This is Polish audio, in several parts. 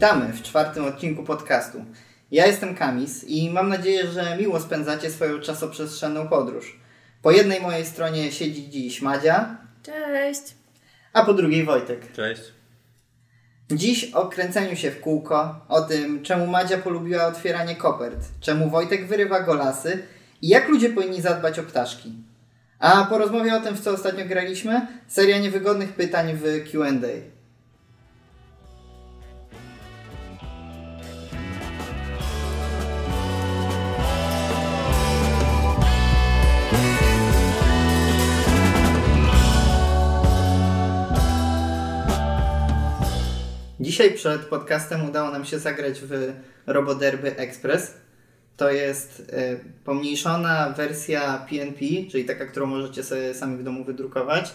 Witamy w czwartym odcinku podcastu. Ja jestem Kamis i mam nadzieję, że miło spędzacie swoją czasoprzestrzenną podróż. Po jednej mojej stronie siedzi dziś Madzia, Cześć! a po drugiej Wojtek. Cześć. Dziś o kręceniu się w kółko, o tym czemu Madzia polubiła otwieranie kopert, czemu Wojtek wyrywa golasy i jak ludzie powinni zadbać o ptaszki. A po rozmowie o tym, w co ostatnio graliśmy, seria niewygodnych pytań w Q&A. Dzisiaj przed podcastem udało nam się zagrać w Roboderby Express. To jest e, pomniejszona wersja PNP, czyli taka, którą możecie sobie sami w domu wydrukować,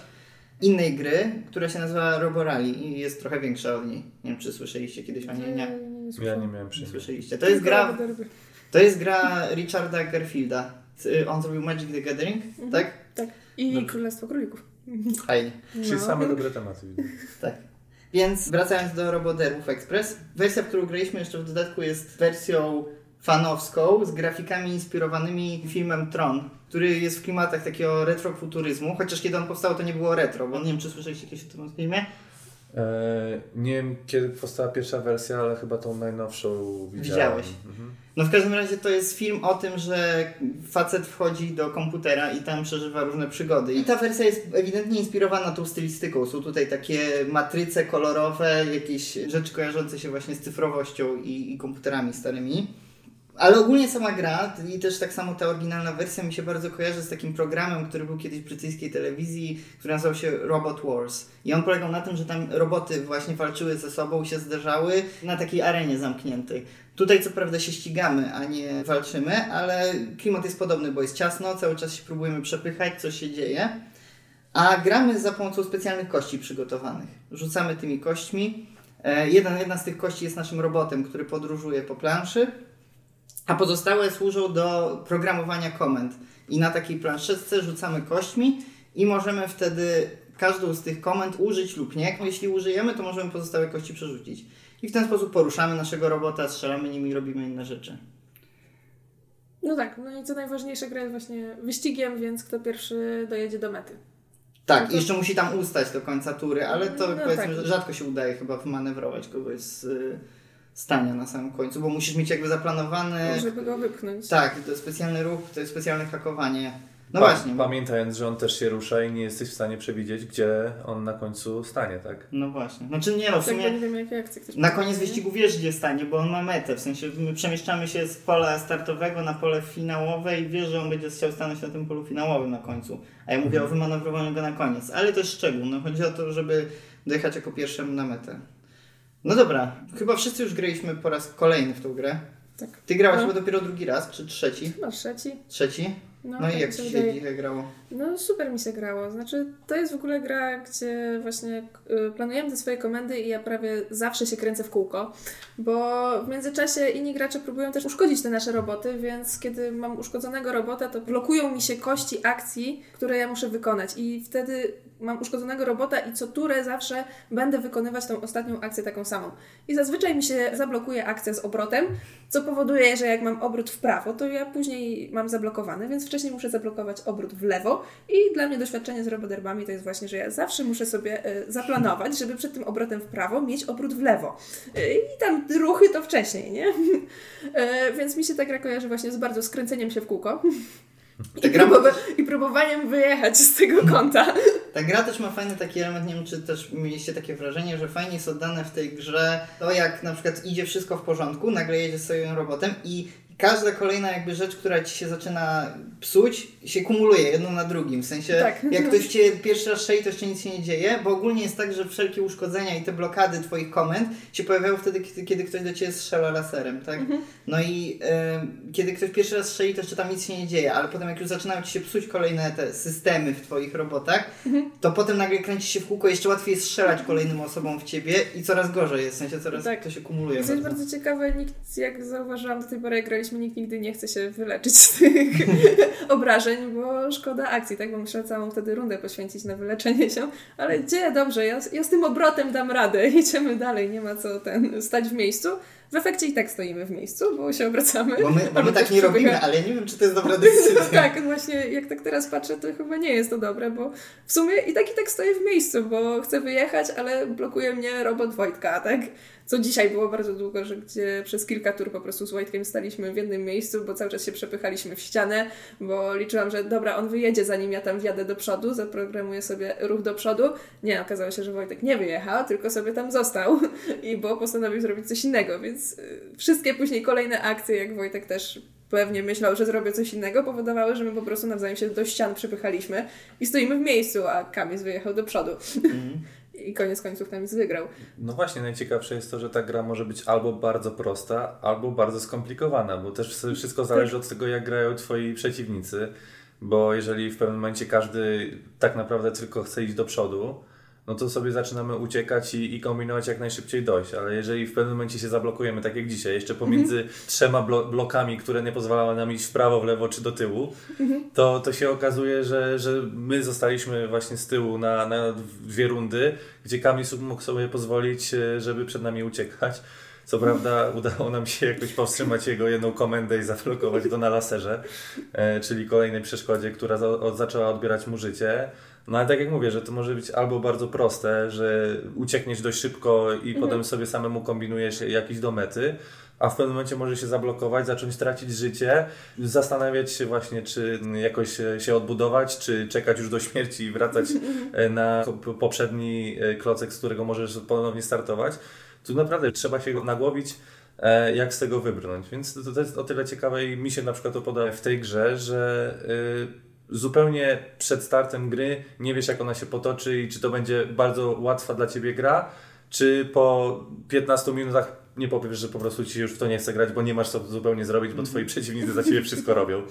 innej gry, która się nazywa Roborally i jest trochę większa od niej. Nie wiem, czy słyszeliście kiedyś o niej? Nie, Ja nie miałem nie przyjemności. słyszeliście. To jest gra, to jest gra Richarda Garfielda. Y, On zrobił Magic the Gathering, tak? Tak. I Dobrze. Królestwo Królików. Fajnie. Czyli No. same dobre tematy. Tak. Więc wracając do Roboderów Express, wersja, którą graliśmy jeszcze w dodatku jest wersją fanowską z grafikami inspirowanymi filmem Tron, który jest w klimatach takiego retrofuturyzmu, chociaż kiedy on powstał to nie było retro, bo nie wiem czy słyszeliście kiedyś o tym filmie. E, nie wiem kiedy powstała pierwsza wersja, ale chyba tą najnowszą widziałem. Widziałeś. Mhm. No w każdym razie to jest film o tym, że facet wchodzi do komputera i tam przeżywa różne przygody. I ta wersja jest ewidentnie inspirowana tą stylistyką. Są tutaj takie matryce kolorowe, jakieś rzeczy kojarzące się właśnie z cyfrowością i, i komputerami starymi. Ale ogólnie sama gra i też tak samo ta oryginalna wersja mi się bardzo kojarzy z takim programem, który był kiedyś w brytyjskiej telewizji, który nazywał się Robot Wars. I on polegał na tym, że tam roboty właśnie walczyły ze sobą, się zderzały na takiej arenie zamkniętej. Tutaj co prawda się ścigamy, a nie walczymy, ale klimat jest podobny, bo jest ciasno, cały czas się próbujemy przepychać, coś się dzieje. A gramy za pomocą specjalnych kości przygotowanych. Rzucamy tymi kośćmi. E, Jedna, jedna z tych kości jest naszym robotem, który podróżuje po planszy, a pozostałe służą do programowania komend. I na takiej planszetce rzucamy kośćmi i możemy wtedy każdą z tych komend użyć lub nie. Jeśli użyjemy, to możemy pozostałe kości przerzucić. I w ten sposób poruszamy naszego robota, strzelamy nim i robimy inne rzeczy. No tak, no i co najważniejsze, gra jest właśnie wyścigiem, więc kto pierwszy dojedzie do mety. Tak, No to- jeszcze musi tam ustać do końca tury, ale to No powiedzmy, tak. rzadko się udaje chyba wymanewrować kogoś z y, stania na samym końcu, bo musisz mieć jakby zaplanowany. Żeby go wypchnąć. Tak, to jest specjalny ruch, to jest specjalne hakowanie. No Pa- właśnie. Pamiętając, że on też się rusza i nie jesteś w stanie przewidzieć, gdzie on na końcu stanie, tak? No właśnie. Znaczy nie no, w Tak, sumie nie wiem jakie akcje ktoś na koniec nie? wyścigu wiesz gdzie stanie, bo on ma metę. W sensie my przemieszczamy się z pola startowego na pole finałowe i wiesz, że on będzie chciał stanąć na tym polu finałowym na końcu. A ja mówię o wymanewrowaniu go na koniec. Ale to jest szczegół. No chodzi o to, żeby dojechać jako pierwszemu na metę. No dobra, chyba wszyscy już graliśmy po raz kolejny w tą grę. Tak. Ty grałaś No. chyba dopiero drugi raz, czy trzeci? Chyba trzeci. Trzeci? No, No, i tak jak ci się się wydaje. dzisiaj grało? No super mi się grało. Znaczy, to jest w ogóle gra, gdzie właśnie y, planujemy te swoje komendy i ja prawie zawsze się kręcę w kółko, bo w międzyczasie inni gracze próbują też uszkodzić te nasze roboty, więc kiedy mam uszkodzonego robota, to blokują mi się kości akcji, które ja muszę wykonać i wtedy mam uszkodzonego robota i co turę zawsze będę wykonywać tą ostatnią akcję taką samą. I zazwyczaj mi się zablokuje akcja z obrotem, co powoduje, że jak mam obrót w prawo, to ja później mam zablokowany, więc wcześniej muszę zablokować obrót w lewo i dla mnie doświadczenie z roboderbami to jest właśnie, że ja zawsze muszę sobie e, zaplanować, żeby przed tym obrotem w prawo mieć obrót w lewo. E, I tam ruchy to wcześniej, nie? E, Więc mi się ta gra kojarzy właśnie z bardzo skręceniem się w kółko. I, gra- próbowa- I próbowaniem wyjechać z tego kąta. Ta gra też ma fajny taki element, nie wiem czy też mieliście takie wrażenie, że fajnie jest oddane w tej grze to jak na przykład idzie wszystko w porządku, nagle jedziesz swoim robotem i każda kolejna jakby rzecz, która ci się zaczyna psuć, się kumuluje jedno na drugim. W sensie Tak. jak ktoś cię pierwszy raz szei, to jeszcze nic się nie dzieje, bo ogólnie jest tak, że wszelkie uszkodzenia i te blokady twoich komend się pojawiają wtedy, kiedy, kiedy ktoś do ciebie strzela laserem, tak? No i em, kiedy ktoś pierwszy raz strzeli, to jeszcze tam nic się nie dzieje, ale potem jak już zaczynają ci się psuć kolejne te systemy w twoich robotach, to potem nagle kręci się w kółko, jeszcze łatwiej jest strzelać kolejnym osobom w ciebie i coraz gorzej jest, w sensie coraz Tak. to się kumuluje. To jest bardzo. bardzo ciekawe, nikt, jak zauważyłam do tej pory, jak graliśmy, nikt nigdy nie chce się wyleczyć z tych obrażeń, bo szkoda akcji, tak? Bo muszę całą wtedy rundę poświęcić na wyleczenie się, ale gdzie, dobrze, ja, ja z tym obrotem dam radę, idziemy dalej, nie ma co ten, stać w miejscu. W efekcie i tak stoimy w miejscu, bo się obracamy. Bo my, bo my tak nie robimy, ale nie wiem, czy to jest dobra decyzja. No tak, właśnie jak tak teraz patrzę, to chyba nie jest to dobre, bo w sumie i tak i tak stoję w miejscu, bo chcę wyjechać, ale blokuje mnie robot Wojtka, tak? Co dzisiaj było bardzo długo, że gdzie przez kilka tur po prostu z Wojtkiem staliśmy w jednym miejscu, bo cały czas się przepychaliśmy w ścianę, bo liczyłam, że dobra, on wyjedzie zanim ja tam wjadę do przodu, zaprogramuję sobie ruch do przodu. Nie, okazało się, że Wojtek nie wyjechał, tylko sobie tam został i bo postanowił zrobić coś innego, więc y, wszystkie później kolejne akcje, jak Wojtek też pewnie myślał, że zrobię coś innego, powodowały, że my po prostu nawzajem się do ścian przepychaliśmy i stoimy w miejscu, a Kamis wyjechał do przodu. Mhm. I koniec końców Kamis wygrał. No właśnie, najciekawsze jest to, że ta gra może być albo bardzo prosta, albo bardzo skomplikowana, bo też wszystko zależy od tego, jak grają twoi przeciwnicy, bo jeżeli w pewnym momencie każdy tak naprawdę tylko chce iść do przodu, no to sobie zaczynamy uciekać i, i kombinować jak najszybciej dojść, ale jeżeli w pewnym momencie się zablokujemy, tak jak dzisiaj, jeszcze pomiędzy trzema blo- blokami, które nie pozwalały nam iść w prawo, w lewo czy do tyłu, to, to się okazuje, że, że my zostaliśmy właśnie z tyłu na, na dwie rundy, gdzie Kamis mógł sobie pozwolić, e, żeby przed nami uciekać. Co prawda udało nam się jakoś powstrzymać jego jedną komendę i zablokować go na laserze, e, czyli kolejnej przeszkodzie, która zaczęła odbierać mu życie. No ale tak jak mówię, że to może być albo bardzo proste, że uciekniesz dość szybko i potem sobie samemu kombinujesz jakiś do mety, a w pewnym momencie może się zablokować, zacząć tracić życie, zastanawiać się właśnie, czy jakoś się odbudować, czy czekać już do śmierci i wracać e, na po- poprzedni e, klocek, z którego możesz ponownie startować. Tu naprawdę trzeba się nagłowić, e, jak z tego wybrnąć. Więc to, to jest o tyle ciekawe i mi się na przykład to podoba w tej grze, że y, zupełnie przed startem gry nie wiesz, jak ona się potoczy i czy to będzie bardzo łatwa dla ciebie gra, czy po 15 minutach nie powiesz, że po prostu ci już w to nie chce grać, bo nie masz co zupełnie zrobić, bo twoi przeciwnicy za ciebie wszystko robią.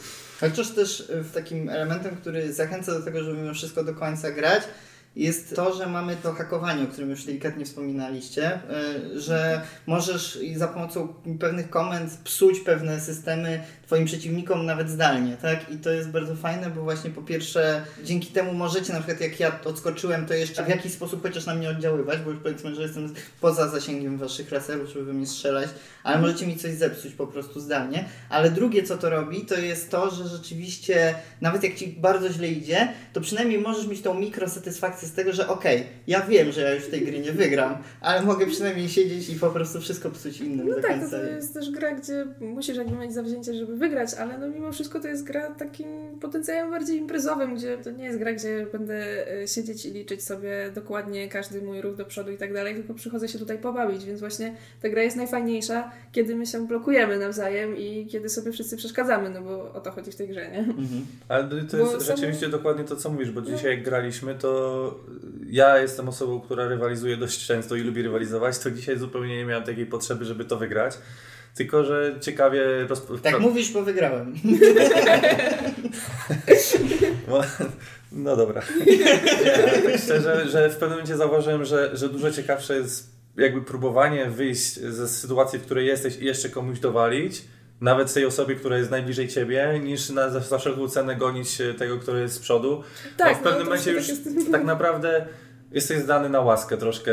Chociaż też y, w takim elementem, który zachęca do tego, żeby mimo wszystko do końca grać, jest to, że mamy to hakowanie, o którym już delikatnie wspominaliście, y, że możesz za pomocą pewnych komend psuć pewne systemy Twoim przeciwnikom nawet zdalnie, tak? I to jest bardzo fajne, bo właśnie po pierwsze dzięki temu możecie, na przykład jak ja odskoczyłem, to jeszcze w jakiś sposób chociaż na mnie oddziaływać, bo już powiedzmy, że jestem poza zasięgiem Waszych laserów, żeby mnie strzelać, ale możecie mi coś zepsuć po prostu zdalnie. Ale drugie, co to robi, to jest to, że rzeczywiście, nawet jak Ci bardzo źle idzie, to przynajmniej możesz mieć tą mikrosatysfakcję z tego, że okej, ja wiem, że ja już w tej gry nie wygram, ale mogę przynajmniej siedzieć i po prostu wszystko psuć innym No do tak, to, końca. to jest też gra, gdzie musisz jakby mieć zawzięcie, żeby wygrać, ale no mimo wszystko to jest gra takim potencjałem bardziej imprezowym, gdzie to nie jest gra, gdzie będę e, siedzieć i liczyć sobie dokładnie każdy mój ruch do przodu i tak dalej, tylko przychodzę się tutaj pobawić, więc właśnie ta gra jest najfajniejsza, kiedy my się blokujemy nawzajem i kiedy sobie wszyscy przeszkadzamy, no bo o to chodzi w tej grze, nie? Mhm. Ale to Bo jest samo- rzeczywiście dokładnie to, co mówisz, bo No. dzisiaj jak graliśmy, to ja jestem osobą, która rywalizuje dość często i lubi rywalizować, to dzisiaj zupełnie nie miałem takiej potrzeby, żeby to wygrać. Tylko, że ciekawie. Tak mówisz, bo wygrałem. No, no dobra. Tak szczerze, że w pewnym momencie zauważyłem, że, że dużo ciekawsze jest jakby próbowanie wyjść ze sytuacji, w której jesteś i jeszcze komuś dowalić, nawet tej osobie, która jest najbliżej ciebie, niż na, za wszelką cenę gonić tego, który jest z przodu. Tak, no, w pewnym no, momencie już tak tak naprawdę jesteś zdany na łaskę troszkę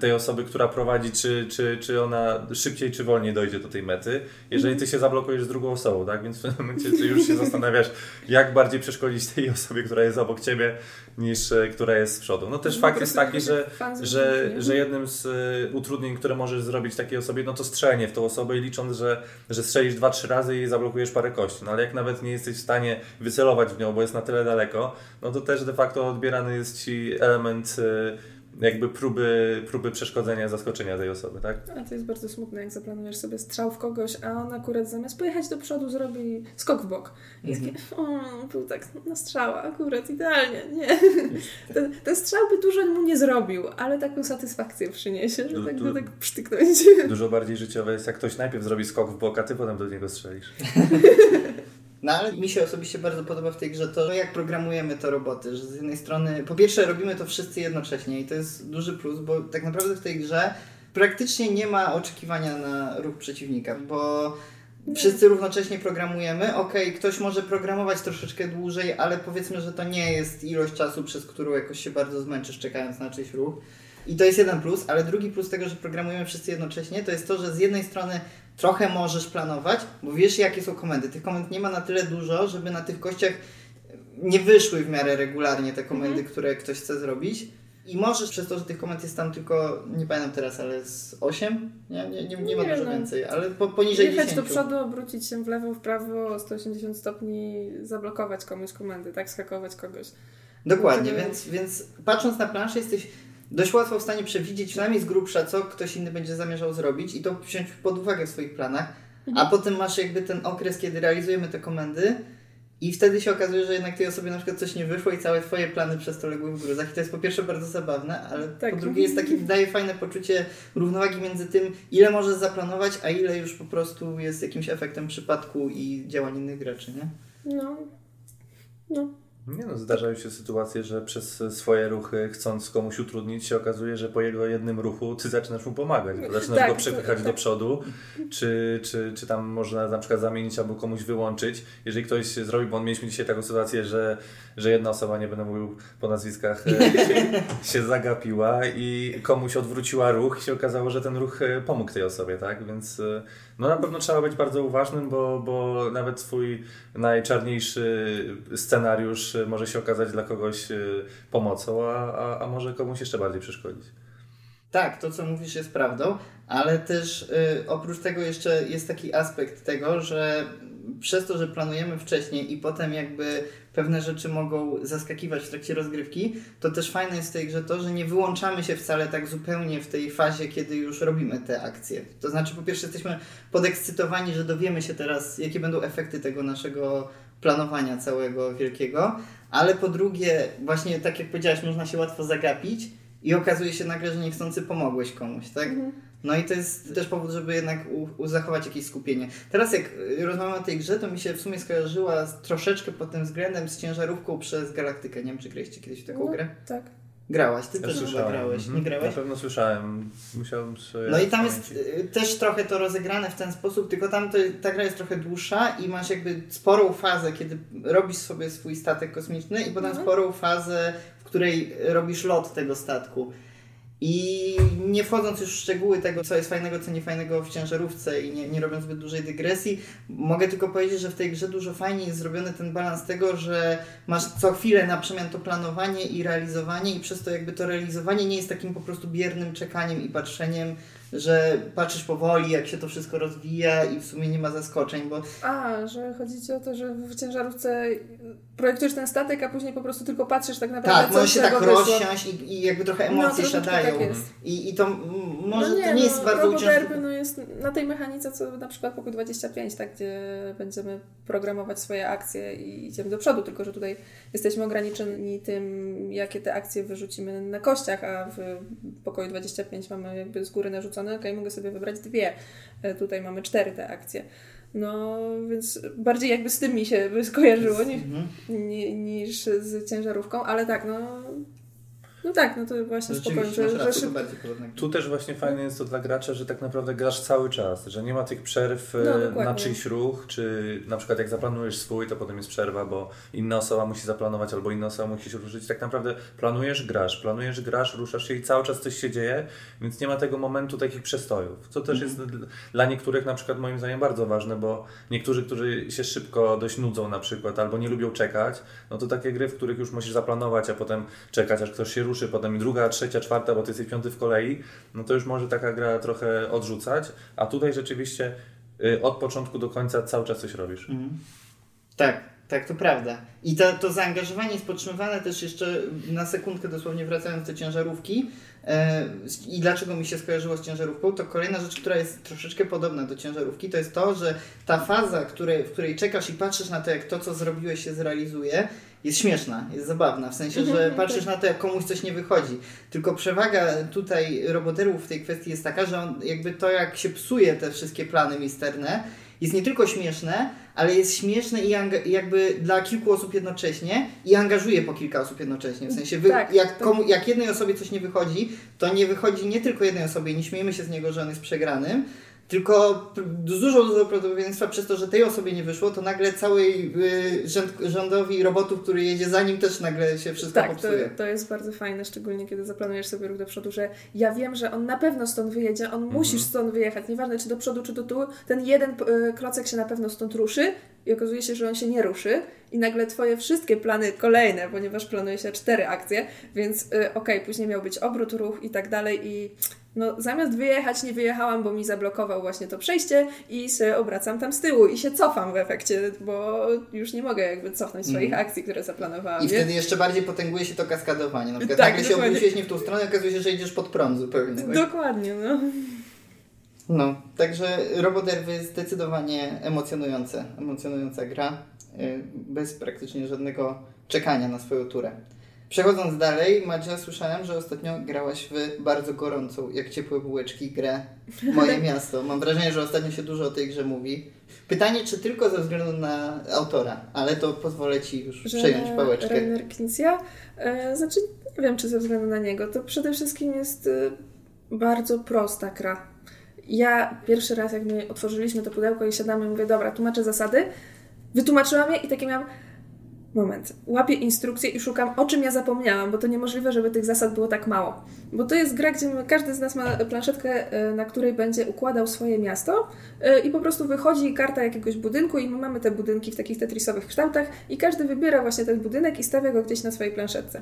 tej osoby, która prowadzi, czy, czy, czy ona szybciej czy wolniej dojdzie do tej mety, jeżeli ty się zablokujesz z drugą osobą, tak? Więc w pewnym momencie ty już się zastanawiasz, jak bardziej przeszkodzić tej osobie, która jest obok ciebie, niż e, która jest z przodu. No też Po fakt jest taki, że, że, że jednym z e, utrudnień, które możesz zrobić takiej osobie, no to strzelenie w tą osobę i licząc, że, że strzelisz dwa, trzy razy i zablokujesz parę kości. No ale jak nawet nie jesteś w stanie wycelować w nią, bo jest na tyle daleko, no to też de facto odbierany jest ci element e, jakby próby, próby przeszkodzenia, zaskoczenia tej osoby, tak? A to jest bardzo smutne, jak zaplanujesz sobie strzał w kogoś, a on akurat zamiast pojechać do przodu zrobi skok w bok. I Mhm. takie, o, był tak na strzała, akurat idealnie, nie. Ten, ten strzał by dużo mu nie zrobił, ale taką satysfakcję przyniesie, że Du- tak du- go tak przytyknąć. Dużo bardziej życiowe jest, jak ktoś najpierw zrobi skok w bok, a ty potem do niego strzelisz. No ale mi się osobiście bardzo podoba w tej grze to, jak programujemy te roboty, że z jednej strony, po pierwsze robimy to wszyscy jednocześnie i to jest duży plus, bo tak naprawdę w tej grze praktycznie nie ma oczekiwania na ruch przeciwnika, bo wszyscy równocześnie programujemy. Ok, ktoś może programować troszeczkę dłużej, ale powiedzmy, że to nie jest ilość czasu, przez którą jakoś się bardzo zmęczysz czekając na czyjś ruch. I to jest jeden plus, ale drugi plus tego, że programujemy wszyscy jednocześnie, to jest to, że z jednej strony trochę możesz planować, bo wiesz jakie są komendy. Tych komend nie ma na tyle dużo, żeby na tych kościach nie wyszły w miarę regularnie te komendy, Mhm. które ktoś chce zrobić. I możesz przez to, że tych komend jest tam tylko, nie pamiętam teraz, ale z 8? Nie, nie, nie, nie ma dużo no. więcej, ale po, poniżej Jechać 10. do przodu, obrócić się w lewo, w prawo, o 180 stopni, zablokować komuś komendy, tak? Skakować kogoś. Dokładnie, więc, więc patrząc na planszę jesteś dość łatwo w stanie przewidzieć przynajmniej z grubsza, co ktoś inny będzie zamierzał zrobić i to wziąć pod uwagę w swoich planach, a potem masz jakby ten okres, kiedy realizujemy te komendy i wtedy się okazuje, że jednak tej osobie na przykład coś nie wyszło i całe twoje plany przez to legły w gruzach i to jest po pierwsze bardzo zabawne, ale Tak. po drugie jest taki, daje fajne poczucie równowagi między tym, ile możesz zaplanować, a ile już po prostu jest jakimś efektem przypadku i działań innych graczy, nie? No. No. Nie no, zdarzają się sytuacje, że przez swoje ruchy, chcąc komuś utrudnić, się okazuje, że po jego jednym ruchu ty zaczynasz mu pomagać. bo Zaczynasz Tak, go przepychać tak. do przodu, czy, czy, czy tam można na przykład zamienić albo komuś wyłączyć. Jeżeli ktoś zrobi, bo mieliśmy dzisiaj taką sytuację, że, że jedna osoba, nie będę mówił po nazwiskach, e, się, się zagapiła i komuś odwróciła ruch i się okazało, że ten ruch e, pomógł tej osobie, tak? Więc e, no na pewno trzeba być bardzo uważnym, bo, bo nawet twój najczarniejszy scenariusz może się okazać dla kogoś y, pomocą, a, a, a może komuś jeszcze bardziej przeszkodzić. Tak, to co mówisz jest prawdą, ale też y, oprócz tego jeszcze jest taki aspekt tego, że przez to, że planujemy wcześniej i potem jakby pewne rzeczy mogą zaskakiwać w trakcie rozgrywki, to też fajne jest w tej grze to, że nie wyłączamy się wcale tak zupełnie w tej fazie, kiedy już robimy te akcje. To znaczy po pierwsze jesteśmy podekscytowani, że dowiemy się teraz, jakie będą efekty tego naszego planowania całego wielkiego, ale po drugie, właśnie tak jak powiedziałaś, można się łatwo zagapić i okazuje się nagle, że niechcący pomogłeś komuś, tak? No i to jest też powód, żeby jednak u, u zachować jakieś skupienie. Teraz jak y, rozmawiamy o tej grze, to mi się w sumie skojarzyła z, troszeczkę pod tym względem z ciężarówką przez Galaktykę. Nie wiem, czy graliście kiedyś w taką No, grę? Tak. Grałaś, ty Ja też chyba słyszałem. grałeś, Mhm. nie grałeś? Na pewno słyszałem. Musiałem sobie No i tam jest pamięci. y, też trochę to rozegrane w ten sposób, tylko tam to, ta gra jest trochę dłuższa i masz jakby sporą fazę, kiedy robisz sobie swój statek kosmiczny i potem Mhm. sporą fazę, w której robisz lot tego statku. I nie wchodząc już w szczegóły tego, co jest fajnego, co niefajnego w ciężarówce i nie, nie robiąc zbyt dużej dygresji, mogę tylko powiedzieć, że w tej grze dużo fajniej jest zrobiony ten balans tego, że masz co chwilę na przemian to planowanie i realizowanie i przez to jakby to realizowanie nie jest takim po prostu biernym czekaniem i patrzeniem, że patrzysz powoli, jak się to wszystko rozwija i w sumie nie ma zaskoczeń, bo A, że chodzi ci o to, że w ciężarówce projektujesz ten statek, a później po prostu tylko patrzysz tak naprawdę, tak, co się tak rozsiąść i, i jakby trochę No, emocje troszeczkę siadają. tak. I, I to może no nie, to nie jest no, bardzo uciążliwe. No jest na tej mechanice, co na przykład pokój 25, tak, gdzie będziemy programować swoje akcje i idziemy do przodu, tylko że tutaj jesteśmy ograniczeni tym, jakie te akcje wyrzucimy na kościach, a w pokoju 25 mamy jakby z góry narzucone, ok, mogę sobie wybrać dwie, E, tutaj mamy cztery te akcje. No, więc bardziej jakby z tym mi się skojarzyło niż, Mhm. ni- niż z ciężarówką, ale tak, no, no tak, no to właśnie spokojnie, że, że. Tu też właśnie fajne jest to dla gracza, że tak naprawdę grasz cały czas, że nie ma tych przerw No, e, na czyjś ruch, czy na przykład jak zaplanujesz swój, to potem jest przerwa, bo inna osoba musi zaplanować albo inna osoba musi się ruszyć. Tak naprawdę planujesz, grasz, planujesz, grasz, ruszasz się i cały czas coś się dzieje, więc nie ma tego momentu takich przestojów, co też jest Mhm. dla- dla niektórych na przykład moim zdaniem bardzo ważne, bo niektórzy, którzy się szybko dość nudzą na przykład albo nie lubią czekać, no to takie gry, w których już musisz zaplanować, a potem czekać, aż ktoś się ruszy, potem druga, trzecia, czwarta, bo ty jesteś piąty w kolei, no to już może taka gra trochę odrzucać, a tutaj rzeczywiście y, od początku do końca cały czas coś robisz. Mhm. Tak, tak, to prawda. I to, to zaangażowanie jest podtrzymywane też jeszcze na sekundkę dosłownie wracając do ciężarówki. E, I dlaczego mi się skojarzyło z ciężarówką? To kolejna rzecz, która jest troszeczkę podobna do ciężarówki, to jest to, że ta faza, której, w której czekasz i patrzysz na to, jak to, co zrobiłeś, się zrealizuje, jest śmieszna, jest zabawna. W sensie, że patrzysz na to, jak komuś coś nie wychodzi. Tylko przewaga tutaj roboterów w tej kwestii jest taka, że on, jakby to, jak się psuje te wszystkie plany misterne, jest nie tylko śmieszne, ale jest śmieszne i jakby dla kilku osób jednocześnie i angażuje po kilka osób jednocześnie. W sensie, wy, tak, jak, komu, jak jednej osobie coś nie wychodzi, to nie wychodzi nie tylko jednej osobie, nie śmiejemy się z niego, że on jest przegranym, tylko z dużo, dużo prawdopodobieństwa przez to, że tej osobie nie wyszło, to nagle całej y, rząd, rządowi robotów, który jedzie za nim, też nagle się wszystko tak, popsuje. To, to jest bardzo fajne, szczególnie kiedy zaplanujesz sobie ruch do przodu, że ja wiem, że on na pewno stąd wyjedzie, on mhm. musisz stąd wyjechać, nieważne czy do przodu, czy do tyłu, ten jeden y, klocek się na pewno stąd ruszy i okazuje się, że on się nie ruszy i nagle twoje wszystkie plany kolejne, ponieważ planuje się cztery akcje, więc y, okej, okay, później miał być obrót, ruch i tak dalej i no zamiast wyjechać, nie wyjechałam, bo mi zablokował właśnie to przejście i się obracam tam z tyłu i się cofam w efekcie, bo już nie mogę jakby cofnąć swoich mm. akcji, które zaplanowałam. I wtedy jeszcze bardziej potęguje się to kaskadowanie. Na przykład tak, nagle się obróciłeś nie w tą stronę, okazuje się, że idziesz pod prąd zupełnie. Tak? Dokładnie, no. No, także Roboderwy zdecydowanie emocjonujące, emocjonująca gra, y, bez praktycznie żadnego czekania na swoją turę. Przechodząc dalej, Madzia, słyszałem, że ostatnio grałaś w bardzo gorącą, jak ciepłe bułeczki, grę Moje Miasto. Mam wrażenie, że ostatnio się dużo o tej grze mówi. Pytanie, czy tylko ze względu na autora, ale to pozwolę Ci już że przejąć pałeczkę. Rainer Knizia? E, znaczy, nie wiem, czy ze względu na niego. To przede wszystkim jest e, bardzo prosta gra. Ja pierwszy raz, jak my otworzyliśmy to pudełko i siadamy, mówię, dobra, tłumaczę zasady. Wytłumaczyłam je i takie miałam moment, łapię instrukcję i szukam, o czym ja zapomniałam, bo to niemożliwe, żeby tych zasad było tak mało. Bo to jest gra, gdzie każdy z nas ma planszetkę, e, na której będzie układał swoje miasto e, i po prostu wychodzi karta jakiegoś budynku i my mamy te budynki w takich tetrisowych kształtach i każdy wybiera właśnie ten budynek i stawia go gdzieś na swojej planszetce.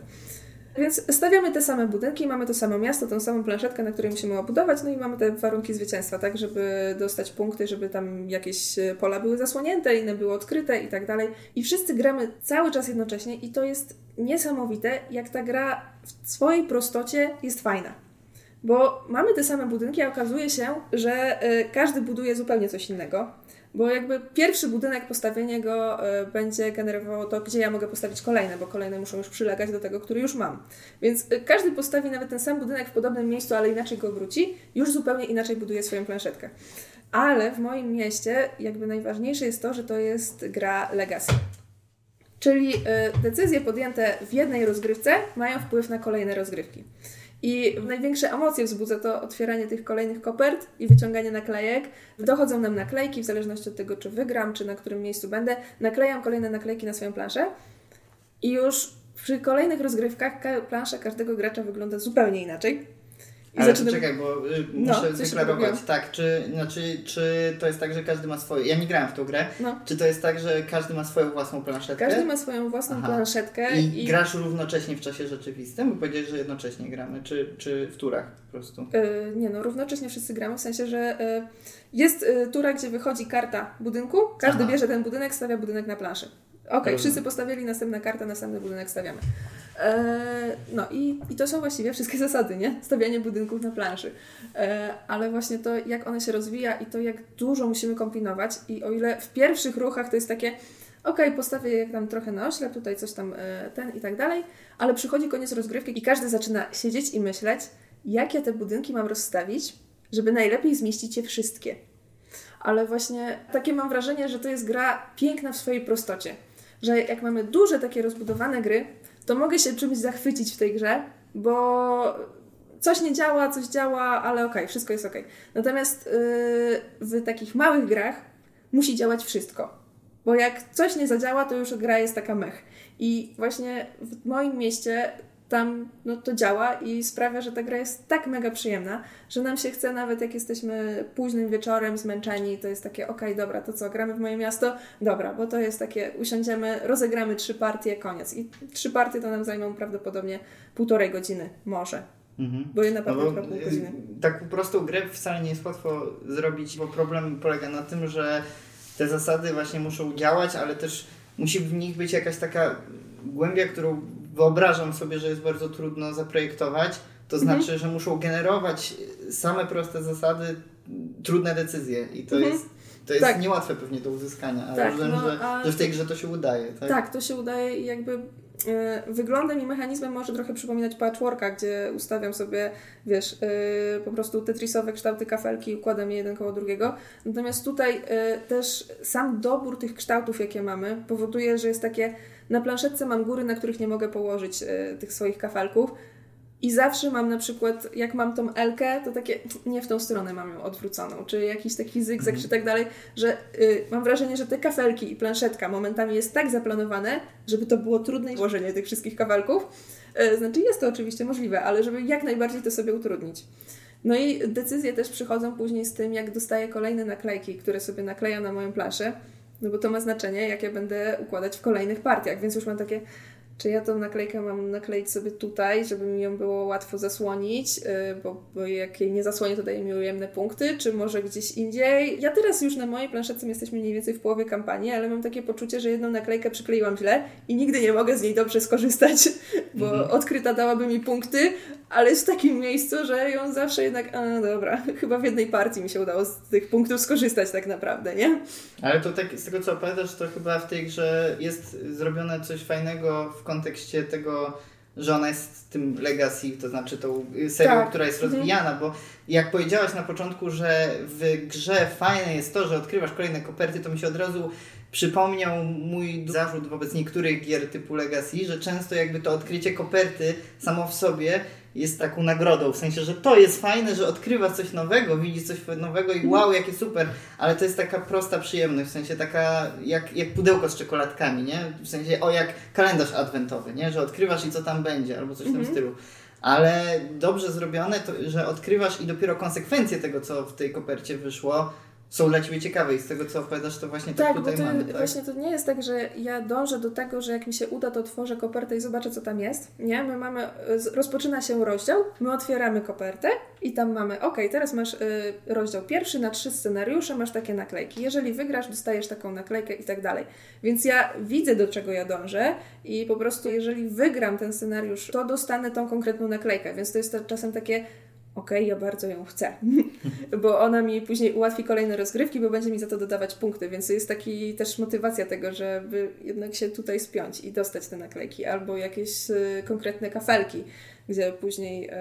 Więc stawiamy te same budynki, mamy to samo miasto, tą samą planszetkę, na której musimy obudować, no i mamy te warunki zwycięstwa, tak, żeby dostać punkty, żeby tam jakieś e, pola były zasłonięte, inne były odkryte i tak dalej. I wszyscy gramy cały czas jednocześnie i to jest niesamowite, jak ta gra w swojej prostocie jest fajna. Bo mamy te same budynki, a okazuje się, że e, każdy buduje zupełnie coś innego. Bo jakby pierwszy budynek, postawienie go y, będzie generowało to, gdzie ja mogę postawić kolejne, bo kolejne muszą już przylegać do tego, który już mam. Więc y, każdy postawi nawet ten sam budynek w podobnym miejscu, ale inaczej go wróci, już zupełnie inaczej buduje swoją planszetkę. Ale w moim mieście jakby najważniejsze jest to, że to jest gra legacy. Czyli y, decyzje podjęte w jednej rozgrywce mają wpływ na kolejne rozgrywki. I największe emocje wzbudza to otwieranie tych kolejnych kopert i wyciąganie naklejek. Dochodzą nam naklejki, w zależności od tego, czy wygram, czy na którym miejscu będę. Naklejam kolejne naklejki na swoją planszę i już przy kolejnych rozgrywkach plansza każdego gracza wygląda zupełnie inaczej. I Ale zaczynam... czekaj, bo y, no, muszę zaklarować. Tak, czy, znaczy, czy to jest tak, że każdy ma swoją. Ja nie grałem w tą grę. No. Czy to jest tak, że każdy ma swoją własną planszetkę? Każdy ma swoją własną Aha. planszetkę. I, i, grasz równocześnie w czasie rzeczywistym? Bo powiedziałeś, że jednocześnie gramy, czy, czy w turach po prostu? Yy, nie, no równocześnie wszyscy gramy, w sensie, że yy, jest yy, tura, gdzie wychodzi karta budynku, każdy Aha. bierze ten budynek, stawia budynek na planszy. Okej, okay, wszyscy postawili następna karta, następny budynek stawiamy. E, no i, i to są właściwie wszystkie zasady, nie? Stawianie budynków na planszy. E, ale właśnie to, jak one się rozwija i to, jak dużo musimy kombinować i o ile w pierwszych ruchach to jest takie ok, postawię jak tam trochę na oślep, tutaj coś tam e, ten i tak dalej, ale przychodzi koniec rozgrywki i każdy zaczyna siedzieć i myśleć, jak ja te budynki mam rozstawić, żeby najlepiej zmieścić je wszystkie. Ale właśnie takie mam wrażenie, że to jest gra piękna w swojej prostocie. Że jak mamy duże takie rozbudowane gry, to mogę się czymś zachwycić w tej grze, bo coś nie działa, coś działa, ale okej, okay, wszystko jest okej. Okay. Natomiast yy, w takich małych grach musi działać wszystko. Bo jak coś nie zadziała, to już gra jest taka mech. I właśnie w moim mieście tam no, to działa i sprawia, że ta gra jest tak mega przyjemna, że nam się chce nawet jak jesteśmy późnym wieczorem zmęczeni, to jest takie okej, okay, dobra, to co, gramy w moje miasto? Dobra, bo to jest takie, usiądziemy, rozegramy trzy partie, koniec. I trzy partie to nam zajmą prawdopodobnie półtorej godziny, może. Mhm. Bo je naprawdę no pół godziny. Tak po prostu grę wcale nie jest łatwo zrobić, bo problem polega na tym, że te zasady właśnie muszą działać, ale też musi w nich być jakaś taka głębia, którą wyobrażam sobie, że jest bardzo trudno zaprojektować, to mhm. znaczy, że muszą generować same proste zasady, trudne decyzje i to mhm. jest to jest tak. niełatwe pewnie do uzyskania, ale tak, no, że, a... że w tej grze to się udaje. Tak? tak, to się udaje i jakby e, wyglądem i mechanizmem może trochę przypominać patchworka, gdzie ustawiam sobie, wiesz, e, po prostu tetrisowe kształty kafelki i układam je jeden koło drugiego. Natomiast tutaj e, też sam dobór tych kształtów, jakie mamy, powoduje, że jest takie, na planszetce mam góry, na których nie mogę położyć tych swoich kafelków, i zawsze mam na przykład, jak mam tą Elkę, to takie nie w tą stronę mam ją odwróconą, czy jakiś taki zygzak, mm. czy tak dalej, że y, mam wrażenie, że te kafelki i planszetka momentami jest tak zaplanowane, żeby to było trudne włożenie tych wszystkich kawałków. Y, znaczy jest to oczywiście możliwe, ale żeby jak najbardziej to sobie utrudnić. No i decyzje też przychodzą później z tym, jak dostaję kolejne naklejki, które sobie naklejam na moją planszę, no bo to ma znaczenie, jak ja będę układać w kolejnych partiach, więc już mam takie, czy ja tą naklejkę mam nakleić sobie tutaj, żeby mi ją było łatwo zasłonić, y, bo, bo jak jej nie zasłonię, to daje mi ujemne punkty, czy może gdzieś indziej. Ja teraz już na mojej planszetce jesteśmy mniej więcej w połowie kampanii, ale mam takie poczucie, że jedną naklejkę przykleiłam źle i nigdy nie mogę z niej dobrze skorzystać, bo mhm. odkryta dałaby mi punkty, ale jest w takim miejscu, że ją zawsze jednak, a dobra, chyba w jednej partii mi się udało z tych punktów skorzystać tak naprawdę, nie? Ale to tak, z tego co opowiadasz, to chyba w tej grze jest zrobione coś fajnego w kontekście tego, że ona jest tym legacy, to znaczy tą serią, tak. która jest mhm. rozwijana, bo jak powiedziałaś na początku, że w grze fajne jest to, że odkrywasz kolejne koperty, to mi się od razu przypomniał mój zarzut wobec niektórych gier typu Legacy, że często jakby to odkrycie koperty samo w sobie jest taką nagrodą, w sensie, że to jest fajne, że odkrywa coś nowego, widzi coś nowego i wow, jakie super, ale to jest taka prosta przyjemność, w sensie taka jak, jak pudełko z czekoladkami, nie? W sensie, o jak kalendarz adwentowy, nie? Że odkrywasz i co tam będzie, albo coś w tym mhm. stylu. Ale dobrze zrobione, to, że odkrywasz i dopiero konsekwencje tego, co w tej kopercie wyszło, są dla Ciebie ciekawe i z tego, co opowiadasz, to właśnie tak, tak tutaj to, mamy. Tak? Właśnie to nie jest tak, że ja dążę do tego, że jak mi się uda, to otworzę kopertę i zobaczę, co tam jest. Nie, my mamy, rozpoczyna się rozdział, my otwieramy kopertę i tam mamy, ok, teraz masz y, rozdział pierwszy na trzy scenariusze, masz takie naklejki. Jeżeli wygrasz, dostajesz taką naklejkę i tak dalej. Więc ja widzę, do czego ja dążę i po prostu, jeżeli wygram ten scenariusz, to dostanę tą konkretną naklejkę. Więc to jest czasem takie okej, okay, ja bardzo ją chcę, bo ona mi później ułatwi kolejne rozgrywki, bo będzie mi za to dodawać punkty, więc jest taki też motywacja tego, żeby jednak się tutaj spiąć i dostać te naklejki, albo jakieś y, konkretne kafelki, gdzie później, y,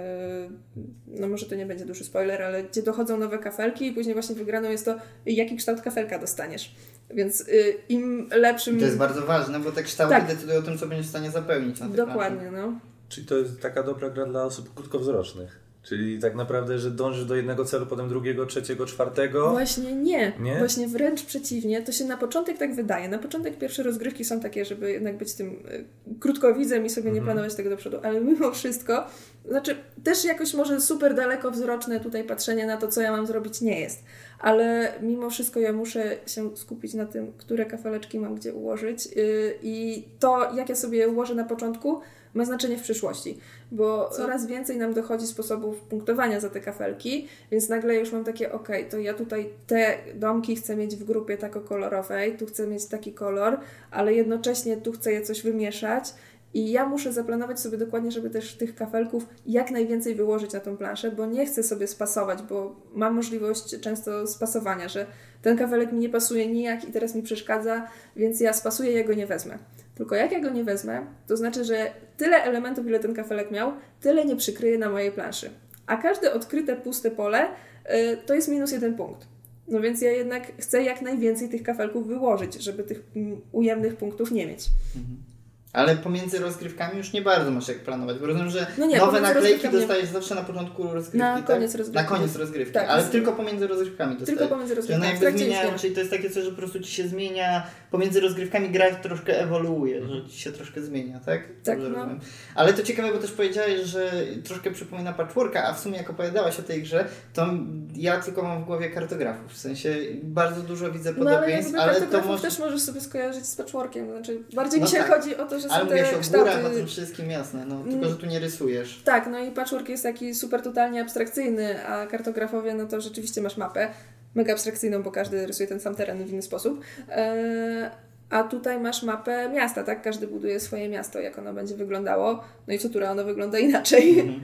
no może to nie będzie duży spoiler, ale gdzie dochodzą nowe kafelki i później właśnie wygraną jest to, jaki kształt kafelka dostaniesz. Więc y, im lepszym... To jest bardzo ważne, bo te kształty tak. decydują o tym, co będziesz w stanie zapełnić. Na Dokładnie, no. Czyli to jest taka dobra gra dla osób krótkowzrocznych. Czyli tak naprawdę, że dążysz do jednego celu, potem drugiego, trzeciego, czwartego? Właśnie nie. nie. Właśnie wręcz przeciwnie. To się na początek tak wydaje. Na początek pierwsze rozgrywki są takie, żeby jednak być tym y, krótkowidzem i sobie nie mhm. planować tego do przodu. Ale mimo wszystko, znaczy też jakoś może super dalekowzroczne tutaj patrzenie na to, co ja mam zrobić nie jest. Ale mimo wszystko ja muszę się skupić na tym, które kafeleczki mam gdzie ułożyć. Yy, I to, jak ja sobie ułożę na początku, ma znaczenie w przyszłości, bo coraz więcej nam dochodzi sposobów punktowania za te kafelki, więc nagle już mam takie, ok, to ja tutaj te domki chcę mieć w grupie tako kolorowej, tu chcę mieć taki kolor, ale jednocześnie tu chcę je coś wymieszać i ja muszę zaplanować sobie dokładnie, żeby też tych kafelków jak najwięcej wyłożyć na tą planszę, bo nie chcę sobie spasować, bo mam możliwość często spasowania, że ten kafelek mi nie pasuje nijak i teraz mi przeszkadza, więc ja spasuję, jego nie wezmę. Tylko jak ja go nie wezmę, to znaczy, że tyle elementów, ile ten kafelek miał, tyle nie przykryje na mojej planszy. A każde odkryte puste pole y, to jest minus jeden punkt. No więc ja jednak chcę jak najwięcej tych kafelków wyłożyć, żeby tych mm, ujemnych punktów nie mieć. Mhm. Ale pomiędzy rozgrywkami już nie bardzo masz jak planować, bo rozumiem, że no nie, nowe naklejki dostajesz nie... zawsze na początku rozgrywki, na tak? koniec rozgrywki. Na koniec rozgrywki, tak, ale tylko pomiędzy rozgrywkami dostajesz. Tylko pomiędzy rozgrywkami. Czyli, zmienia, czyli to jest takie coś, że po prostu ci się zmienia, pomiędzy rozgrywkami gra troszkę ewoluuje, że ci się troszkę zmienia, tak? Tak, no. Ale to ciekawe, bo też powiedziałeś, że troszkę przypomina patchworka, a w sumie jak opowiadałaś o tej grze, to ja tylko mam w głowie kartografów, w sensie bardzo dużo widzę podobieństw, no, ale, ale to może... też możesz sobie skojarzyć z patchworkiem, znaczy bardziej no mi się tak. chodzi o to, że są te kształty górach, na tym wszystkim jasne, no, tylko że tu nie rysujesz. Tak, no i patchwork jest taki super totalnie abstrakcyjny, a kartografowie, no to rzeczywiście masz mapę, mega abstrakcyjną, bo każdy rysuje ten sam teren w inny sposób. Eee, A tutaj masz mapę miasta, tak? Każdy buduje swoje miasto, jak ono będzie wyglądało. No i co która ono wygląda inaczej. Mhm.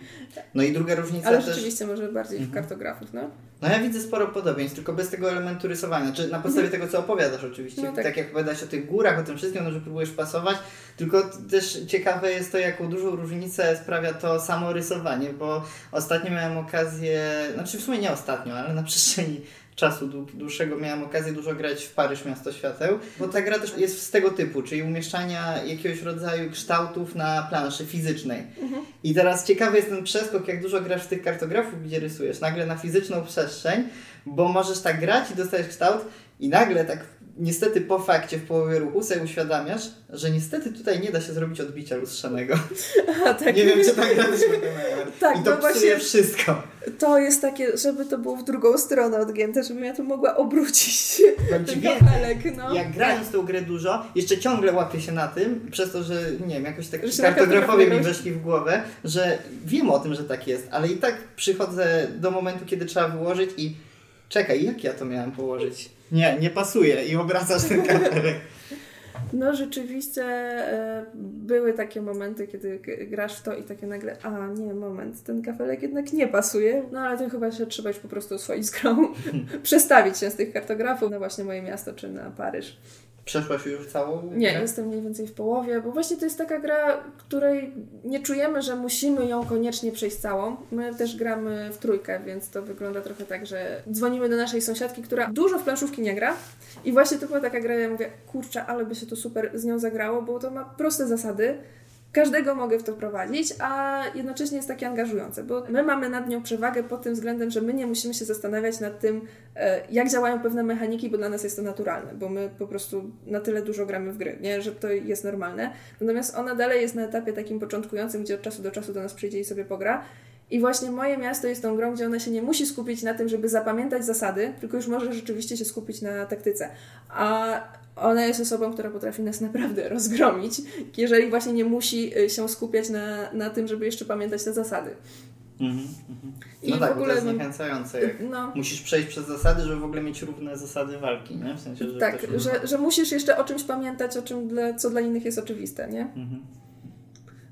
No i druga różnica Ale też... rzeczywiście może bardziej mhm. w kartografów, no. No ja widzę sporo podobieństw, tylko bez tego elementu rysowania. Czy na podstawie mhm. tego, co opowiadasz oczywiście. No tak. tak jak opowiadasz o tych górach, o tym wszystkim, no, że próbujesz pasować. Tylko też ciekawe jest to, jaką dużą różnicę sprawia to samo rysowanie, bo ostatnio miałem okazję, znaczy w sumie nie ostatnio, ale na przestrzeni czasu dłuższego miałem okazję dużo grać w Paryż Miasto Świateł, bo ta gra też jest z tego typu, czyli umieszczania jakiegoś rodzaju kształtów na planszy fizycznej. Mhm. I teraz ciekawy jest ten przeskok, jak dużo grasz w tych kartografów, gdzie rysujesz, nagle na fizyczną przestrzeń, bo możesz tak grać i dostajesz kształt i nagle tak niestety po fakcie w połowie ruchu sobie uświadamiasz, że niestety tutaj nie da się zrobić odbicia lustrzanego. A, tak. Nie wiem, czy tak graliśmy tak, I to no właśnie, wszystko. To jest takie, żeby to było w drugą stronę odgięte, żebym ja to mogła obrócić. Ten kapelek, no. Jak grając tą grę dużo, jeszcze ciągle łapię się na tym, przez to, że nie wiem, jakoś tak kartografowie mi weszli w głowę, że wiem o tym, że tak jest, ale i tak przychodzę do momentu, kiedy trzeba wyłożyć i czekaj, jak ja to miałem położyć? Nie, nie pasuje i obracasz ten kafelek. No rzeczywiście e, były takie momenty, kiedy grasz w to i takie nagle, a nie, moment, ten kafelek jednak nie pasuje. No ale to chyba się trzeba już po prostu oswoić z grą. Przestawić się z tych kartografów na właśnie moje miasto czy na Paryż. Przeszłaś już całą? Nie, grę? jestem mniej więcej w połowie, bo właśnie to jest taka gra, której nie czujemy, że musimy ją koniecznie przejść całą. My też gramy w trójkę, więc to wygląda trochę tak, że dzwonimy do naszej sąsiadki, która dużo w planszówki nie gra. I właśnie to była taka gra, ja mówię, kurczę, ale by się to super z nią zagrało, bo to ma proste zasady każdego mogę w to prowadzić, a jednocześnie jest takie angażujące, bo my mamy nad nią przewagę pod tym względem, że my nie musimy się zastanawiać nad tym, e, jak działają pewne mechaniki, bo dla nas jest to naturalne, bo my po prostu na tyle dużo gramy w gry, nie? że to jest normalne. Natomiast ona dalej jest na etapie takim początkującym, gdzie od czasu do czasu do nas przyjdzie i sobie pogra. I właśnie moje miasto jest tą grą, gdzie ona się nie musi skupić na tym, żeby zapamiętać zasady, tylko już może rzeczywiście się skupić na taktyce. A ona jest osobą, która potrafi nas naprawdę rozgromić, jeżeli właśnie nie musi y, się skupiać na, na tym, żeby jeszcze pamiętać te zasady. Mm -hmm. No I tak, w ogóle, to jest zniechęcające. Jak no, musisz przejść przez zasady, żeby w ogóle mieć równe zasady walki, nie? W sensie, że tak, że, że musisz jeszcze o czymś pamiętać, o czym dla, co dla innych jest oczywiste, nie? Mm -hmm.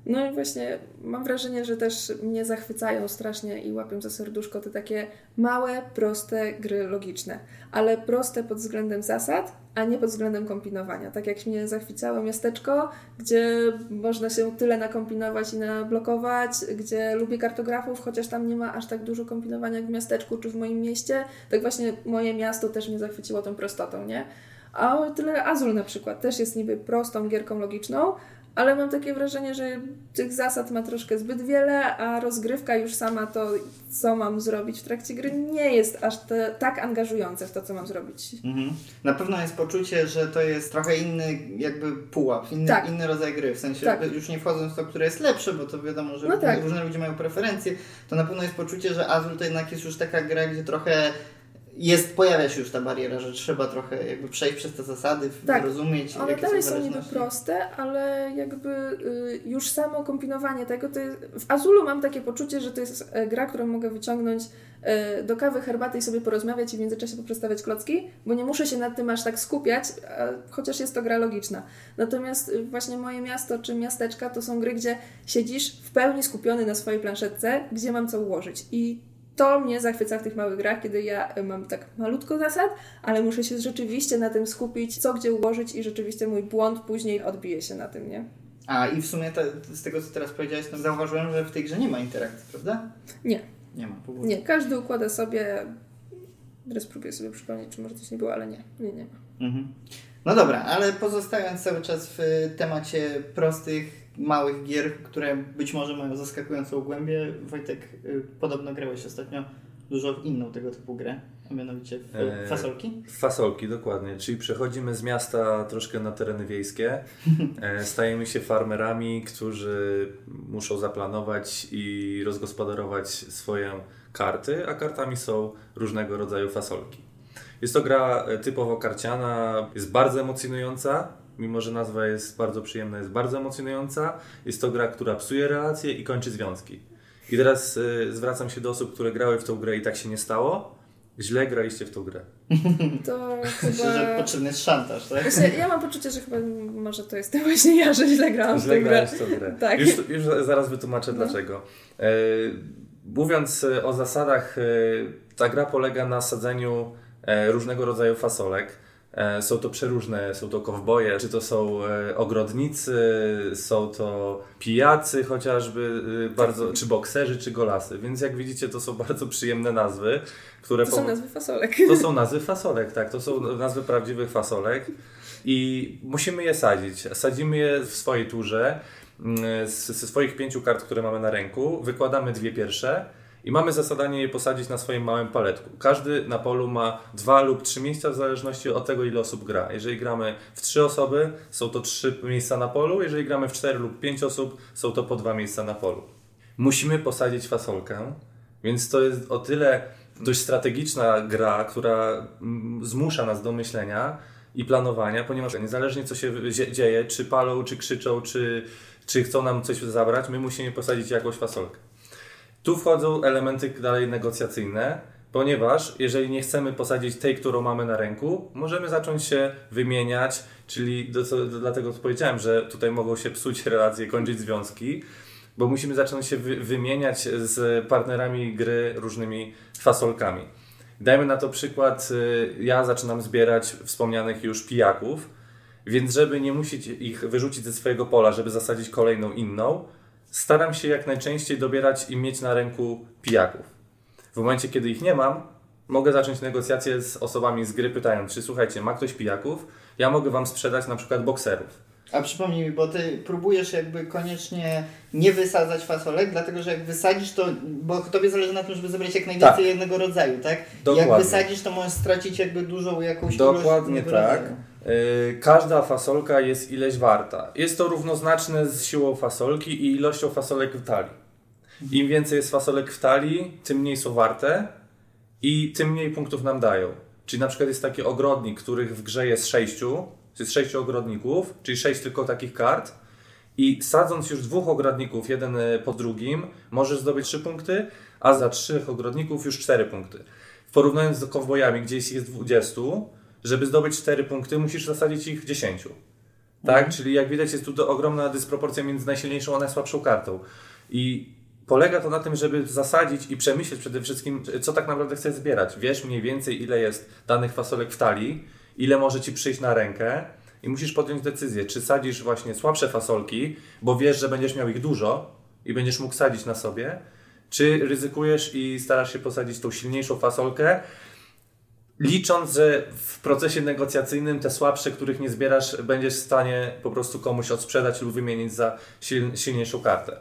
No i właśnie mam wrażenie, że też mnie zachwycają strasznie i łapią za serduszko te takie małe, proste gry logiczne, ale proste pod względem zasad, a nie pod względem kombinowania. Tak jak mnie zachwycało miasteczko, gdzie można się tyle nakombinować i nablokować, gdzie lubię kartografów, chociaż tam nie ma aż tak dużo kombinowania jak w miasteczku czy w moim mieście, tak właśnie moje miasto też mnie zachwyciło tą prostotą, nie? A tyle Azul na przykład też jest niby prostą gierką logiczną, ale mam takie wrażenie, że tych zasad ma troszkę zbyt wiele, a rozgrywka już sama to, co mam zrobić w trakcie gry, nie jest aż te, tak angażujące w to, co mam zrobić. Mhm. Na pewno jest poczucie, że to jest trochę inny jakby pułap, inny, tak. inny rodzaj gry, w sensie tak. już nie wchodząc w to, które jest lepsze, bo to wiadomo, że no tak. różne ludzie mają preferencje, to na pewno jest poczucie, że Azul to jednak jest już taka gra, gdzie trochę jest, pojawia się już ta bariera, że trzeba trochę jakby przejść przez te zasady, tak, rozumieć. One dalej są, niby proste, ale jakby y, już samo kombinowanie tego, to jest, w Azulu mam takie poczucie, że to jest e, gra, którą mogę wyciągnąć e, do kawy, herbaty i sobie porozmawiać i w międzyczasie poprzestawiać klocki, bo nie muszę się nad tym aż tak skupiać, chociaż jest to gra logiczna. Natomiast y, właśnie moje miasto czy miasteczka to są gry, gdzie siedzisz w pełni skupiony na swojej planszetce, gdzie mam co ułożyć i to mnie zachwyca w tych małych grach, kiedy ja mam tak malutko zasad, ale muszę się rzeczywiście na tym skupić, co gdzie ułożyć i rzeczywiście mój błąd później odbije się na tym, nie? A i w sumie te, z tego, co teraz powiedziałeś, zauważyłem, że w tej grze nie ma interakcji, prawda? Nie. Nie ma. Nie, każdy układa sobie. Teraz próbuję sobie przypomnieć, czy może coś nie było, ale nie, nie, nie ma. Mhm. No dobra, ale pozostając cały czas w temacie prostych małych gier, które być może mają zaskakującą głębię. Wojtek, y, podobno grałeś ostatnio dużo w inną tego typu grę, a mianowicie w e, fasolki? Fasolki, dokładnie. Czyli przechodzimy z miasta troszkę na tereny wiejskie. E, stajemy się farmerami, którzy muszą zaplanować i rozgospodarować swoje karty, a kartami są różnego rodzaju fasolki. Jest to gra e, typowo karciana, jest bardzo emocjonująca, mimo że nazwa jest bardzo przyjemna, jest bardzo emocjonująca. Jest to gra, która psuje relacje i kończy związki. I teraz y, zwracam się do osób, które grały w tą grę i tak się nie stało. źle graliście w tą grę. To Myślę, chyba... że potrzebny jest szantaż, tak? Właśnie, ja mam poczucie, że chyba może to jestem właśnie ja, że źle grałam w Źle tę grę. grałeś w tą grę. Tak. Już, już zaraz wytłumaczę No. dlaczego. E, mówiąc e, o zasadach, e, ta gra polega na sadzeniu e, różnego rodzaju fasolek. E, Są to przeróżne, są to kowboje, czy to są e, ogrodnicy, są to pijacy chociażby, e, bardzo, czy bokserzy, czy golasy. Więc jak widzicie, to są bardzo przyjemne nazwy, które To są po- nazwy fasolek. to są nazwy fasolek, tak. To są nazwy prawdziwych fasolek i musimy je sadzić. Sadzimy je w swojej turze mm, ze swoich pięciu kart, które mamy na ręku. Wykładamy dwie pierwsze i mamy za zadanie je posadzić na swoim małym paletku. Każdy na polu ma dwa lub trzy miejsca w zależności od tego, ile osób gra. Jeżeli gramy w trzy osoby, są to trzy miejsca na polu. Jeżeli gramy w cztery lub pięć osób, są to po dwa miejsca na polu. Musimy posadzić fasolkę, więc to jest o tyle dość strategiczna gra, która mm, zmusza nas do myślenia i planowania, ponieważ niezależnie co się zie- dzieje, czy palą, czy krzyczą, czy, czy chcą nam coś zabrać, my musimy posadzić jakąś fasolkę. Tu wchodzą elementy dalej negocjacyjne, ponieważ jeżeli nie chcemy posadzić tej, którą mamy na ręku, możemy zacząć się wymieniać, czyli do, co, do, dlatego powiedziałem, że tutaj mogą się psuć relacje, kończyć związki, bo musimy zacząć się wy, wymieniać z partnerami gry różnymi fasolkami. Dajmy na to przykład, y, ja zaczynam zbierać wspomnianych już pijaków, więc żeby nie musieć ich wyrzucić ze swojego pola, żeby zasadzić kolejną inną, staram się jak najczęściej dobierać i mieć na ręku pijaków. W momencie, kiedy ich nie mam, mogę zacząć negocjacje z osobami z gry, pytając, czy słuchajcie, ma ktoś pijaków? Ja mogę wam sprzedać na przykład bokserów. A przypomnij mi, bo ty próbujesz jakby koniecznie nie wysadzać fasolek, dlatego że jak wysadzisz to, bo tobie zależy na tym, żeby zebrać jak najwięcej Tak. jednego rodzaju, tak? Dokładnie. Jak wysadzisz, to możesz stracić jakby dużą jakąś Dokładnie ilość tak. rodzaju. Yy, Każda fasolka jest ileś warta. Jest to równoznaczne z siłą fasolki i ilością fasolek w talii. Im więcej jest fasolek w talii, tym mniej są warte i tym mniej punktów nam dają. Czyli na przykład jest taki ogrodnik, których w grze jest sześciu, jest sześciu ogrodników, czyli sześć tylko takich kart. I sadząc już dwóch ogrodników, jeden y, po drugim, możesz zdobyć trzy punkty, a za trzech ogrodników już cztery punkty. Porównując z kowbojami, gdzie jest ich 20, żeby zdobyć 4 punkty, musisz zasadzić ich 10. Tak? Czyli jak widać, jest tu ogromna dysproporcja między najsilniejszą a najsłabszą kartą. I polega to na tym, żeby zasadzić i przemyśleć przede wszystkim, co tak naprawdę chcesz zbierać. Wiesz mniej więcej, ile jest danych fasolek w talii, ile może ci przyjść na rękę i musisz podjąć decyzję, czy sadzisz właśnie słabsze fasolki, bo wiesz, że będziesz miał ich dużo i będziesz mógł sadzić na sobie, czy ryzykujesz i starasz się posadzić tą silniejszą fasolkę, licząc, że w procesie negocjacyjnym te słabsze, których nie zbierasz, będziesz w stanie po prostu komuś odsprzedać lub wymienić za sil, silniejszą kartę.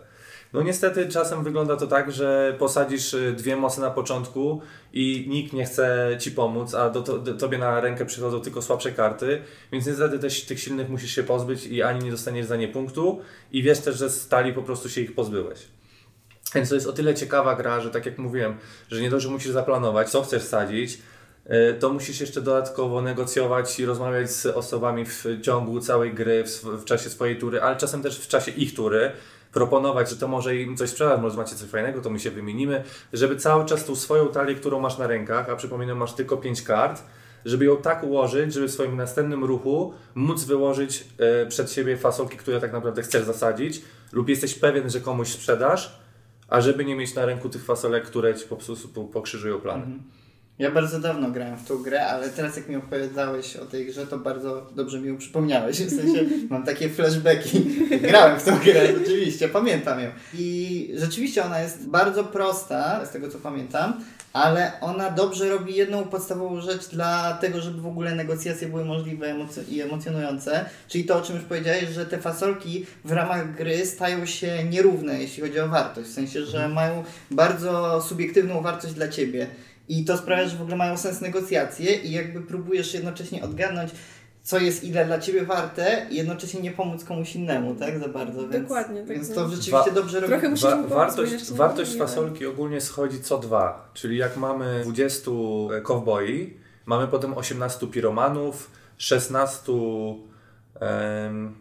No niestety czasem wygląda to tak, że posadzisz y, dwie mocy na początku i nikt nie chce Ci pomóc, a do, do Tobie na rękę przychodzą tylko słabsze karty, więc niestety też tych silnych musisz się pozbyć i ani nie dostaniesz za nie punktu i wiesz też, że z talii po prostu się ich pozbyłeś. Więc to jest o tyle ciekawa gra, że tak jak mówiłem, że nie dość, że musisz zaplanować, co chcesz sadzić, to musisz jeszcze dodatkowo negocjować i rozmawiać z osobami w ciągu całej gry, w, czasie swojej tury, ale czasem też w czasie ich tury. Proponować, że to może im coś sprzedać, może macie coś fajnego, to my się wymienimy, żeby cały czas tą swoją talię, którą masz na rękach, a przypominam, masz tylko 5 kart, żeby ją tak ułożyć, żeby w swoim następnym ruchu móc wyłożyć e, przed siebie fasolki, które tak naprawdę chcesz zasadzić, lub jesteś pewien, że komuś sprzedasz, a żeby nie mieć na ręku tych fasolek, które ci po prostu pokrzyżują plany. Ja bardzo dawno grałem w tą grę, ale teraz jak mi opowiadałeś o tej grze, to bardzo dobrze mi ją przypomniałeś. W sensie mam takie flashbacki. Grałem w tą grę, rzeczywiście, pamiętam ją. I rzeczywiście ona jest bardzo prosta, z tego co pamiętam, ale ona dobrze robi jedną podstawową rzecz dla tego, żeby w ogóle negocjacje były możliwe i emocjonujące. Czyli to, o czym już powiedziałeś, że te fasolki w ramach gry stają się nierówne, jeśli chodzi o wartość. W sensie, że mają bardzo subiektywną wartość dla ciebie. I to sprawia, że w ogóle mają sens negocjacje i jakby próbujesz jednocześnie odgadnąć, co jest ile dla ciebie warte i jednocześnie nie pomóc komuś innemu, tak? Za bardzo. Więc, Dokładnie, tak Więc to rzeczywiście Wa- dobrze robi. Wa- pomóc, wartość wartość fasolki ogólnie schodzi co dwa, czyli jak mamy 20 kowboi, mamy potem 18 piromanów, 16 em,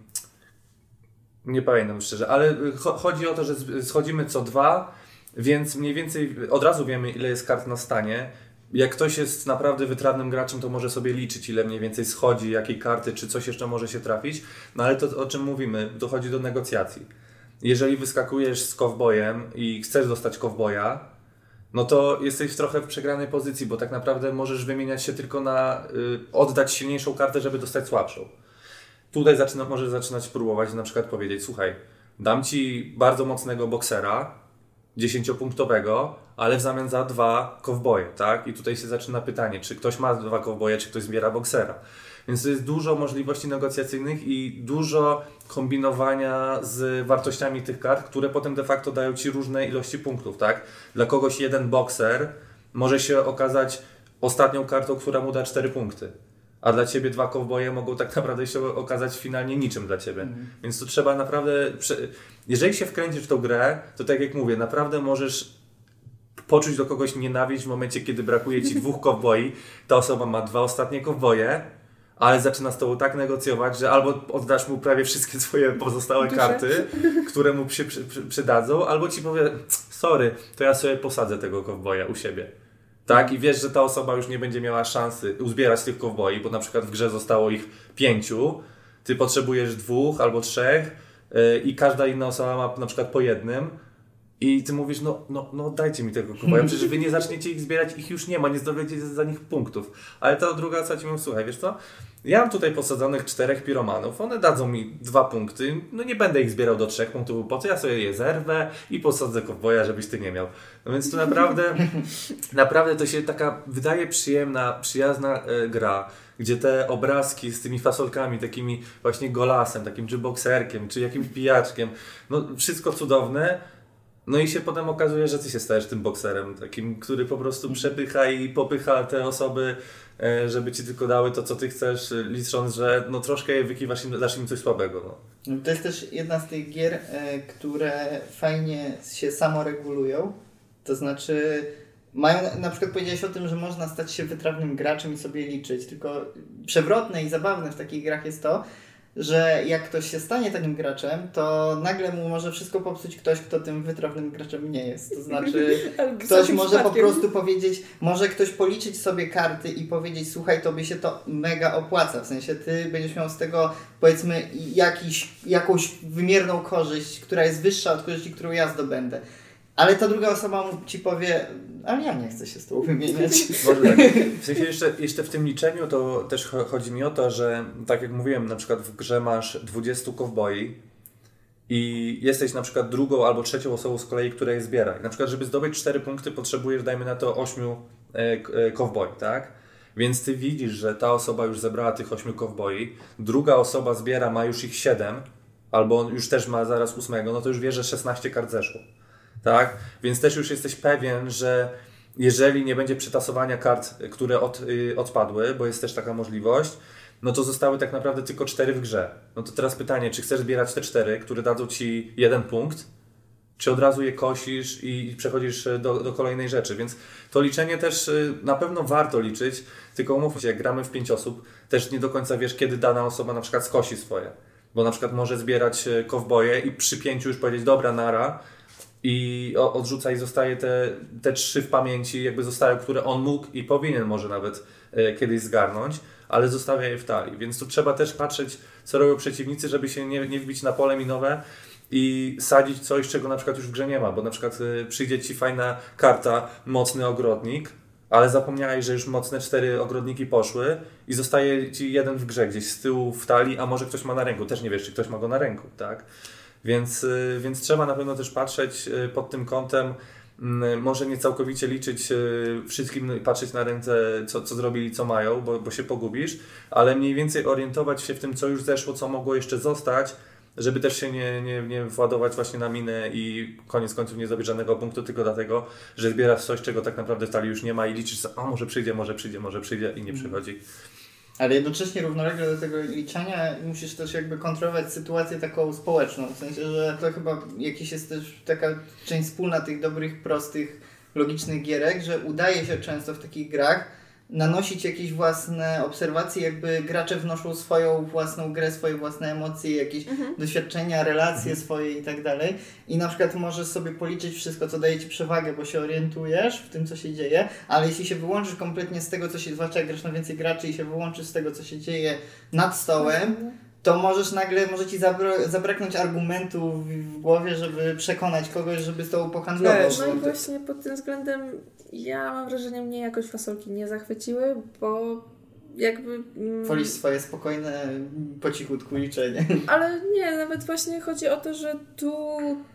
nie pamiętam szczerze, ale cho- chodzi o to, że schodzimy co dwa, więc mniej więcej od razu wiemy ile jest kart na stanie. jak ktoś jest naprawdę wytrawnym graczem, to może sobie liczyć, ile mniej więcej schodzi, jakiej karty, czy coś jeszcze może się trafić. No ale to, o czym mówimy, dochodzi do negocjacji. Jeżeli wyskakujesz z kowbojem i chcesz dostać kowboja, no to jesteś trochę w przegranej pozycji, bo tak naprawdę możesz wymieniać się tylko na y, oddać silniejszą kartę, żeby dostać słabszą. Tutaj zaczyna, możesz zaczynać próbować na przykład powiedzieć, słuchaj, dam ci bardzo mocnego boksera, 10-punktowego, ale w zamian za dwa kowboje, tak? I tutaj się zaczyna pytanie, czy ktoś ma dwa kowboje, czy ktoś zbiera boksera. Więc jest dużo możliwości negocjacyjnych i dużo kombinowania z wartościami tych kart, które potem de facto dają Ci różne ilości punktów, tak? Dla kogoś jeden bokser może się okazać ostatnią kartą, która mu da 4 punkty. A dla ciebie dwa kowboje mogą tak naprawdę się okazać finalnie niczym dla ciebie. Mm. Więc tu trzeba naprawdę. Jeżeli się wkręcisz w tą grę, to tak jak mówię, naprawdę możesz poczuć do kogoś nienawiść w momencie, kiedy brakuje ci dwóch kowboi. Ta osoba ma dwa ostatnie kowboje, ale zaczyna z tobą tak negocjować, że albo oddasz mu prawie wszystkie swoje pozostałe Duże. karty, które mu się przy, przy, przydadzą, albo ci powie, sorry, to ja sobie posadzę tego kowboja u siebie. Tak? I wiesz, że ta osoba już nie będzie miała szansy uzbierać tych kowboi, bo na przykład w grze zostało ich pięciu, ty potrzebujesz dwóch albo trzech yy, i każda inna osoba ma na przykład po jednym, i ty mówisz, no, no, no dajcie mi tego kupoja, przecież wy nie zaczniecie ich zbierać, ich już nie ma, nie zdobycie za nich punktów. Ale ta druga osoba ci mówi, słuchaj, wiesz co, ja mam tutaj posadzonych czterech piromanów, one dadzą mi dwa punkty, no nie będę ich zbierał do trzech punktów, po co ja sobie je zerwę i posadzę kowboja, żebyś ty nie miał. No więc tu naprawdę, naprawdę to się taka wydaje przyjemna, przyjazna e, gra, gdzie te obrazki z tymi fasolkami, takimi właśnie golasem, takim czy bokserkiem, czy jakimś pijaczkiem, no wszystko cudowne, no i się potem okazuje, że ty się stajesz tym bokserem, takim, który po prostu przepycha i popycha te osoby, e, żeby ci tylko dały to, co ty chcesz, licząc, że no troszkę je wykiwasz i dasz im coś słabego. No. no. To jest też jedna z tych gier, e, które fajnie się samoregulują. To znaczy, mają, na przykład powiedziałeś o tym, że można stać się wytrawnym graczem i sobie liczyć, tylko przewrotne i zabawne w takich grach jest to, że jak ktoś się stanie takim graczem, to nagle mu może wszystko popsuć ktoś, kto tym wytrawnym graczem nie jest. To znaczy, ktoś może po prostu powiedzieć, może ktoś policzyć sobie karty i powiedzieć, słuchaj, tobie się to mega opłaca. W sensie ty będziesz miał z tego, powiedzmy, jakiś, jakąś wymierną korzyść, która jest wyższa od korzyści, którą ja zdobędę. Ale ta druga osoba ci powie, ale ja nie chcę się z tobą wymieniać. Może tak. W sensie jeszcze, jeszcze w tym liczeniu to też chodzi mi o to, że tak jak mówiłem, na przykład w grze masz 20 kowboi i jesteś na przykład drugą albo trzecią osobą z kolei, która je zbiera. I na przykład, żeby zdobyć 4 punkty, potrzebujesz, dajmy na to, 8 e, kowboi, tak? Więc ty widzisz, że ta osoba już zebrała tych 8 kowboi, druga osoba zbiera, ma już ich 7, albo już też ma zaraz 8, no to już wie, że 16 kart zeszło tak? Więc też już jesteś pewien, że jeżeli nie będzie przetasowania kart, które od, y, odpadły, bo jest też taka możliwość, no to zostały tak naprawdę tylko cztery w grze. No to teraz pytanie, czy chcesz zbierać te cztery, które dadzą ci jeden punkt, czy od razu je kosisz i przechodzisz do, do kolejnej rzeczy. Więc to liczenie też y, na pewno warto liczyć, tylko umówmy się, jak gramy w pięć osób, też nie do końca wiesz, kiedy dana osoba na przykład skosi swoje. Bo na przykład może zbierać y, kowboje i przy pięciu już powiedzieć, dobra, nara, i odrzuca i zostaje te, te trzy w pamięci, jakby zostają, które on mógł i powinien może nawet e, kiedyś zgarnąć, ale zostawia je w talii. Więc tu trzeba też patrzeć, co robią przeciwnicy, żeby się nie, nie wbić na pole minowe i sadzić coś, czego na przykład już w grze nie ma, bo na przykład e, przyjdzie ci fajna karta, mocny ogrodnik, ale zapomniałeś, że już mocne cztery ogrodniki poszły i zostaje ci jeden w grze, gdzieś z tyłu w talii, a może ktoś ma na ręku. Też nie wiesz, czy ktoś ma go na ręku, tak? Więc, y, więc trzeba na pewno też patrzeć y, pod tym kątem, mm, może nie całkowicie liczyć y, wszystkim, patrzeć na ręce, co, co zrobili, co mają, bo, bo się pogubisz, ale mniej więcej orientować się w tym, co już zeszło, co mogło jeszcze zostać, żeby też się nie, nie, nie władować właśnie na minę i koniec końców nie zdobyć żadnego punktu tylko dlatego, że zbierasz coś, czego tak naprawdę w talii już nie ma i liczysz, a może przyjdzie, może przyjdzie, może przyjdzie i nie przychodzi. Ale jednocześnie równolegle do tego liczenia musisz też jakby kontrolować sytuację taką społeczną. W sensie, że to chyba jakiś jest też taka część wspólna tych dobrych, prostych, logicznych gierek, że udaje się często w takich grach nanosić jakieś własne obserwacje, jakby gracze wnoszą swoją własną grę, swoje własne emocje, jakieś Mhm. doświadczenia, relacje swoje i tak dalej. I na przykład możesz sobie policzyć wszystko, co daje ci przewagę, bo się orientujesz w tym, co się dzieje, ale jeśli się wyłączysz kompletnie z tego, co się, zwłaszcza jak grasz na więcej graczy i się wyłączysz z tego, co się dzieje nad stołem, to możesz nagle, może ci zabra- zabraknąć argumentu w, w głowie, żeby przekonać kogoś, żeby z tobą pohandlował. No bo i właśnie pod tym względem ja mam wrażenie, mnie jakoś fasolki nie zachwyciły, bo jakby... mm, Wolisz swoje spokojne, po cichutku liczenie. Ale nie, nawet właśnie chodzi o to, że tu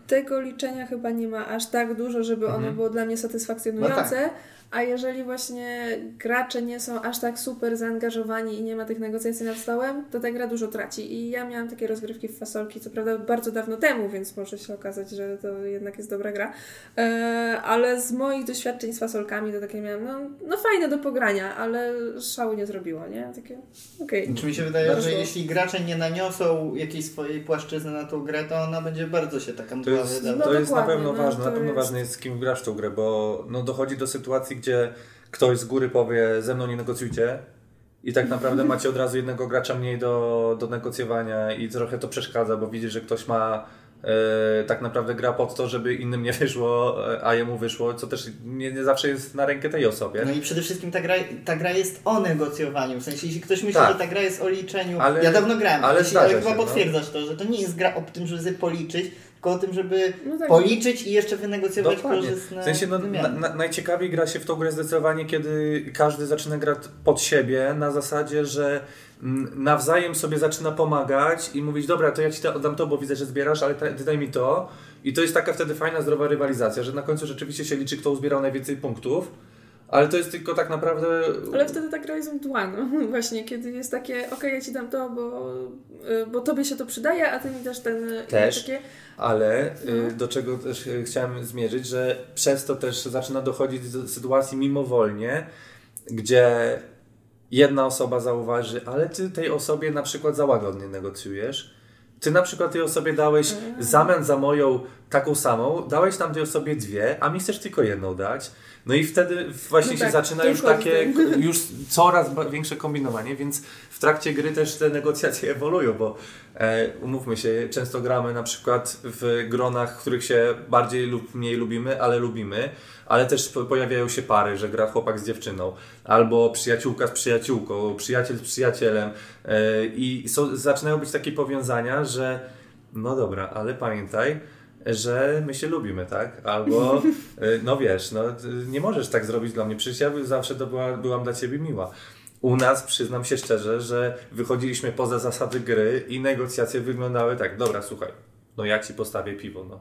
tego liczenia chyba nie ma aż tak dużo, żeby ono Mhm. było dla mnie satysfakcjonujące. No A jeżeli właśnie gracze nie są aż tak super zaangażowani i nie ma tych negocjacji nad stołem, to ta gra dużo traci. I ja miałam takie rozgrywki w fasolki, co prawda bardzo dawno temu, więc może się okazać, że to jednak jest dobra gra. E, ale z moich doświadczeń z fasolkami to takie miałam, no, no fajne do pogrania, ale szału nie zrobiło, nie? Takie, okej. Czy mi się wydaje, Bardzo. że jeśli gracze nie naniosą jakiejś swojej płaszczyzny na tą grę, to ona będzie bardzo się taka To mdła jest, wydawać. to No jest na dokładnie, pewno no ważne, to na pewno jest- ważne jest z kim grasz tą grę, bo no, dochodzi do sytuacji, gdzie ktoś z góry powie ze mną nie negocjujcie. I tak naprawdę macie od razu jednego gracza mniej do, do negocjowania i trochę to przeszkadza, bo widzisz, że ktoś ma tak naprawdę gra pod to, żeby innym nie wyszło, e, a jemu wyszło, co też nie, nie zawsze jest na rękę tej osobie. No i przede wszystkim ta gra, ta gra jest o negocjowaniu. W sensie, jeśli ktoś myśli, Tak. że ta gra jest o liczeniu. Ale- ja dawno grałem, ale jeśli, ale chyba się, no. potwierdzasz to, że to nie jest gra o tym, żeby policzyć, tylko o tym, żeby No tak. policzyć i jeszcze wynegocjować Dokładnie. korzystne W sensie no, na, na, najciekawiej gra się w tą grę zdecydowanie, kiedy każdy zaczyna grać pod siebie na zasadzie, że nawzajem sobie zaczyna pomagać i mówić, dobra, to ja ci to, dam to, bo widzę, że zbierasz, ale ty daj mi to. I to jest taka wtedy fajna, zdrowa rywalizacja, że na końcu rzeczywiście się liczy, kto uzbierał najwięcej punktów. Ale to jest tylko tak naprawdę. Ale wtedy ta gra jest mdła, no. Właśnie, kiedy jest takie, okej, ja ci dam to, bo, y, bo tobie się to przydaje, a ty mi dasz ten... y, Też. Takie, Ale No. y, do czego też chciałem zmierzyć, że przez to też zaczyna dochodzić do sytuacji mimowolnie, gdzie jedna osoba zauważy, ale ty tej osobie na przykład za łagodnie negocjujesz. Ty na przykład tej osobie dałeś w zamian za moją taką samą, dałeś tam tej osobie dwie, a mi chcesz tylko jedną dać. No i wtedy właśnie No się tak, zaczyna to już takie, już coraz większe kombinowanie, więc w trakcie gry też te negocjacje ewoluują, bo e, umówmy się, często gramy na przykład w gronach, w których się bardziej lub mniej lubimy, ale lubimy, ale też po- pojawiają się pary, że gra chłopak z dziewczyną, albo przyjaciółka z przyjaciółką, przyjaciel z przyjacielem e, i są, zaczynają być takie powiązania, że no dobra, ale pamiętaj, że my się lubimy, tak? Albo, y, no wiesz, no, nie możesz tak zrobić dla mnie, przecież ja zawsze to była, byłam dla Ciebie miła. U nas, przyznam się szczerze, że wychodziliśmy poza zasady gry i negocjacje wyglądały tak, dobra, słuchaj, no ja Ci postawię piwo, no.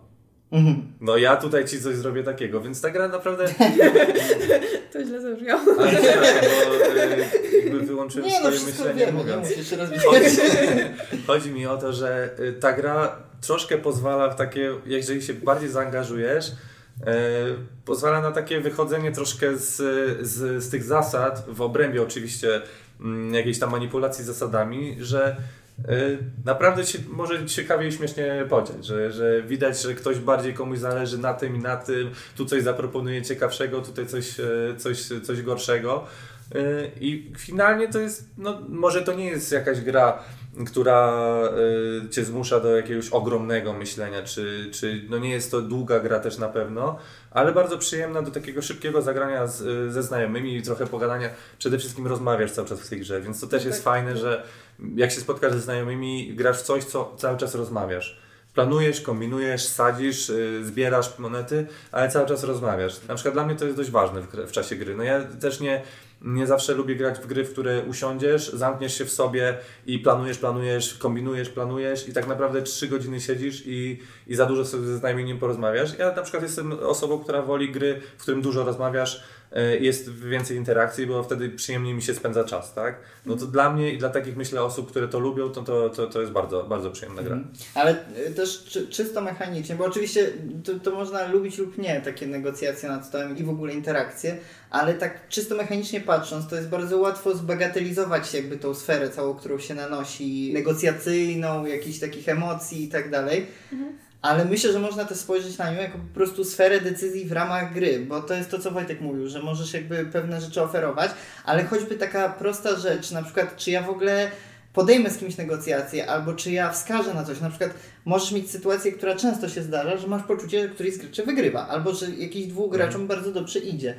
Mhm. No ja tutaj Ci coś zrobię takiego, więc ta gra naprawdę... to źle zabrzmiało. Ale przepraszam, bo y, jakby wyłączyłem Nie no, swoje myślenie wiemy, nie mówiąc. się rozwijać. Chodzi, chodzi mi o to, że y, ta gra troszkę pozwala w takie, jeżeli się bardziej zaangażujesz, y, pozwala na takie wychodzenie troszkę z, z, z tych zasad, w obrębie oczywiście mm, jakiejś tam manipulacji zasadami, że naprawdę się może ciekawie i śmiesznie podziać, że, że widać, że ktoś bardziej komuś zależy na tym i na tym, tu coś zaproponuje ciekawszego, tutaj coś, y, coś, coś gorszego. Y, I finalnie to jest, no może to nie jest jakaś gra, która y, cię zmusza do jakiegoś ogromnego myślenia, czy, czy no nie jest to długa gra też na pewno, ale bardzo przyjemna do takiego szybkiego zagrania z, y, ze znajomymi i trochę pogadania. Przede wszystkim rozmawiasz cały czas w tej grze, więc to też No jest tak. fajne, że jak się spotkasz ze znajomymi, grasz w coś, co cały czas rozmawiasz. Planujesz, kombinujesz, sadzisz, zbierasz monety, ale cały czas rozmawiasz. Na przykład dla mnie to jest dość ważne w, w czasie gry. No ja też nie, nie zawsze lubię grać w gry, w które usiądziesz, zamkniesz się w sobie i planujesz, planujesz, kombinujesz, planujesz i tak naprawdę trzy godziny siedzisz i, i za dużo sobie ze znajomymi nie porozmawiasz. Ja na przykład jestem osobą, która woli gry, w którym dużo rozmawiasz, jest więcej interakcji, bo wtedy przyjemniej mi się spędza czas, tak? No to dla mnie i dla takich myślę osób, które to lubią, to, to, to, to jest bardzo, bardzo przyjemna gra. Mhm. Ale y, też czy, czysto mechanicznie, bo oczywiście to, to można lubić lub nie, takie negocjacje nad stołem i w ogóle interakcje, ale tak czysto mechanicznie patrząc, to jest bardzo łatwo zbagatelizować jakby tą sferę całą, którą się nanosi, negocjacyjną, jakichś takich emocji i tak dalej. Ale myślę, że można też spojrzeć na nią jako po prostu sferę decyzji w ramach gry, bo to jest to, co Wojtek mówił, że możesz jakby pewne rzeczy oferować, ale choćby taka prosta rzecz, na przykład czy ja w ogóle podejmę z kimś negocjacje, albo czy ja wskażę na coś. Na przykład możesz mieć sytuację, która często się zdarza, że masz poczucie, że któryś z graczy wygrywa, albo że jakiś dwóch graczom Mhm. bardzo dobrze idzie.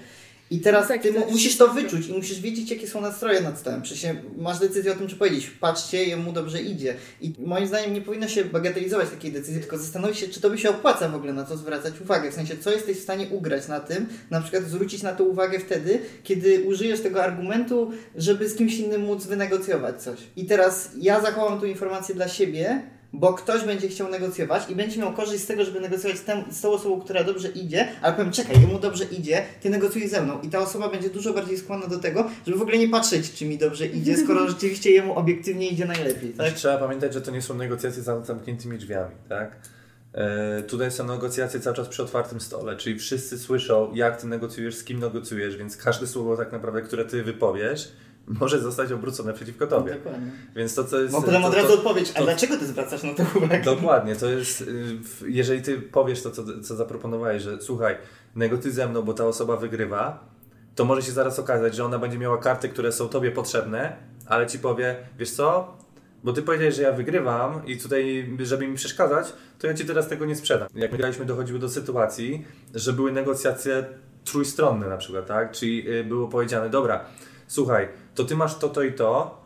I teraz Tak, ty to mu- jest- musisz to wyczuć i musisz wiedzieć, jakie są nastroje nad stołem. Przecież masz decyzję o tym, czy powiedzieć, patrzcie, jemu dobrze idzie. I moim zdaniem nie powinno się bagatelizować takiej decyzji, tylko zastanowić się, czy tobie się opłaca w ogóle na to zwracać uwagę. W sensie, co jesteś w stanie ugrać na tym, na przykład zwrócić na to uwagę wtedy, kiedy użyjesz tego argumentu, żeby z kimś innym móc wynegocjować coś. I teraz ja zachowam tu informację dla siebie, bo ktoś będzie chciał negocjować i będzie miał korzyść z tego, żeby negocjować z, tą osobą, która dobrze idzie, ale powiem, czekaj, jemu dobrze idzie, ty negocjuj ze mną. I ta osoba będzie dużo bardziej skłonna do tego, żeby w ogóle nie patrzeć, czy mi dobrze idzie, skoro rzeczywiście jemu obiektywnie idzie najlepiej. Tak? Trzeba pamiętać, że to nie są negocjacje za zamkniętymi drzwiami, tak? E, tutaj są negocjacje cały czas przy otwartym stole, czyli wszyscy słyszą, jak ty negocjujesz, z kim negocjujesz, więc każde słowo tak naprawdę, które ty wypowiesz, może zostać obrócone przeciwko tobie. Dokładnie. Więc to, co jest... Bo potem od razu odpowiedź, a to- dlaczego ty zwracasz na to uwagę? Dokładnie, to jest, y, jeżeli ty powiesz to, co, co zaproponowałeś, że słuchaj, negocjuj ze mną, bo ta osoba wygrywa, to może się zaraz okazać, że ona będzie miała karty, które są tobie potrzebne, ale ci powie, wiesz co, bo ty powiedziałeś, że ja wygrywam i tutaj, żeby mi przeszkadzać, to ja ci teraz tego nie sprzedam. Jak my graliśmy, dochodziły do sytuacji, że były negocjacje trójstronne na przykład, tak? Czyli y, było powiedziane, dobra, słuchaj, to ty masz to, to i to,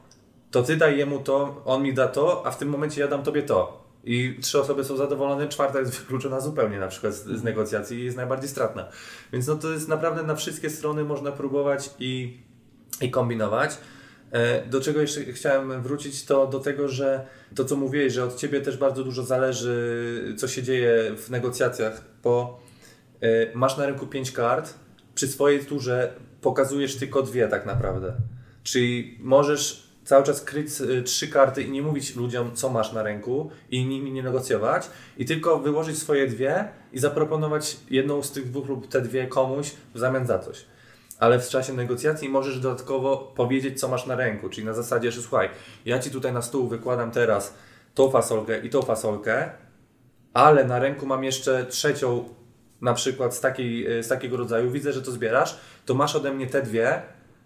to ty daj jemu to, on mi da to, a w tym momencie ja dam tobie to. I trzy osoby są zadowolone, czwarta jest wykluczona zupełnie na przykład z, z negocjacji i jest najbardziej stratna. Więc no to jest naprawdę na wszystkie strony można próbować i, i kombinować. E, Do czego jeszcze chciałem wrócić, to do tego, że to co mówiłeś, że od ciebie też bardzo dużo zależy, co się dzieje w negocjacjach, bo e, masz na rynku pięć kart, przy swojej turze pokazujesz tylko dwie tak naprawdę. Czyli możesz cały czas kryć y, trzy karty i nie mówić ludziom, co masz na ręku i nimi nie negocjować i tylko wyłożyć swoje dwie i zaproponować jedną z tych dwóch lub te dwie komuś w zamian za coś. Ale w czasie negocjacji możesz dodatkowo powiedzieć, co masz na ręku, czyli na zasadzie, że słuchaj, ja Ci tutaj na stół wykładam teraz tą fasolkę i tą fasolkę, ale na ręku mam jeszcze trzecią, na przykład z, takiej, y, z takiego rodzaju, widzę, że to zbierasz, to masz ode mnie te dwie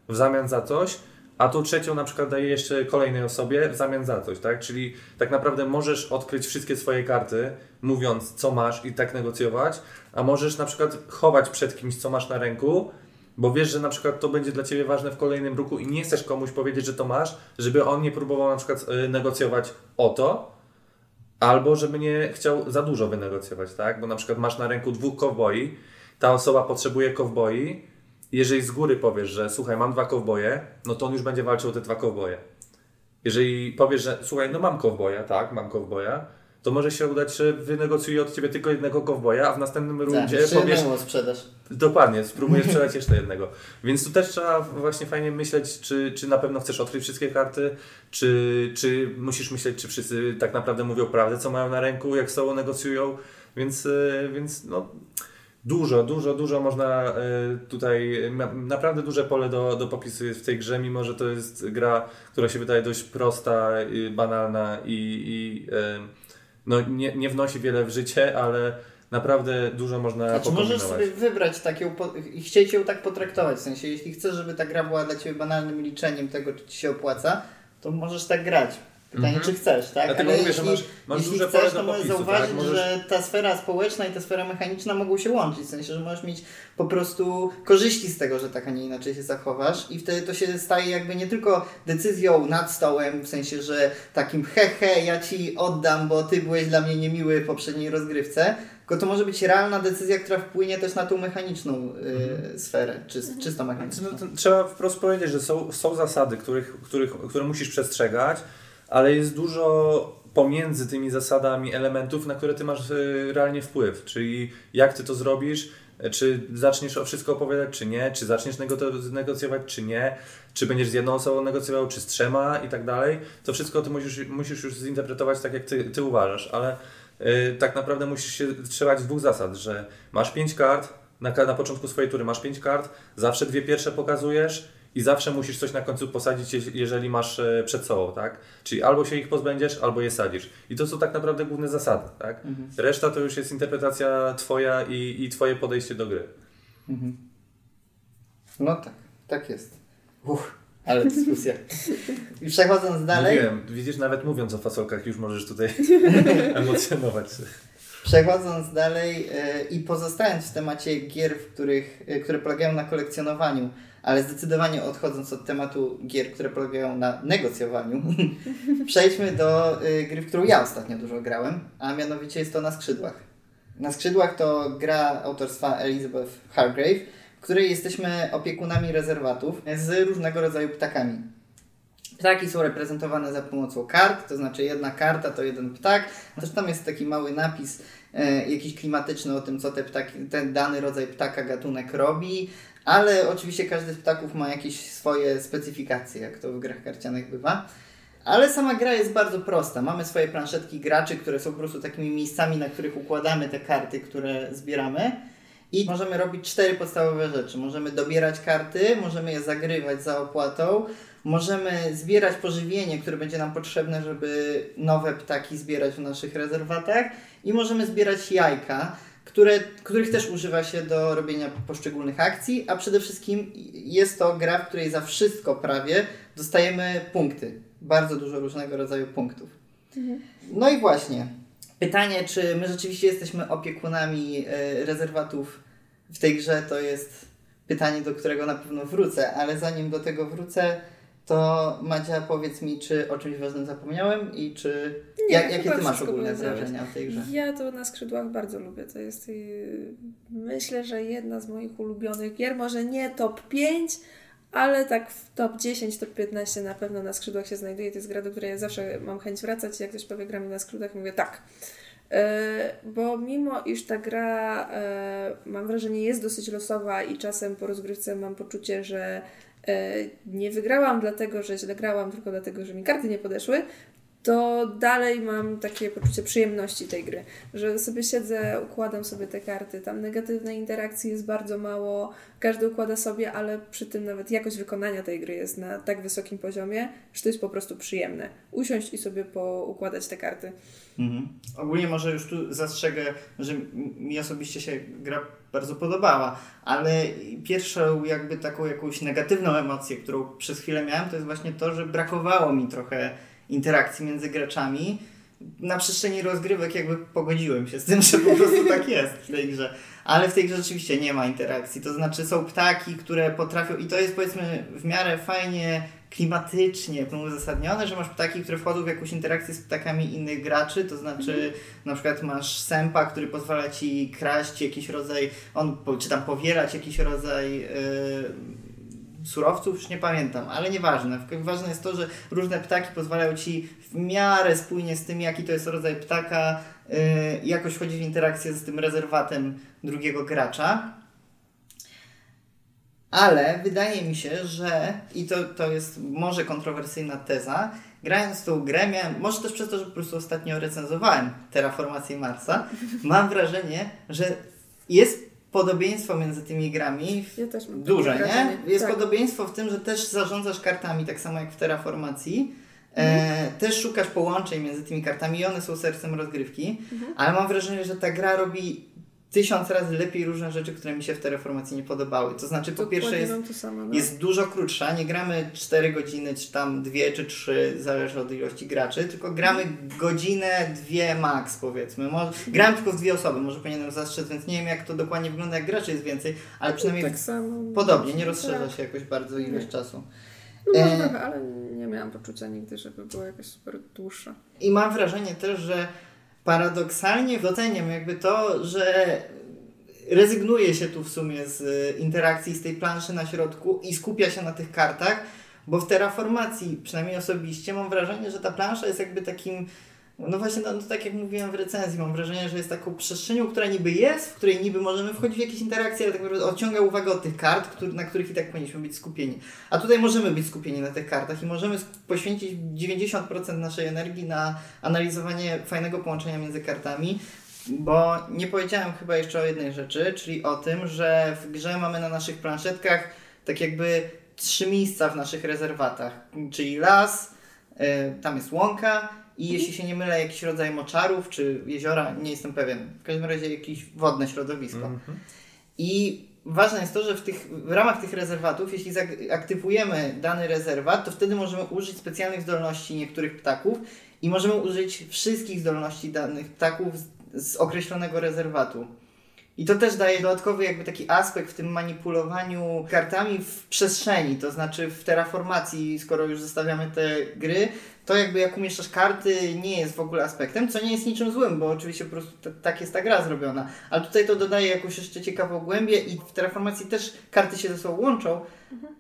w zamian za coś, a tą trzecią na przykład daję jeszcze kolejnej osobie w zamian za coś, tak? Czyli tak naprawdę możesz odkryć wszystkie swoje karty, mówiąc co masz i tak negocjować, a możesz na przykład chować przed kimś, co masz na ręku, bo wiesz, że na przykład to będzie dla Ciebie ważne w kolejnym ruchu i nie chcesz komuś powiedzieć, że to masz, żeby on nie próbował na przykład y, negocjować o to, Albo żeby nie chciał za dużo wynegocjować, tak? Bo na przykład masz na ręku dwóch kowboi, ta osoba potrzebuje kowboi. Jeżeli z góry powiesz, że słuchaj, mam dwa kowboje, no to on już będzie walczył o te dwa kowboje. Jeżeli powiesz, że słuchaj, no mam kowboja, tak, mam kowboja, to może się udać, że wynegocjuje od ciebie tylko jednego kowboja, a w następnym Tak, rundzie jeszcze powiesz, sprzedaż. Dokładnie, spróbuję sprzedać jeszcze jednego. Więc tu też trzeba właśnie fajnie myśleć, czy, czy na pewno chcesz odkryć wszystkie karty, czy, czy musisz myśleć, czy wszyscy tak naprawdę mówią prawdę, co mają na ręku, jak z sobą negocjują. Więc, e, więc no, dużo, dużo, dużo można e, tutaj, na- naprawdę duże pole do, do popisu jest w tej grze, mimo że to jest gra, która się wydaje dość prosta, i banalna i, i e, no, nie, nie wnosi wiele w życie, ale naprawdę dużo można Znaczy możesz sobie wybrać taką i chcieć ją tak potraktować. W sensie, jeśli chcesz, żeby ta gra była dla Ciebie banalnym liczeniem tego, czy Ci się opłaca, to możesz tak grać. Pytanie, Mhm. czy chcesz, tak? Dlatego Ale mówię, że jeśli, masz- masz jeśli duże chcesz, pole to możesz zauważyć, tak? Możesz- że ta sfera społeczna i ta sfera mechaniczna mogą się łączyć. W sensie, że możesz mieć po prostu korzyści z tego, że tak, a nie inaczej się zachowasz i wtedy to się staje jakby nie tylko decyzją nad stołem, w sensie, że takim he he, ja Ci oddam, bo Ty byłeś dla mnie niemiły w poprzedniej rozgrywce, tylko to może być realna decyzja, która wpłynie też na tą mechaniczną y, sferę, czy, czysto mechaniczną. No, to trzeba wprost powiedzieć, że są, są zasady, których, których, które musisz przestrzegać, ale jest dużo pomiędzy tymi zasadami elementów, na które ty masz y, realnie wpływ. Czyli jak ty to zrobisz, e, czy zaczniesz o wszystko opowiadać, czy nie, czy zaczniesz nego- negocjować, czy nie, czy będziesz z jedną osobą negocjował, czy z trzema? I tak dalej. To wszystko ty musisz, musisz już zinterpretować tak, jak ty, ty uważasz, ale y, tak naprawdę musisz się trzymać dwóch zasad, że masz pięć kart, na, na początku swojej tury masz pięć kart, zawsze dwie pierwsze pokazujesz i zawsze musisz coś na końcu posadzić, jeżeli masz e, przed sobą, tak? Czyli albo się ich pozbędziesz, albo je sadzisz. I to są tak naprawdę główne zasady, tak? Mhm. Reszta to już jest interpretacja Twoja i, i Twoje podejście do gry. Mhm. No tak, tak jest. Uch, ale dyskusja. I przechodząc dalej... Mówiłem, widzisz, nawet mówiąc o fasolkach już możesz tutaj emocjonować się. Przechodząc dalej yy, i pozostając w temacie gier, w których, yy, które polegają na kolekcjonowaniu, ale zdecydowanie odchodząc od tematu gier, które polegają na negocjowaniu, przejdźmy do y, gry, w którą ja ostatnio dużo grałem, a mianowicie jest to Na Skrzydłach. Na Skrzydłach to gra autorstwa Elizabeth Hargrave, w której jesteśmy opiekunami rezerwatów z różnego rodzaju ptakami. Ptaki są reprezentowane za pomocą kart, to znaczy jedna karta to jeden ptak. Też tam jest taki mały napis e, jakiś klimatyczny o tym, co te ptaki, ten dany rodzaj ptaka, gatunek robi ale oczywiście każdy z ptaków ma jakieś swoje specyfikacje, jak to w grach karcianych bywa. Ale sama gra jest bardzo prosta. Mamy swoje planszetki graczy, które są po prostu takimi miejscami, na których układamy te karty, które zbieramy. I możemy robić cztery podstawowe rzeczy. Możemy dobierać karty, możemy je zagrywać za opłatą, możemy zbierać pożywienie, które będzie nam potrzebne, żeby nowe ptaki zbierać w naszych rezerwatach i możemy zbierać jajka które, których też używa się do robienia poszczególnych akcji, a przede wszystkim jest to gra, w której za wszystko prawie dostajemy punkty. Bardzo dużo różnego rodzaju punktów. Mhm. No i właśnie, pytanie, czy my rzeczywiście jesteśmy opiekunami e, rezerwatów w tej grze, to jest pytanie, do którego na pewno wrócę, ale zanim do tego wrócę, to Madzia, powiedz mi, czy o czymś ważnym zapomniałem i czy. Nie, jak, jakie ty masz ogólne wrażenia w tej grze? Ja to na skrzydłach bardzo lubię. To jest y, myślę, że jedna z moich ulubionych gier. Może nie top 5, ale tak w top 10, top 15 na pewno na skrzydłach się znajduje. To jest gra, do której ja zawsze mam chęć wracać. Jak ktoś powie, gramy na skrzydłach, mówię tak. E, bo mimo iż ta gra, e, mam wrażenie, jest dosyć losowa i czasem po rozgrywce mam poczucie, że nie wygrałam dlatego, że źle grałam, tylko dlatego, że mi karty nie podeszły, to dalej mam takie poczucie przyjemności tej gry, że sobie siedzę, układam sobie te karty, tam negatywnej interakcji jest bardzo mało, każdy układa sobie, ale przy tym nawet jakość wykonania tej gry jest na tak wysokim poziomie, że to jest po prostu przyjemne. Usiąść i sobie poukładać te karty. Mhm. Ogólnie może już tu zastrzegę, że mi osobiście się gra bardzo podobała, ale pierwszą jakby taką jakąś negatywną emocję, którą przez chwilę miałem, to jest właśnie to, że brakowało mi trochę interakcji między graczami. Na przestrzeni rozgrywek jakby pogodziłem się z tym, że po prostu tak jest w tej grze. Ale w tej grze rzeczywiście nie ma interakcji. To znaczy są ptaki, które potrafią i to jest powiedzmy w miarę fajnie klimatycznie uzasadnione, że masz ptaki, które wchodzą w jakąś interakcję z ptakami innych graczy, to znaczy mhm. na przykład masz sępa, który pozwala ci kraść jakiś rodzaj, on, czy tam powielać jakiś rodzaj yy, surowców, już nie pamiętam, ale nieważne. Ważne jest to, że różne ptaki pozwalają ci w miarę spójnie z tym, jaki to jest rodzaj ptaka, yy, jakoś wchodzić w interakcję z tym rezerwatem drugiego gracza. Ale wydaje mi się, że i to, to jest może kontrowersyjna teza, grając tą grę, miałem, może też przez to, że po prostu ostatnio recenzowałem Terraformację Marsa, mam wrażenie, że jest podobieństwo między tymi grami ja też mam duże, nie? Jest tak. podobieństwo w tym, że też zarządzasz kartami, tak samo jak w Terraformacji. E, mhm. też szukasz połączeń między tymi kartami i one są sercem rozgrywki, mhm. ale mam wrażenie, że ta gra robi tysiąc razy lepiej różne rzeczy, które mi się w tej reformacji nie podobały. To znaczy, po pierwsze jest, no? jest dużo krótsza, nie gramy 4 godziny, czy tam 2 czy 3, zależy od ilości graczy, tylko gramy godzinę, dwie max powiedzmy. Może, gramy tylko dwie osoby, może powinienem zastrzec, więc nie wiem jak to dokładnie wygląda, jak graczy jest więcej, ale przynajmniej tak samo, podobnie, nie rozszerza tak. się jakoś bardzo ilość czasu. No może e... trochę, ale nie miałam poczucia nigdy, żeby była jakaś super dłuższa. I mam wrażenie też, że paradoksalnie doceniam jakby to, że rezygnuje się tu w sumie z interakcji z tej planszy na środku i skupia się na tych kartach, bo w terraformacji, przynajmniej osobiście, mam wrażenie, że ta plansza jest jakby takim no właśnie, no, no, tak jak mówiłem w recenzji, mam wrażenie, że jest taką przestrzenią, która niby jest, w której niby możemy wchodzić w jakieś interakcje, ale tak naprawdę odciąga uwagę od tych kart, który, na których i tak powinniśmy być skupieni. A tutaj możemy być skupieni na tych kartach i możemy poświęcić 90% naszej energii na analizowanie fajnego połączenia między kartami, bo nie powiedziałem chyba jeszcze o jednej rzeczy, czyli o tym, że w grze mamy na naszych planszetkach tak jakby trzy miejsca w naszych rezerwatach, czyli las, e, tam jest łąka i jeśli się nie mylę, jakiś rodzaj moczarów czy jeziora, nie jestem pewien. W każdym razie jakieś wodne środowisko. Mhm. I ważne jest to, że w, tych, w ramach tych rezerwatów, jeśli aktywujemy dany rezerwat, to wtedy możemy użyć specjalnych zdolności niektórych ptaków i możemy użyć wszystkich zdolności danych ptaków z, z określonego rezerwatu. I to też daje dodatkowy jakby taki aspekt w tym manipulowaniu kartami w przestrzeni, to znaczy w terraformacji, skoro już zostawiamy te gry, to jakby jak umieszczasz karty nie jest w ogóle aspektem, co nie jest niczym złym, bo oczywiście po prostu t- tak jest ta gra zrobiona. Ale tutaj to dodaje jakąś jeszcze ciekawą głębię i w terraformacji też karty się ze sobą łączą,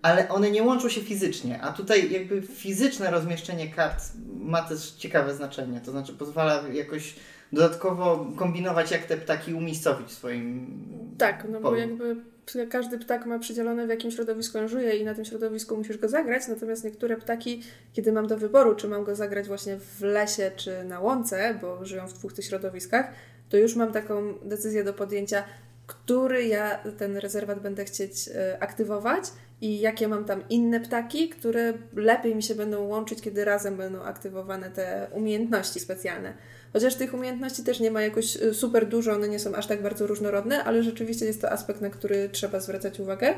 ale one nie łączą się fizycznie, a tutaj jakby fizyczne rozmieszczenie kart ma też ciekawe znaczenie, to znaczy pozwala jakoś dodatkowo kombinować, jak te ptaki umiejscowić w swoim Tak, no bo polu. jakby każdy ptak ma przydzielone w jakim środowisku on żyje i na tym środowisku musisz go zagrać, natomiast niektóre ptaki, kiedy mam do wyboru, czy mam go zagrać właśnie w lesie, czy na łące, bo żyją w dwóch tych środowiskach, to już mam taką decyzję do podjęcia, który ja ten rezerwat będę chcieć e, aktywować i jakie mam tam inne ptaki, które lepiej mi się będą łączyć, kiedy razem będą aktywowane te umiejętności specjalne. Chociaż tych umiejętności też nie ma jakoś y, super dużo, one nie są aż tak bardzo różnorodne, ale rzeczywiście jest to aspekt, na który trzeba zwracać uwagę.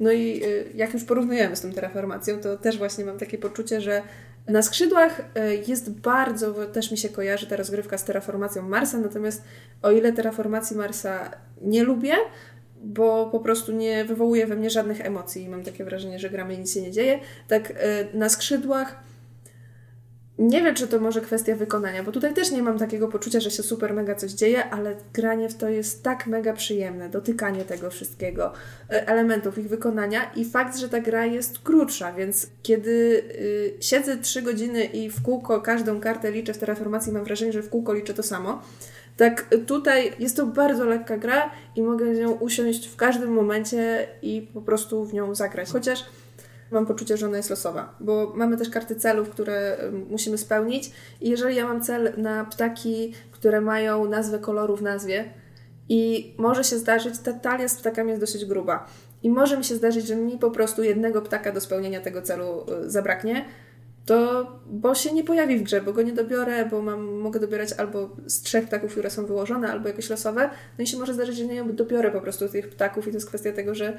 No i y, jak już porównujemy z tą terraformacją, to też właśnie mam takie poczucie, że na skrzydłach y, jest bardzo, też mi się kojarzy ta rozgrywka z terraformacją Marsa, natomiast o ile terraformacji Marsa nie lubię, bo po prostu nie wywołuje we mnie żadnych emocji i mam takie wrażenie, że gramy i nic się nie dzieje, tak na skrzydłach nie wiem, czy to może kwestia wykonania, bo tutaj też nie mam takiego poczucia, że się super mega coś dzieje, ale granie w to jest tak mega przyjemne, dotykanie tego wszystkiego, e, elementów ich wykonania i fakt, że ta gra jest krótsza, więc kiedy y, siedzę 3 godziny i w kółko każdą kartę liczę w Terraformacji, mam wrażenie, że w kółko liczę to samo. Tak, tutaj jest to bardzo lekka gra i mogę z nią usiąść w każdym momencie i po prostu w nią zagrać. Chociaż mam poczucie, że ona jest losowa, bo mamy też karty celów, które musimy spełnić i jeżeli ja mam cel na ptaki, które mają nazwę koloru w nazwie i może się zdarzyć, ta talia z ptakami jest dosyć gruba i może mi się zdarzyć, że mi po prostu jednego ptaka do spełnienia tego celu y, zabraknie, to bo się nie pojawi w grze, bo go nie dobiorę, bo mam, mogę dobierać albo z trzech ptaków, które są wyłożone, albo jakoś losowe. No i się może zdarzyć, że nie dobiorę po prostu tych ptaków i to jest kwestia tego, że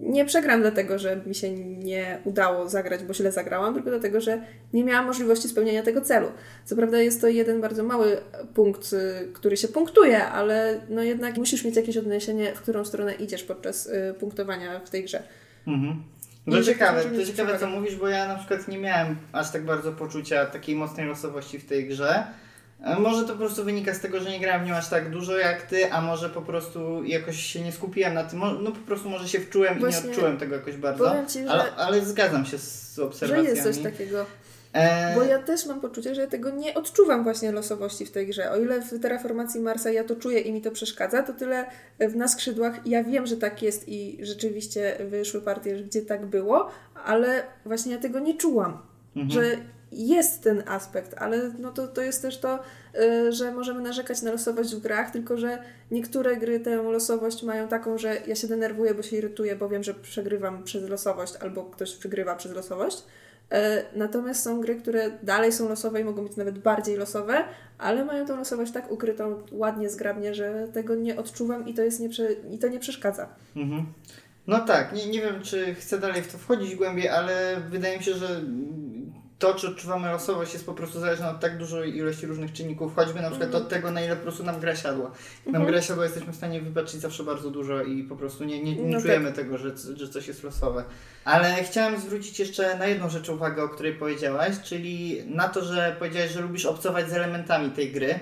nie przegram dlatego, że mi się nie udało zagrać, bo źle zagrałam, tylko dlatego, że nie miałam możliwości spełnienia tego celu. Co prawda jest to jeden bardzo mały punkt, y, który się punktuje, ale no jednak musisz mieć jakieś odniesienie, w którą stronę idziesz podczas y, punktowania w tej grze. Mhm. To że ciekawe, to ciekawe co mówisz, bo ja na przykład nie miałem aż tak bardzo poczucia takiej mocnej losowości w tej grze. Może to po prostu wynika z tego, że nie grałem w nią aż tak dużo jak ty, a może po prostu jakoś się nie skupiłem na tym, no po prostu może się wczułem i Właśnie nie odczułem tego jakoś bardzo. Ci, że, Ale, ale zgadzam się z że obserwacjami. jest coś takiego. E, Bo ja też mam poczucie, że ja tego nie odczuwam właśnie losowości w tej grze. O ile w terraformacji Marsa ja to czuję i mi to przeszkadza, to tyle w na skrzydłach ja wiem, że tak jest i rzeczywiście wyszły partie, gdzie tak było, ale właśnie ja tego nie czułam. Mhm. Że jest ten aspekt, ale no to, to jest też to, y, że możemy narzekać na losowość w grach, tylko że niektóre gry tę losowość mają taką, że ja się denerwuję, bo się irytuję, bo wiem, że przegrywam przez losowość albo ktoś przegrywa przez losowość. E, Natomiast są gry, które dalej są losowe i mogą być nawet bardziej losowe, ale mają tą losowość tak ukrytą ładnie, zgrabnie, że tego nie odczuwam i to, jest nie i to nie przeszkadza. Mhm. No tak, nie, nie wiem, czy chcę dalej w to wchodzić głębiej, ale wydaje mi się, że to, czy odczuwamy losowość, jest po prostu zależne od tak dużej ilości różnych czynników, choćby na przykład od tego, na ile po prostu nam gra siadła. Nam Mhm. gra siadła, jesteśmy w stanie wybaczyć zawsze bardzo dużo i po prostu nie, nie, nie No czujemy tego, że, że coś jest losowe. Ale chciałem zwrócić jeszcze na jedną rzecz uwagę, o której powiedziałaś, czyli na to, że powiedziałaś, że lubisz obcować z elementami tej gry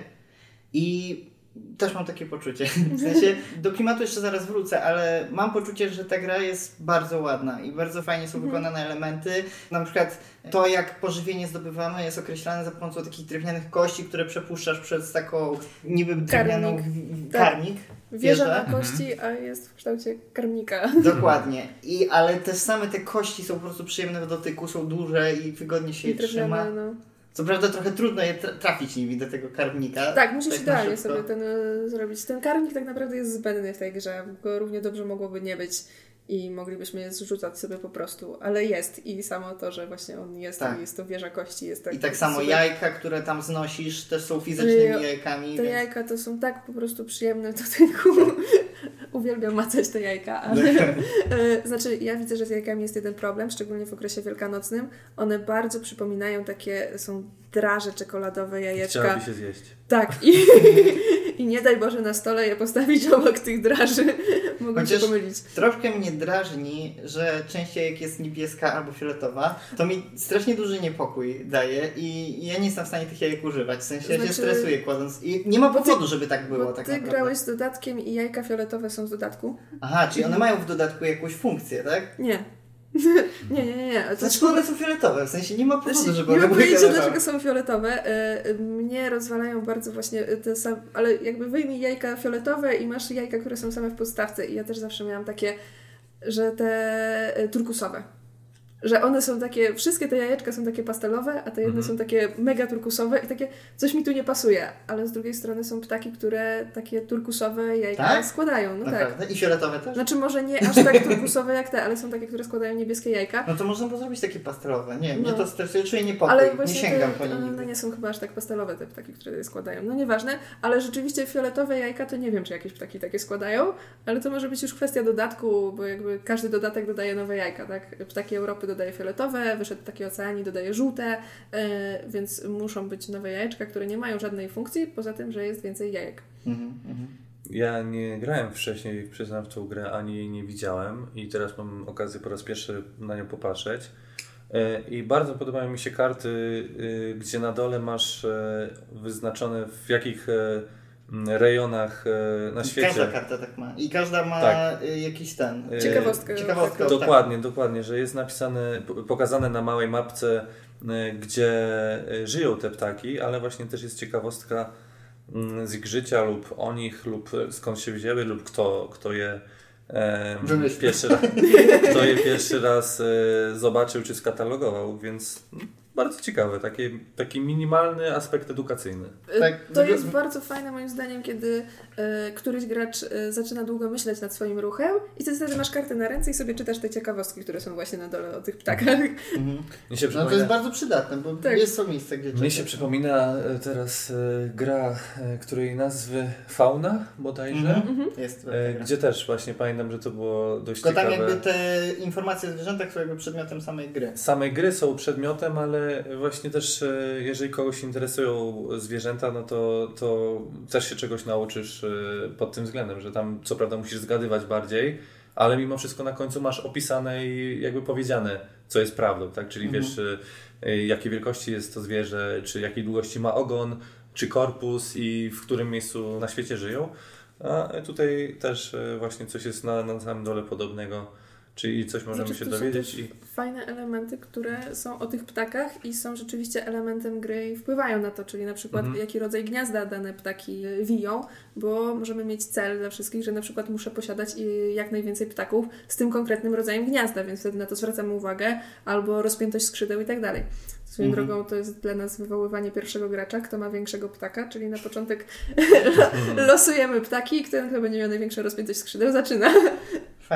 i też mam takie poczucie. W sensie do klimatu jeszcze zaraz wrócę, ale mam poczucie, że ta gra jest bardzo ładna i bardzo fajnie są wykonane elementy. Na przykład to, jak pożywienie zdobywamy, jest określane za pomocą takich drewnianych kości, które przepuszczasz przez taką niby drewnianą Tak. karmik. Wieża Wieżę. na kości, a jest w kształcie karmnika. Dokładnie. I, ale też same te kości są po prostu przyjemne w dotyku, są duże i wygodnie się je I trzyma. no. Co prawda trochę trudno je tra- trafić nimi do tego karmnika. Tak, musisz na idealnie sobie ten y, zrobić. Ten karmik tak naprawdę jest zbędny w tej grze, go równie dobrze mogłoby nie być. i moglibyśmy je zrzucać sobie po prostu, ale jest i samo to, że właśnie on jest Tak. jest to wieża kości, jest tak I tak samo super. jajka, które tam znosisz, też są fizycznymi Ej, jajkami. Te więc... jajka to są tak po prostu przyjemne w dotyku. Uwielbiam macać te jajka, ale e, znaczy ja widzę, że z jajkami jest jeden problem, szczególnie w okresie wielkanocnym. One bardzo przypominają takie, są draże czekoladowe jajeczka. Chciałaby się zjeść. Tak i, i nie daj Boże na stole je postawić obok tych draży. Mogą Chociaż- się pomylić. Troszkę mnie drażni, że część jajek jest niebieska albo fioletowa. To mi strasznie duży niepokój daje i ja nie jestem w stanie tych jajek używać. W sensie ja się Znaczy- stresuję kładąc. I nie ma Bo ty- powodu, żeby tak było Bo tak ty naprawdę. grałeś z dodatkiem i jajka fioletowe są z dodatku? Aha, czyli one mają w dodatku jakąś funkcję, tak? Nie. nie, nie, nie, nie. To Dlaczego one są fioletowe? W sensie nie ma powodu, Znaczy, żeby one były fioletowe. dlaczego są fioletowe. E, e, Mnie rozwalają bardzo właśnie te same, ale jakby wyjmij jajka fioletowe i masz jajka, które są same w podstawce. I ja też zawsze miałam takie, że te e, turkusowe. Że one są takie, wszystkie te jajeczka są takie pastelowe, a te jedne Mhm. są takie mega turkusowe i takie, coś mi tu nie pasuje. Ale z drugiej strony są ptaki, które takie turkusowe jajka Tak? składają. No tak. I fioletowe też? Znaczy może nie aż tak turkusowe jak te, ale są takie, które składają niebieskie jajka. No to można było zrobić takie pastelowe. Nie, mnie No. to stresuje, czuję niepokój. Ale nie właśnie sięgam te, po nie one nie są chyba aż tak pastelowe te ptaki, które je składają. No nieważne, ale rzeczywiście fioletowe jajka to nie wiem, czy jakieś ptaki takie składają, ale to może być już kwestia dodatku, bo jakby każdy dodatek dodaje nowe jajka, tak? Ptaki Europy dodaje fioletowe, wyszedł taki oceanii dodaje żółte, e, więc muszą być nowe jajeczka, które nie mają żadnej funkcji, poza tym, że jest więcej jajek. Mhm, mhm. Ja nie grałem wcześniej, przyznam, w tą grę, ani jej nie widziałem i teraz mam okazję po raz pierwszy na nią popatrzeć. E, I bardzo podobają mi się karty, y, gdzie na dole masz e, wyznaczone w jakich rejonach e, na świecie. Każda karta tak ma. I każda ma Tak. y, jakiś ten. E, Ciekawostkę. Ciekawostkę. taką. tak. Dokładnie, dokładnie, że jest napisane, pokazane na małej mapce, e, gdzie e, żyją te ptaki, ale właśnie też jest ciekawostka mm, z ich życia lub o nich, lub e, skąd się wzięły, lub kto, kto je e, pierwszy raz, kto je pierwszy raz e, zobaczył czy skatalogował, więc mm, bardzo ciekawe, taki, taki minimalny aspekt edukacyjny. E, Tak, to wygl- jest bardzo fajne moim zdaniem, kiedy e, któryś gracz e, zaczyna długo myśleć nad swoim ruchem i ty wtedy masz kartę na ręce i sobie czytasz te ciekawostki, które są właśnie na dole o tych ptakach. Mhm. Mi się No to przypomina, jest bardzo przydatne, bo Tak. jest to miejsce, gdzie mnie czekać. się przypomina e, teraz e, gra, e, której nazwy Fauna bodajże. Mhm. Jest. E, tak. Gdzie też właśnie pamiętam, że to było dość Tylko tam ciekawe. jakby te informacje o zwierzętach są jakby przedmiotem samej gry. Same gry są przedmiotem, ale właśnie też e, jeżeli kogoś interesują zwierzęta, no to, to też się czegoś nauczysz e, pod tym względem, że tam co prawda musisz zgadywać bardziej, ale mimo wszystko na końcu masz opisane i jakby powiedziane, co jest prawdą, tak? Czyli Mhm. wiesz, e, jakiej wielkości jest to zwierzę, czy jakiej długości ma ogon, czy korpus i w którym miejscu na świecie żyją. A tutaj też właśnie coś jest na, na samym dole podobnego, czyli coś możemy Znaczy, się dowiedzieć i Fajne elementy, które są o tych ptakach i są rzeczywiście elementem gry i wpływają na to, czyli na przykład Mhm. jaki rodzaj gniazda dane ptaki y, wiją, bo możemy mieć cel dla wszystkich, że na przykład muszę posiadać y, jak najwięcej ptaków z tym konkretnym rodzajem gniazda, więc wtedy na to zwracamy uwagę, albo rozpiętość skrzydeł i tak dalej. Swoją Mhm. drogą to jest dla nas wywoływanie pierwszego gracza, kto ma większego ptaka, czyli na początek losujemy ptaki i kto, kto będzie miał największą rozpiętość skrzydeł, zaczyna.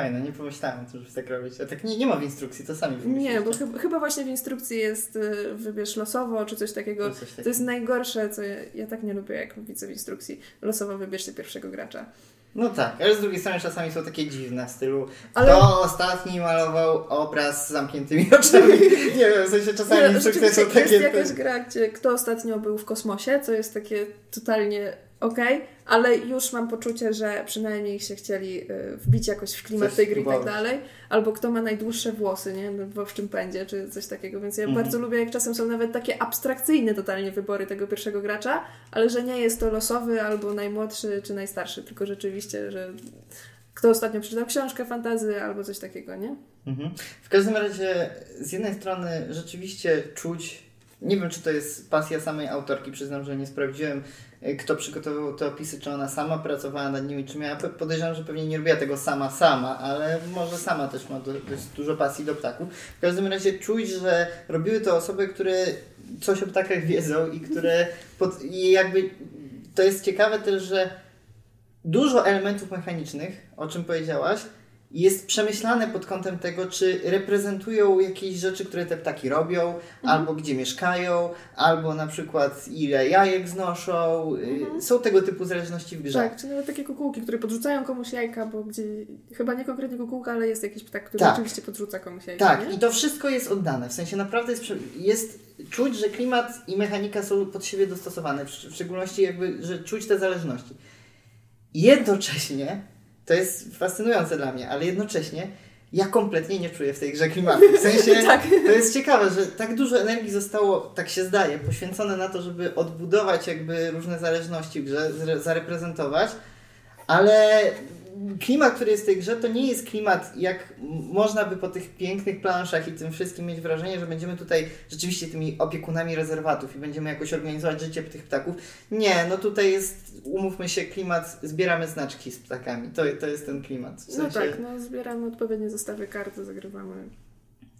Fajne, nie pomyślałem, żeby tak robić. A tak nie, nie ma w instrukcji, to sami. Nie, bo chyba, chyba właśnie w instrukcji jest y, wybierz losowo, czy coś takiego. To coś To jest najgorsze, co ja, ja tak nie lubię, jak widzę w instrukcji. Losowo wybierzcie pierwszego gracza. No tak, ale z drugiej strony czasami są takie dziwne w stylu Ale- kto ostatni malował obraz z zamkniętymi oczami. nie wiem, w sensie czasami Nie, instrukcje rzeczywiście są takie... jest jakaś gra, gdzie kto ostatnio był w kosmosie, co jest takie totalnie okej, ale już mam poczucie, że przynajmniej się chcieli y, wbić jakoś w klimat Coś tej gry i tak dalej. Albo kto ma najdłuższe włosy, nie? No, W owczym pędzie, czy coś takiego. Więc ja Mhm. bardzo lubię, jak czasem są nawet takie abstrakcyjne totalnie wybory tego pierwszego gracza, ale że nie jest to losowy albo najmłodszy czy najstarszy, tylko rzeczywiście, że kto ostatnio przeczytał książkę fantazy albo coś takiego, nie? Mhm. W każdym razie z jednej strony rzeczywiście czuć, nie wiem czy to jest pasja samej autorki, przyznam, że nie sprawdziłem kto przygotowywał te opisy, czy ona sama pracowała nad nimi, czy miała, podejrzewam, że pewnie nie robiła tego sama sama, ale może sama też ma do, dość dużo pasji do ptaków. W każdym razie czuć, że robiły to osoby, które coś o ptakach wiedzą i które pod, i jakby to jest ciekawe też, że dużo elementów mechanicznych, o czym powiedziałaś, jest przemyślane pod kątem tego, czy reprezentują jakieś rzeczy, które te ptaki robią, albo gdzie mieszkają, albo na przykład ile jajek znoszą. Y, Są tego typu zależności w grze. Tak, czy nawet takie kukułki, które podrzucają komuś jajka, bo gdzie, chyba nie konkretnie kukułka, ale jest jakiś ptak, który Tak. rzeczywiście podrzuca komuś jajka, Tak, nie? i to wszystko jest oddane. W sensie naprawdę jest, jest czuć, że klimat i mechanika są pod siebie dostosowane. W szczególności jakby, że czuć te zależności. Jednocześnie, to jest fascynujące dla mnie, ale jednocześnie ja kompletnie nie czuję w tej grze klimatu. W sensie Tak. to jest ciekawe, że tak dużo energii zostało, tak się zdaje, poświęcone na to, żeby odbudować jakby różne zależności w grze, ale klimat, który jest w tej grze, to nie jest klimat, jak można by po tych pięknych planszach i tym wszystkim mieć wrażenie, że będziemy tutaj rzeczywiście tymi opiekunami rezerwatów i będziemy jakoś organizować życie tych ptaków. Nie, no tutaj jest, umówmy się, klimat, zbieramy znaczki z ptakami. To, to jest ten klimat. W No sensie- tak, no zbieramy odpowiednie zestawy kart, zagrywamy.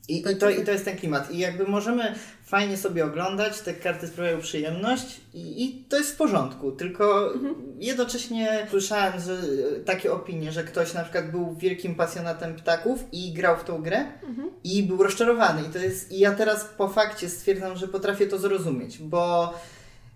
I, i, to, I to jest ten klimat. I jakby możemy fajnie sobie oglądać, te karty sprawiają przyjemność i, i to jest w porządku. Tylko jednocześnie słyszałem że, e, takie opinie, że ktoś na przykład był wielkim pasjonatem ptaków i grał w tą grę i był rozczarowany. I, to jest, I ja teraz po fakcie stwierdzam, że potrafię to zrozumieć, bo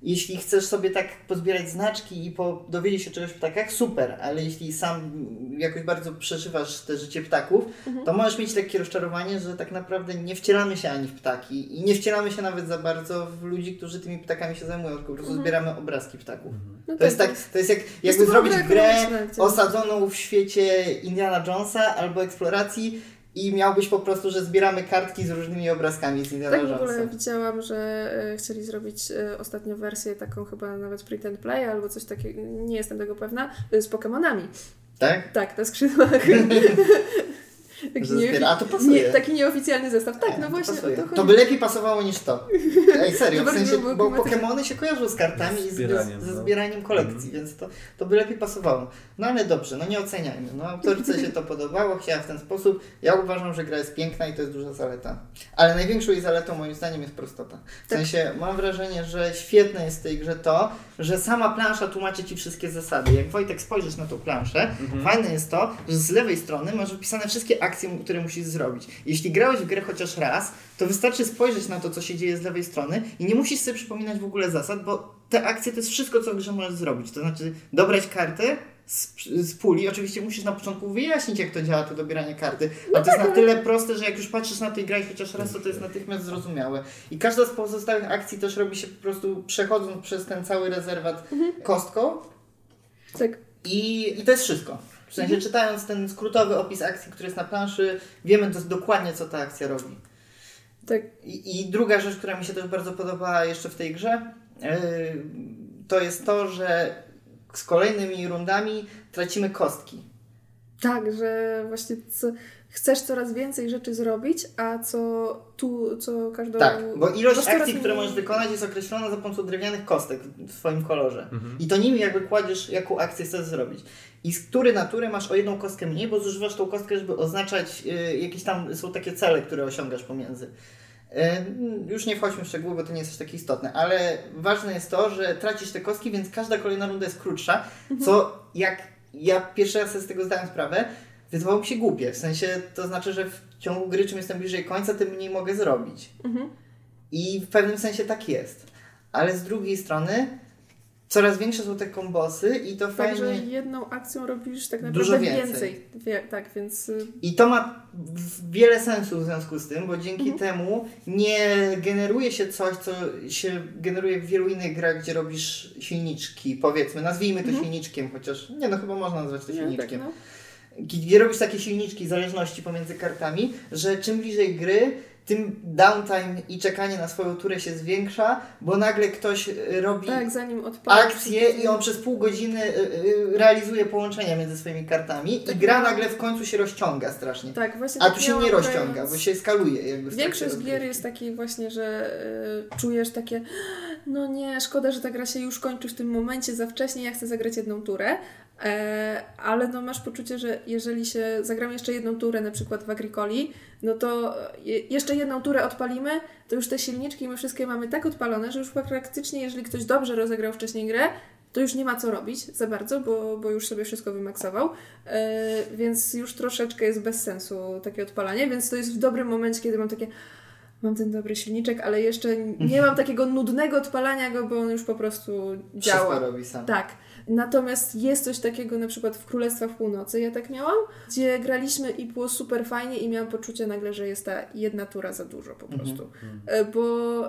jeśli chcesz sobie tak pozbierać znaczki i po, dowiedzieć się czegoś o ptakach, super, ale jeśli sam jakoś bardzo przeżywasz te życie ptaków, to możesz mieć takie rozczarowanie, że tak naprawdę nie wcielamy się ani w ptaki i nie wcielamy się nawet za bardzo w ludzi, którzy tymi ptakami się zajmują, tylko po prostu zbieramy obrazki ptaków. No To jest tak, to jest jak jakby to zrobić grę osadzoną w świecie Indiana Jonesa albo eksploracji i miałbyś po prostu, że zbieramy kartki z różnymi obrazkami z Tak w ogóle widziałam, że e, chcieli zrobić e, ostatnio wersję taką chyba nawet print and play albo coś takiego, nie jestem tego pewna, e, z Pokemonami. Tak? Tak, na skrzydłach. Taki, Że nie, zbiera- a to pasuje. nie, taki nieoficjalny zestaw. Tak, Nie, no to właśnie to To, chodzi. by lepiej pasowało niż to. Ej, serio, To w sensie, bo. Pokémony się kojarzą z kartami i z, Zbieraniem, z, ze no. zbieraniem kolekcji, więc to, to by lepiej pasowało. No ale dobrze, no nie oceniajmy. No autorce się to podobało, chciała w ten sposób. Ja uważam, że gra jest piękna i to jest duża zaleta. Ale największą jej zaletą moim zdaniem jest prostota. W Tak. sensie mam wrażenie, że świetne jest w tej grze to, że sama plansza tłumaczy Ci wszystkie zasady. Jak Wojtek spojrzysz na tą planszę, fajne jest to, że z lewej strony masz wypisane wszystkie akcje, które musisz zrobić. Jeśli grałeś w grę chociaż raz, to wystarczy spojrzeć na to, co się dzieje z lewej strony i nie musisz sobie przypominać w ogóle zasad, bo te akcje to jest wszystko, co w grze możesz zrobić. To znaczy dobrać kartę z, z puli. Oczywiście musisz na początku wyjaśnić, jak to działa, to dobieranie karty. Ale to jest na tyle proste, że jak już patrzysz na to i grałeś chociaż raz, to to jest natychmiast zrozumiałe. I każda z pozostałych akcji też robi się po prostu przechodząc przez ten cały rezerwat kostką, Tak. i, I to jest wszystko. W sensie czytając ten skrótowy opis akcji, który jest na planszy, wiemy dos- dokładnie, co ta akcja robi. Tak. I, I druga rzecz, która mi się też bardzo podobała jeszcze w tej grze, yy, to jest to, że z kolejnymi rundami tracimy kostki. Tak, że właśnie co, chcesz coraz więcej rzeczy zrobić, a co tu, co każdą... Tak, bo ilość coraz akcji, które możesz wykonać jest określona za pomocą drewnianych kostek w swoim kolorze. I to nimi jakby kładziesz, jaką akcję chcesz zrobić. I z tury na turę masz o jedną kostkę mniej, bo zużywasz tą kostkę, żeby oznaczać y, jakieś tam, są takie cele, które osiągasz pomiędzy. Y, już nie wchodźmy w szczegóły, bo to nie jest aż takie istotne, ale ważne jest to, że tracisz te kostki, więc każda kolejna runda jest krótsza, co jak ja pierwszy raz sobie z tego zdałem sprawę, wydawało mi się głupie. W sensie to znaczy, że w ciągu gry, czym jestem bliżej końca, tym mniej mogę zrobić. Mhm. I w pewnym sensie tak jest. Ale z drugiej strony coraz większe są te kombosy i to Także fajnie. jedną akcją robisz tak Dużo naprawdę więcej. Wie, tak, więc y, I to ma wiele sensu w związku z tym, bo dzięki Mhm. temu nie generuje się coś, co się generuje w wielu innych grach, gdzie robisz silniczki, powiedzmy, nazwijmy to silniczkiem, chociaż nie no chyba można nazwać to Mhm. nie, tak, silniczkiem. no. gdzie robisz takie silniczki zależności pomiędzy kartami, że czym bliżej gry, tym downtime i czekanie na swoją turę się zwiększa, bo nagle ktoś y, robi Tak, akcję i on przez pół godziny y, y, realizuje połączenia między swoimi kartami Tak i gra miałam- nagle w końcu się rozciąga strasznie. Tak, właśnie A tak tu się nie grając- rozciąga, bo się skaluje jakby Większość gier jest takiej właśnie, że czujesz takie no nie, szkoda, że ta gra się już kończy w tym momencie za wcześnie, ja chcę zagrać jedną turę, ale no masz poczucie, że jeżeli się zagramy jeszcze jedną turę na przykład w Agricoli, no to je, jeszcze jedną turę odpalimy, to już te silniczki my wszystkie mamy tak odpalone, że już praktycznie jeżeli ktoś dobrze rozegrał wcześniej grę, to już nie ma co robić za bardzo, bo, bo już sobie wszystko wymaksował, e, więc już troszeczkę jest bez sensu takie odpalanie, więc to jest w dobrym momencie, kiedy mam takie mam ten dobry silniczek, ale jeszcze nie mam takiego nudnego odpalania go, bo on już po prostu działa. Wszystko robi sam. Tak. Natomiast jest coś takiego na przykład w Królestwach Północy, ja tak miałam, gdzie graliśmy i było super fajnie i miałam poczucie nagle, że jest ta jedna tura za dużo po prostu. E, Bo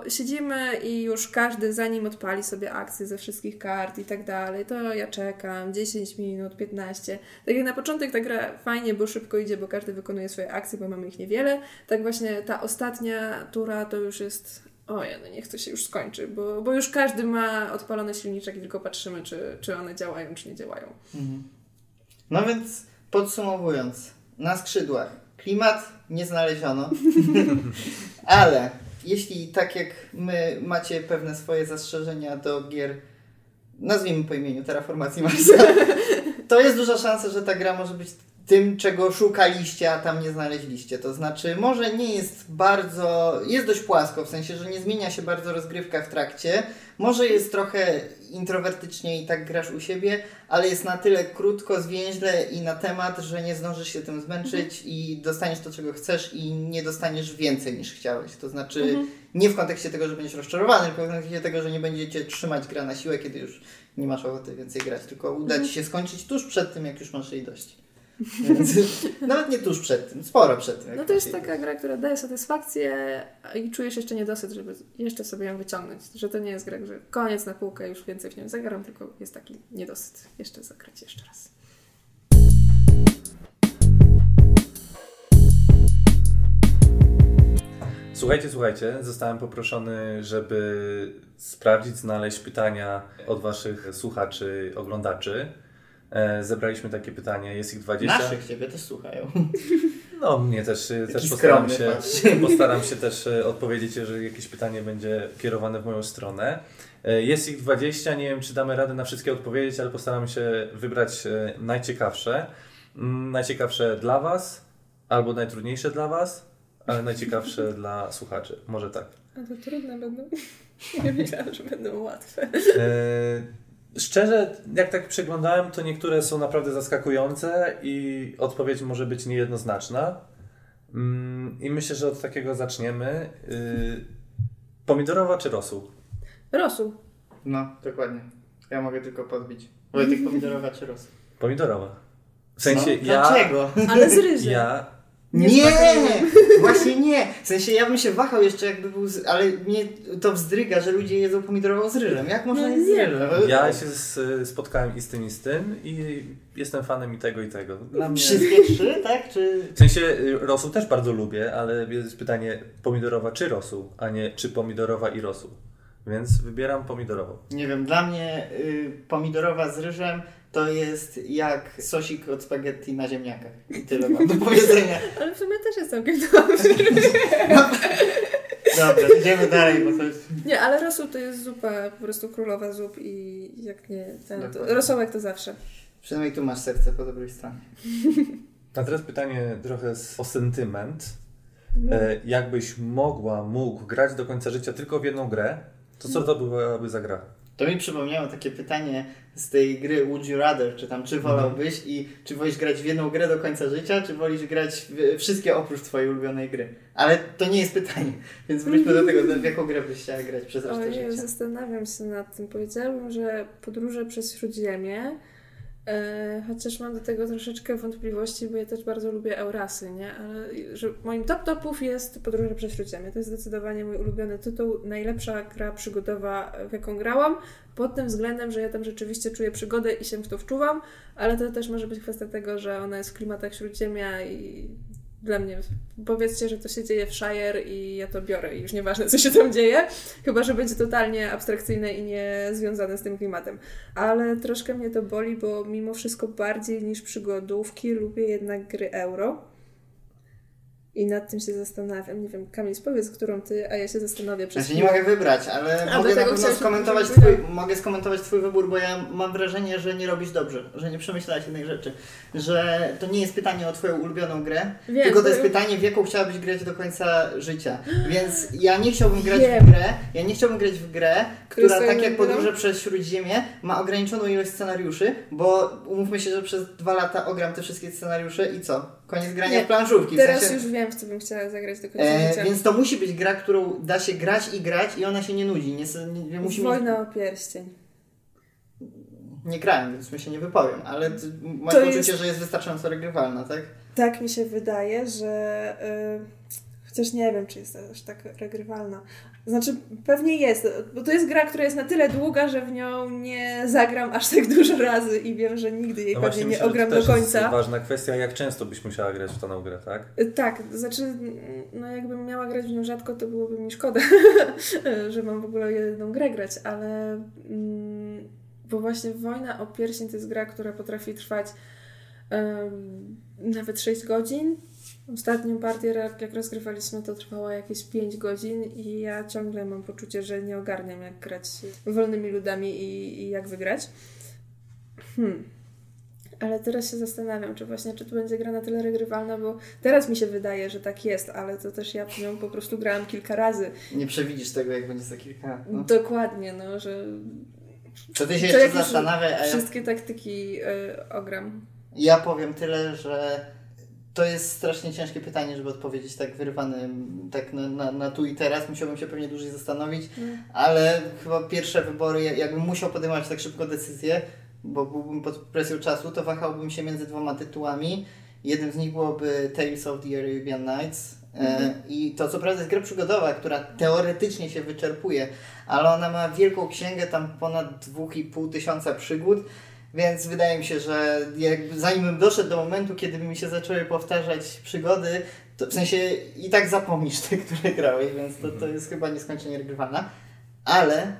siedzimy i już każdy zanim odpali sobie akcję ze wszystkich kart i tak dalej, to ja czekam 10 minut, 15. Tak jak na początek ta gra fajnie, bo szybko idzie, bo każdy wykonuje swoje akcje, bo mamy ich niewiele. Tak właśnie ta ostatnia tura to już jest Ojej, no niech to się już skończy, bo, bo już każdy ma odpalony silniczek i tylko patrzymy, czy, czy one działają, czy nie działają. No więc podsumowując, na skrzydłach klimat nie znaleziono, ale jeśli tak jak my macie pewne swoje zastrzeżenia do gier, nazwijmy po imieniu Terraformacji Marsa, to jest duża szansa, że ta gra może być tym, czego szukaliście, a tam nie znaleźliście. To znaczy, może nie jest bardzo, jest dość płasko, w sensie, że nie zmienia się bardzo rozgrywka w trakcie. Może jest trochę introwertycznie i tak grasz u siebie, ale jest na tyle krótko, zwięźle i na temat, że nie zdążysz się tym zmęczyć i dostaniesz to, czego chcesz i nie dostaniesz więcej niż chciałeś. To znaczy, nie w kontekście tego, że będziesz rozczarowany, tylko w kontekście tego, że nie będziecie trzymać gra na siłę, kiedy już nie masz ochoty więcej grać, tylko uda Ci się skończyć tuż przed tym, jak już masz jej dość. Więc, nawet nie tuż przed tym, sporo przed tym. No to jest taka gra, która daje satysfakcję i czujesz jeszcze niedosyt, żeby jeszcze sobie ją wyciągnąć. Że to nie jest gra, że koniec na półkę, już więcej w nią zagram, tylko jest taki niedosyt. Jeszcze zagrać jeszcze raz. Słuchajcie, słuchajcie, zostałem poproszony, żeby sprawdzić, znaleźć pytania od Waszych słuchaczy, oglądaczy. E, Zebraliśmy takie pytania, jest ich 20. Naszych Ciebie też słuchają. No, mnie też, e, też postaram, skromny, się, postaram się też e, odpowiedzieć, jeżeli jakieś pytanie będzie kierowane w moją stronę. Jest ich 20, nie wiem czy damy radę na wszystkie odpowiedzieć, ale postaram się wybrać najciekawsze. Mm, Najciekawsze dla Was, albo najtrudniejsze dla Was, ale najciekawsze dla słuchaczy. Może tak. A to trudne będą. Nie myślałam, że będą łatwe. E, Szczerze, jak tak przeglądałem, to niektóre są naprawdę zaskakujące i odpowiedź może być niejednoznaczna. Mm, I myślę, że od takiego zaczniemy. Y, Pomidorowa czy rosół? Rosół. No, dokładnie. Ja mogę tylko podbić. Wojtek pomidorowa czy ros? Pomidorowa. W sensie no, ja. Dlaczego? Ale z ryżem. Ja. Nie Nie! Właśnie nie! W sensie ja bym się wahał jeszcze jakby był, z... ale mnie to wzdryga, że ludzie jedzą pomidorową z ryżem. Jak można No jeść z nie. ryżem? Ja się z, spotkałem i z tym, i z tym, i jestem fanem i tego, i tego. Dla mnie... Wszystkie trzy, tak? Czy... W sensie y, rosół też bardzo lubię, ale jest pytanie pomidorowa czy rosół, a nie czy pomidorowa i rosół. Więc wybieram pomidorową. Nie wiem, dla mnie y, pomidorowa z ryżem to jest jak sosik od spaghetti na ziemniakach. I tyle mam do powiedzenia. Ale w sumie też jest całkiem dobry. Dobra, idziemy dalej, bo to jest... Nie, ale rosół to jest zupa, po prostu królowa zup i jak nie, ten, to, rosołek to zawsze. Przynajmniej tu masz serce po dobrej stronie. A teraz pytanie trochę z- o sentyment. E, jakbyś mogła, mógł grać do końca życia tylko w jedną grę, to co to byłaby za gra? To mi przypomniało takie pytanie z tej gry Would You Rather, czy tam czy wolałbyś i czy wolisz grać w jedną grę do końca życia, czy wolisz grać wszystkie oprócz twojej ulubionej gry. Ale to nie jest pytanie, więc wróćmy do tego, w jaką grę byś chciała grać przez resztę Ojej, życia. zastanawiam się nad tym. Powiedziałabym, że podróże przez Śródziemie, chociaż mam do tego troszeczkę wątpliwości, bo ja też bardzo lubię Eurasy, nie? Ale że moim top topów jest Podróże przez Śródziemie. To jest zdecydowanie mój ulubiony tytuł, najlepsza gra przygodowa, w jaką grałam, pod tym względem, że ja tam rzeczywiście czuję przygodę i się w to wczuwam, ale to też może być kwestia tego, że ona jest w klimatach Śródziemia i dla mnie powiedzcie, że to się dzieje w Shire i ja to biorę i już nieważne co się tam dzieje, chyba że będzie totalnie abstrakcyjne i nie związane z tym klimatem. Ale troszkę mnie to boli, bo mimo wszystko bardziej niż przygodówki lubię jednak gry euro. I nad tym się zastanawiam. Nie wiem, Kamil, powiedz, którą ty, a ja się zastanowię przez Znaczy nie mogę wybrać, ale A, mogę na pewno skomentować twój, mogę skomentować twój wybór, bo ja mam wrażenie, że nie robisz dobrze, że nie przemyślałaś jednej rzeczy, że to nie jest pytanie o twoją ulubioną grę, Wiem, tylko to jest pytanie, w jaką chciałabyś grać do końca życia. Więc ja nie chciałbym grać Wiem. w grę, ja nie chciałbym grać w grę, która tak jak podróże przez Śródziemie ma ograniczoną ilość scenariuszy, bo umówmy się, że przez dwa lata ogram te wszystkie scenariusze i co? Koniec grania Nie. w planszówki. w Teraz sensie- już wiem, w co bym chciała zagrać do końca E, życia. więc to musi być gra, którą da się grać i grać i ona się nie nudzi. Nie, nie, musi mieć, Wojna o pierścień. nie grałem, więc mi się nie wypowiem, ale masz To poczucie, jest- że jest wystarczająco regrywalna, tak? Tak mi się wydaje, że y, chociaż nie wiem, czy jest aż tak regrywalna. Znaczy, pewnie jest, bo to jest gra, która jest na tyle długa, że w nią nie zagram aż tak dużo razy i wiem, że nigdy jej No pewnie nie myślę, że ogram to do też jest końca. ważna kwestia, jak często byś musiała grać w daną grę, tak? Y, Tak, to znaczy, no jakbym miała grać w nią rzadko, to byłoby mi szkoda, że mam w ogóle jedną grę grać, ale mm, bo właśnie Wojna o pierścień to jest gra, która potrafi trwać nawet 6 godzin. Ostatnią partię, jak, jak rozgrywaliśmy, to trwała jakieś 5 godzin i ja ciągle mam poczucie, że nie ogarniam, jak grać wolnymi ludami i, i jak wygrać. Hmm. Ale teraz się zastanawiam, czy właśnie, czy to będzie gra na tyle regrywalna, bo teraz mi się wydaje, że tak jest, ale to też ja w nią po prostu grałam kilka razy. Nie przewidzisz tego, jak będzie za kilka lat. No. Dokładnie, no, że To ty się to jeszcze zastanawiaj, a ja, wszystkie taktyki y, ogram. Ja powiem tyle, że to jest strasznie ciężkie pytanie, żeby odpowiedzieć tak wyrwanym, tak na, na, na tu i teraz. Musiałbym się pewnie dłużej zastanowić, Mm. ale chyba pierwsze wybory, jakbym musiał podejmować tak szybko decyzję, bo byłbym pod presją czasu, to wahałbym się między dwoma tytułami. Jednym z nich byłoby Tales of the Arabian Nights. E, I to co prawda jest gra przygodowa, która teoretycznie się wyczerpuje, ale ona ma wielką księgę, tam ponad 2,5 tysiąca przygód, więc wydaje mi się, że jakby zanim bym doszedł do momentu, kiedy by mi się zaczęły powtarzać przygody, to w sensie i tak zapomnisz te, które grałeś, więc to, to jest chyba nieskończenie regrywalna. Ale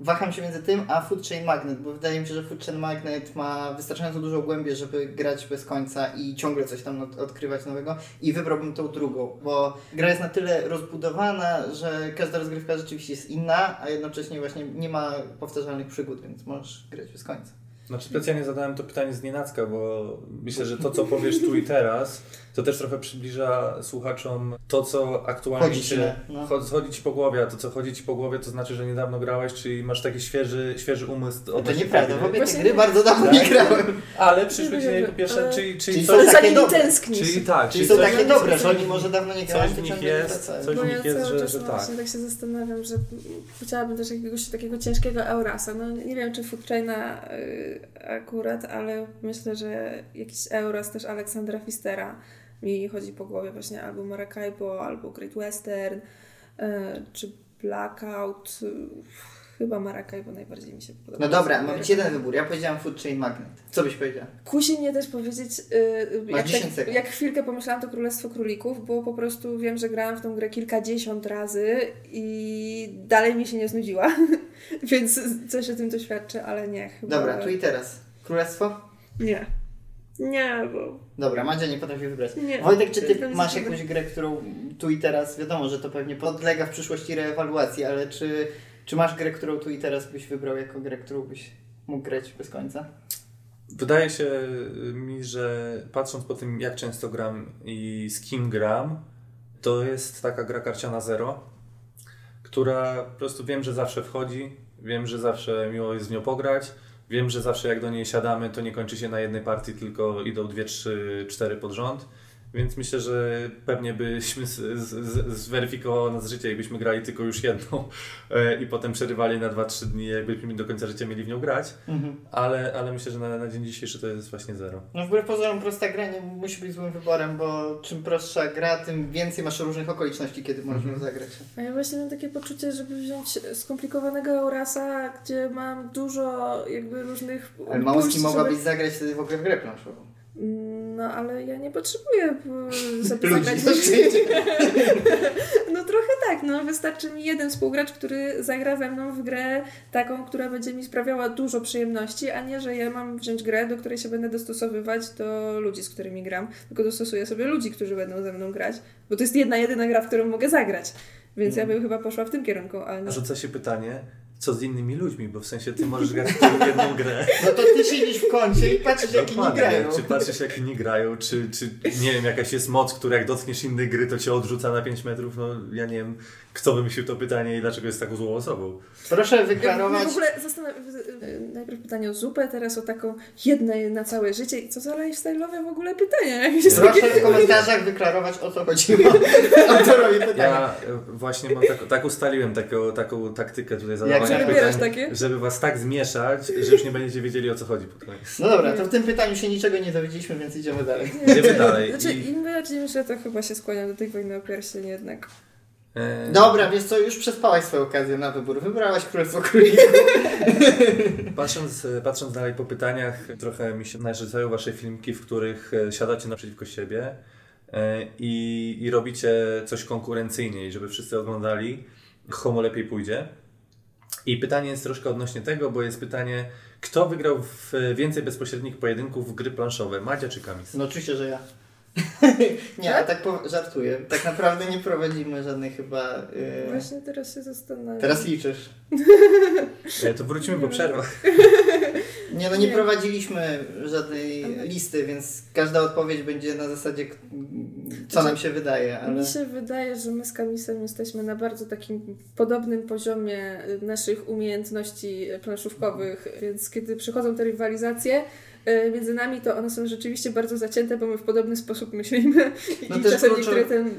waham się między tym a Food Chain Magnet, bo wydaje mi się, że Food Chain Magnet ma wystarczająco dużą głębię, żeby grać bez końca i ciągle coś tam od- odkrywać nowego i wybrałbym tą drugą, bo gra jest na tyle rozbudowana, że każda rozgrywka rzeczywiście jest inna, a jednocześnie właśnie nie ma powtarzalnych przygód, więc możesz grać bez końca. Znaczy specjalnie zadałem to pytanie z nienacka, bo myślę, że to co powiesz tu i teraz, to też trochę przybliża słuchaczom to, co aktualnie Chodzi ci no. cho- chodzi ci po głowie, a to co chodzi ci po głowie to znaczy, że niedawno grałeś, czyli masz taki świeży, świeży umysł. To odnośnie nieprawda, tej w gry. bardzo dawno Tak? nie grałem. Ale przyszły Nie ci jako pierwsze, ale- czyli, czyli Czyli coś, są takie dobre. tęsknisz. czyli tak, Czyli są coś- takie dobre, że oni może dawno nie grałem, coś to w nich jest, coś Bo w ja nich jest, że, że no tak. właśnie tak się zastanawiam, że chciałabym też jakiegoś takiego ciężkiego Eurasa. No nie wiem, czy Food Chaina y, akurat, ale myślę, że jakiś Euros też Aleksandra Fistera mi chodzi po głowie właśnie albo Maracaibo, albo Great Western, y, czy Blackout. Chyba Maracaibo najbardziej mi się podoba. No dobra, mam ci jeden wybór. Ja powiedziałam Food Chain Magnet. Co byś powiedziała? Kusi mnie też powiedzieć, yy, jak, 10 tak, jak chwilkę pomyślałam to Królestwo Królików, bo po prostu wiem, że grałam w tą grę kilkadziesiąt razy i dalej mi się nie znudziła, więc coś o tym to świadczy, ale nie, chyba... Dobra, tu i teraz. Królestwo? Nie. Nie, bo... Dobra, Madzia nie potrafi wybrać. Nie. Wojtek, czy ty masz jakąś grę, którą tu i teraz, wiadomo, że to pewnie podlega w przyszłości reewaluacji, ale czy, czy masz grę, którą tu i teraz byś wybrał jako grę, którą byś mógł grać bez końca? Wydaje się mi, że patrząc po tym, jak często gram i z kim gram, to jest taka gra karciana Zero, która po prostu wiem, że zawsze wchodzi, wiem, że zawsze miło jest z nią pograć, wiem, że zawsze jak do niej siadamy, to nie kończy się na jednej partii, tylko idą dwie, trzy, cztery pod rząd. Więc myślę, że pewnie byśmy z- z- z- zweryfikowało nas życie, jakbyśmy grali tylko już jedną e, i potem przerywali na 2-3 dni, jakbyśmy do końca życia mieli w nią grać. Mhm. Ale, ale myślę, że na, na dzień dzisiejszy to jest właśnie zero. No wbrew pozorom prosta gra nie musi być złym wyborem, bo czym prostsza gra, tym więcej masz różnych okoliczności, kiedy możesz ją zagrać. A ja właśnie mam takie poczucie, żeby wziąć skomplikowanego Eurasa, gdzie mam dużo jakby różnych Ale Małuski pójść, mogłabyś żeby- zagrać wtedy w ogóle w grę planszową. No, ale ja nie potrzebuję, żeby Ludzi. zagrać... No trochę tak, no wystarczy mi jeden współgracz, który zagra ze mną w grę taką, która będzie mi sprawiała dużo przyjemności, a nie, że ja mam wziąć grę, do której się będę dostosowywać do ludzi, z którymi gram, tylko dostosuję sobie ludzi, którzy będą ze mną grać, bo to jest jedna, jedyna gra, w którą mogę zagrać. Więc ja bym chyba poszła w tym kierunku, ale... A rzuca się pytanie, co z innymi ludźmi, bo w sensie ty możesz grać tylko jedną grę. No to ty siedzisz w kącie i patrzysz jak inni grają. Czy patrzysz jak inni grają, czy, czy nie wiem, jakaś jest moc, która jak dotkniesz innej gry, to cię odrzuca na 5 metrów, no ja nie wiem, kto wymyślił to pytanie i dlaczego jest taką złą osobą. Proszę Ja wyklarować. w ogóle zastanawiam najpierw pytanie o zupę, teraz o taką jedną na całe życie. I co za lifestyle'owe w ogóle takie... Proszę w komentarzach wyklarować o co chodziło autorowi pytania. Ja e, właśnie mam tak, tak ustaliłem taką, taką taktykę tutaj zadawania że pytań, takie? żeby was tak zmieszać, że już nie będziecie wiedzieli o co chodzi pod koniec. No dobra, to w tym pytaniu się niczego nie dowiedzieliśmy, więc idziemy dalej. Idziemy dalej. Znaczy, I, im bardziej myślę, to chyba się skłaniam do tej wojny o pierścień jednak. e, Dobra, wiesz co, już przespałaś swoją okazję na wybór. Wybrałaś Królestwo Królików. Patrząc, patrząc dalej po pytaniach, trochę mi się narzucają wasze filmiki, w których e, siadacie naprzeciwko siebie e, i, i robicie coś konkurencyjnie i żeby wszyscy oglądali, komu lepiej pójdzie. I pytanie jest troszkę odnośnie tego, bo jest pytanie, kto wygrał w więcej bezpośrednich pojedynków w gry planszowe, Madzia czy Kamis? No oczywiście, że ja. nie, a tak po, żartuję. Tak naprawdę nie prowadzimy żadnej chyba... Yy... Właśnie teraz się zastanawiam. Teraz liczysz. E, To wrócimy po przerwach. Nie, no nie Nie. prowadziliśmy żadnej listy, więc każda odpowiedź będzie na zasadzie, co nam się wydaje, ale... Mi się wydaje, że my z Kamisem jesteśmy na bardzo takim podobnym poziomie naszych umiejętności planszówkowych, więc kiedy przychodzą te rywalizacje y, między nami, to one są rzeczywiście bardzo zacięte, bo my w podobny sposób myślimy No i czasem kluczowe. niektóre ten...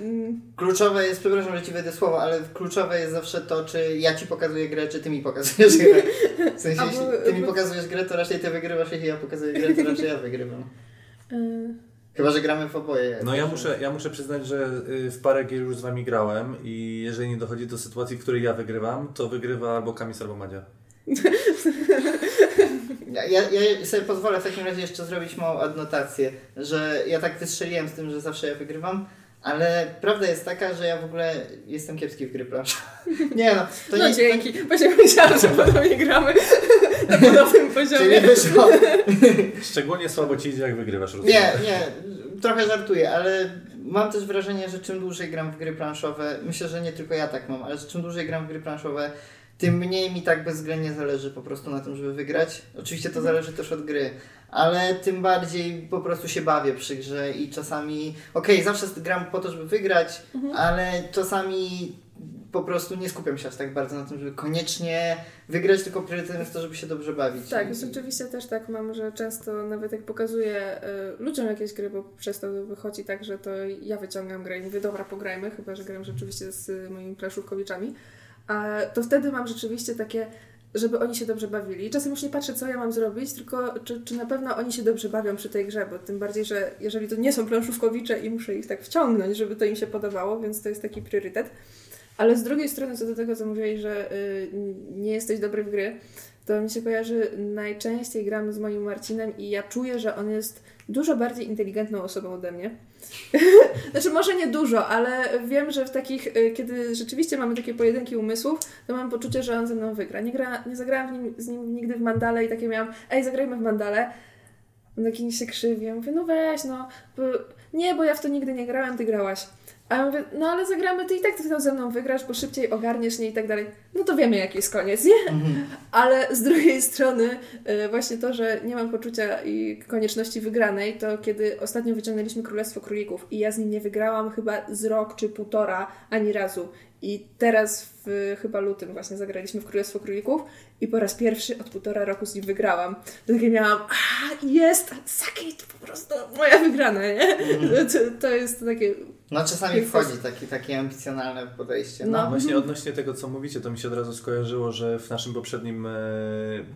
Kluczowe jest, przepraszam, że ci wejdę słowo, ale kluczowe jest zawsze to, czy ja ci pokazuję grę, czy ty mi pokazujesz grę. W sensie, Albo- jeśli ty mi pokazujesz grę, to raczej ty wygrywasz, jeśli ja pokazuję grę, to raczej ja wygrywam. Chyba, że gramy w oboje. No ja muszę, ja muszę przyznać, że y, w parę gier już z wami grałem i jeżeli nie dochodzi do sytuacji, w której ja wygrywam, to wygrywa albo Kamis, albo Madzia. Ja, ja, ja sobie pozwolę w takim razie jeszcze zrobić małą adnotację, że ja tak wystrzeliłem z tym, że zawsze ja wygrywam, ale prawda jest taka, że ja w ogóle jestem kiepski w gry planszowe. Nie no, to no nie... dzięki, właśnie myślałam, że podobnie gramy na podobnym To, poziomie. nie wyszło. Szczególnie słabo ci idzie, jak wygrywasz. rozumiem. Nie, nie, trochę żartuję, ale mam też wrażenie, że czym dłużej gram w gry planszowe, myślę, że nie tylko ja tak mam, ale że czym dłużej gram w gry planszowe, tym mniej mi tak bezwzględnie zależy po prostu na tym, żeby wygrać. Oczywiście to zależy też od gry, ale tym bardziej po prostu się bawię przy grze i czasami, okej, zawsze gram po to, żeby wygrać, ale czasami po prostu nie skupiam się aż tak bardzo na tym, żeby koniecznie wygrać, tylko priorytetem jest to, żeby się dobrze bawić. Tak, rzeczywiście też tak mam, że często nawet jak pokazuję y, ludziom jakieś gry, bo przez to wychodzi tak, że to ja wyciągam grę i mówię, dobra, pograjmy, chyba, że gram rzeczywiście z y, moimi planszówkowiczami, to wtedy mam rzeczywiście takie, żeby oni się dobrze bawili. Czasem już nie patrzę, co ja mam zrobić, tylko czy, czy na pewno oni się dobrze bawią przy tej grze, bo tym bardziej, że jeżeli to nie są planszówkowicze i muszę ich tak wciągnąć, żeby to im się podobało, więc to jest taki priorytet. Ale z drugiej strony, co do tego, co mówiłeś, że y, nie jesteś dobry w gry, to mi się kojarzy, najczęściej gram z moim Marcinem i ja czuję, że on jest dużo bardziej inteligentną osobą ode mnie. znaczy, może nie dużo, ale wiem, że w takich, y, kiedy rzeczywiście mamy takie pojedynki umysłów, to mam poczucie, że on ze mną wygra. Nie, gra, nie zagrałam nim, z nim nigdy w mandale i takie miałam, ej, zagrajmy w mandale. On taki się krzywi, ja mówię, no weź, no, bo, nie, bo ja w to nigdy nie grałem, ty grałaś. A ja mówię, no ale zagramy, ty i tak ty to ze mną wygrasz, bo szybciej ogarniesz, nie i tak dalej. No to wiemy, jaki jest koniec, nie? Ale z drugiej strony y, właśnie to, że nie mam poczucia i konieczności wygranej, to kiedy ostatnio wyciągnęliśmy Królestwo Królików i ja z nim nie wygrałam chyba z rok czy półtora ani razu. I teraz w chyba lutym właśnie zagraliśmy w Królestwo Królików i po raz pierwszy od półtora roku z nim wygrałam. To takie miałam, a jest, Saki to po prostu moja wygrana, nie? To, to jest takie No czasami wchodzi taki, takie ambicjonalne podejście. No. No. Właśnie odnośnie tego, co mówicie, to mi się od razu skojarzyło, że w naszym poprzednim e,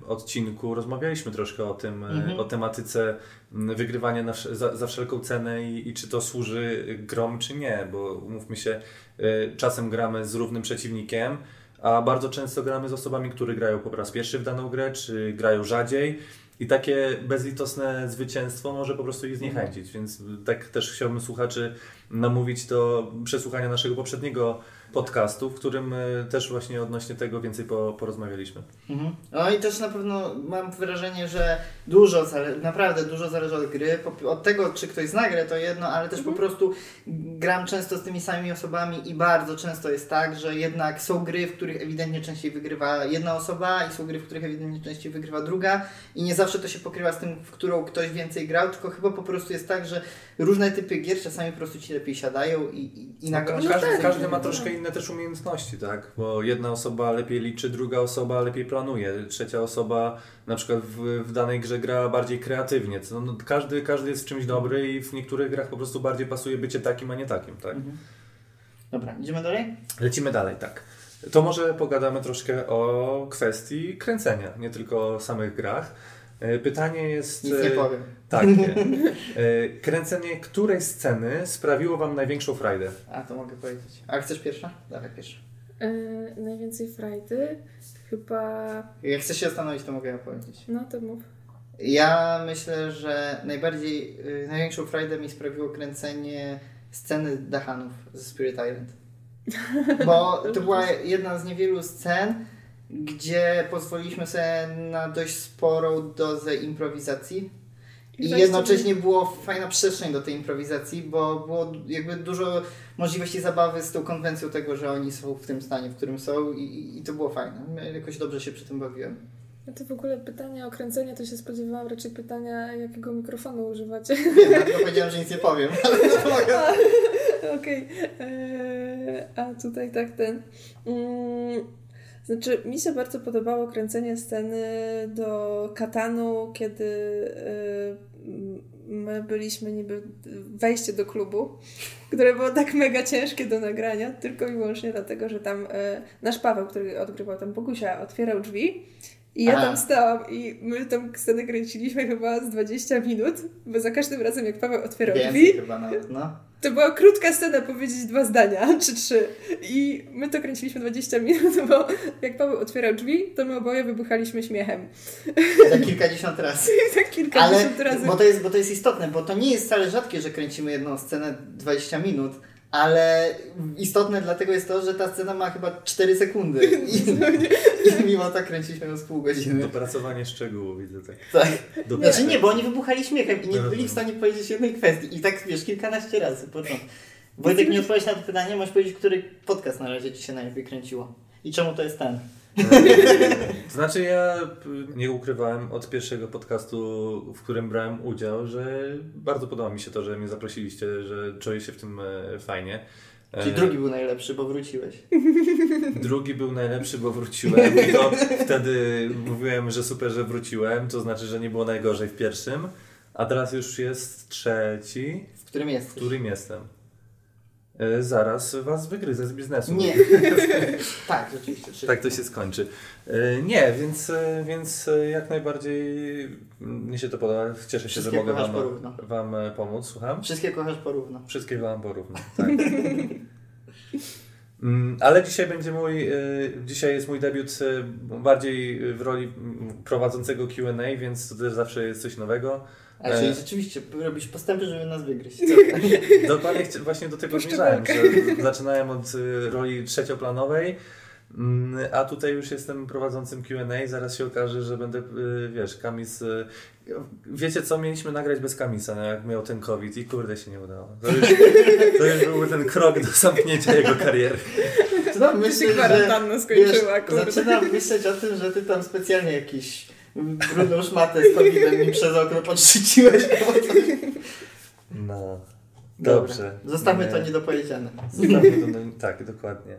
odcinku rozmawialiśmy troszkę o tym, e, Mhm. o tematyce wygrywania na, za, za wszelką cenę i, i czy to służy grom, czy nie, bo umówmy się, e, czasem gramy z równym przeciwnikiem, a bardzo często gramy z osobami, które grają po raz pierwszy w daną grę, czy grają rzadziej. I takie bezlitosne zwycięstwo może po prostu ich zniechęcić, więc tak też chciałbym słuchaczy namówić do przesłuchania naszego poprzedniego podcastu, w którym e, też właśnie odnośnie tego więcej po, porozmawialiśmy. Mhm. No i też na pewno mam wrażenie, że dużo, naprawdę dużo zależy od gry. Od tego, czy ktoś zna grę, to jedno, ale też po prostu gram często z tymi samymi osobami i bardzo często jest tak, że jednak są gry, w których ewidentnie częściej wygrywa jedna osoba i są gry, w których ewidentnie częściej wygrywa druga i nie zawsze to się pokrywa z tym, w którą ktoś więcej grał, tylko chyba po prostu jest tak, że różne typy gier czasami po prostu ci lepiej siadają i, i, i. No, No każdy, tak, każdy ma tak. troszkę inne też umiejętności, tak? Bo jedna osoba lepiej liczy, druga osoba lepiej planuje, trzecia osoba na przykład w, w danej grze gra bardziej kreatywnie. Co, no, każdy, każdy jest w czymś dobry i w niektórych grach po prostu bardziej pasuje bycie takim, a nie takim, tak? Mhm. Dobra, idziemy dalej? Lecimy dalej, tak. To może pogadamy troszkę o kwestii kręcenia, nie tylko o samych grach. E, Pytanie jest... Nic nie e, powiem. Takie. Kręcenie której sceny sprawiło Wam największą frajdę? A, to mogę powiedzieć. A chcesz pierwsza? Dawaj pierwsza. Yy, najwięcej frajdy chyba... Jak chcesz się zastanowić, to mogę ja powiedzieć. No to mów. Ja myślę, że najbardziej, y, największą frajdę mi sprawiło kręcenie sceny Dachanów ze Spirit Island. Bo to była jedna z niewielu scen, gdzie pozwoliliśmy sobie na dość sporą dozę improwizacji. I jednocześnie było fajna przestrzeń do tej improwizacji, bo było jakby dużo możliwości zabawy z tą konwencją tego, że oni są w tym stanie, w którym są i, i- to było fajne. Jakoś dobrze się przy tym bawiłem. No to w ogóle pytanie o kręcenie, to się spodziewałam raczej pytania, jakiego mikrofonu używacie. Wiem, dlatego powiedziałem, że nic nie powiem, ale to mogę. Okej. Eee, A tutaj tak ten. Mm, znaczy, mi się bardzo podobało kręcenie sceny do Katanu, kiedy e, my byliśmy niby wejście do klubu, które było tak mega ciężkie do nagrania, tylko i wyłącznie dlatego, że tam e, nasz Paweł, który odgrywał tam Bogusia, otwierał drzwi. I ja Aha. tam stałam i my tam scenę kręciliśmy chyba z 20 minut, bo za każdym razem jak Paweł otwierał drzwi, no. to była krótka scena powiedzieć dwa zdania, czy trzy. I my to kręciliśmy 20 minut, bo jak Paweł otwierał drzwi, to my oboje wybuchaliśmy śmiechem. Za kilkadziesiąt razy. I tak Ale, kilkadziesiąt razy. bo to, jest, bo to jest istotne, bo to nie jest wcale rzadkie, że kręcimy jedną scenę 20 minut, ale istotne dlatego jest to, że ta scena ma chyba 4 sekundy i, i mimo to kręciliśmy ją z pół godziny. Dopracowanie szczegółów, widzę tak. Tak. Do Znaczy nie, bo oni wybuchali śmiechem i nie No, byli no. w stanie powiedzieć jednej kwestii. I tak wiesz, kilkanaście razy. Początek. Wojtek, nie odpowiedzieć na to pytanie, możesz powiedzieć, który podcast na razie Ci się najlepiej kręciło. I czemu to jest ten? Znaczy ja nie ukrywałem od pierwszego podcastu, w którym brałem udział, że bardzo podoba mi się to, że mnie zaprosiliście, że czuję się w tym e, fajnie. Czyli E, drugi był najlepszy, bo wróciłeś. Drugi był najlepszy, bo wróciłem i to wtedy mówiłem, że super, że wróciłem, to znaczy, że nie było najgorzej w pierwszym, a teraz już jest trzeci, W którym w jesteś? którym jestem. E, Zaraz was wygryzę z biznesu. Nie. tak, rzeczywiście. Tak to się skończy. E, Nie, więc, e, więc jak najbardziej mnie się to podoba. Cieszę się, że mogę wam, porówno. wam pomóc. Słucham? Wszystkie kochasz porówno. Wszystkie wam porówno. Tak. Mm, Ale dzisiaj będzie mój, dzisiaj jest mój debiut bardziej w roli prowadzącego Q&A, więc to też zawsze jest coś nowego. A czyli E. rzeczywiście robisz postępy, żeby nas wygryźć. Dokładnie właśnie do tego zmierzałem, że zaczynałem od y, roli trzecioplanowej, mm, a tutaj już jestem prowadzącym Q&A, zaraz się okaże, że będę, y, wiesz, Kamis... y, Wiecie co, mieliśmy nagrać bez Kamisa, no, jak miał ten COVID i kurde się nie udało. To już, to już był ten krok do zamknięcia jego kariery. No, To myślę, się kwarantanna skończyła, wiesz, kurde. Zaczynam myśleć o tym, że ty tam specjalnie jakiś brudną szmatę z COVID-em mi przez okno podrzuciłeś. No, Dobra. dobrze. Zostawmy to niedopowiedziane. Zostawmy to, no, tak, dokładnie.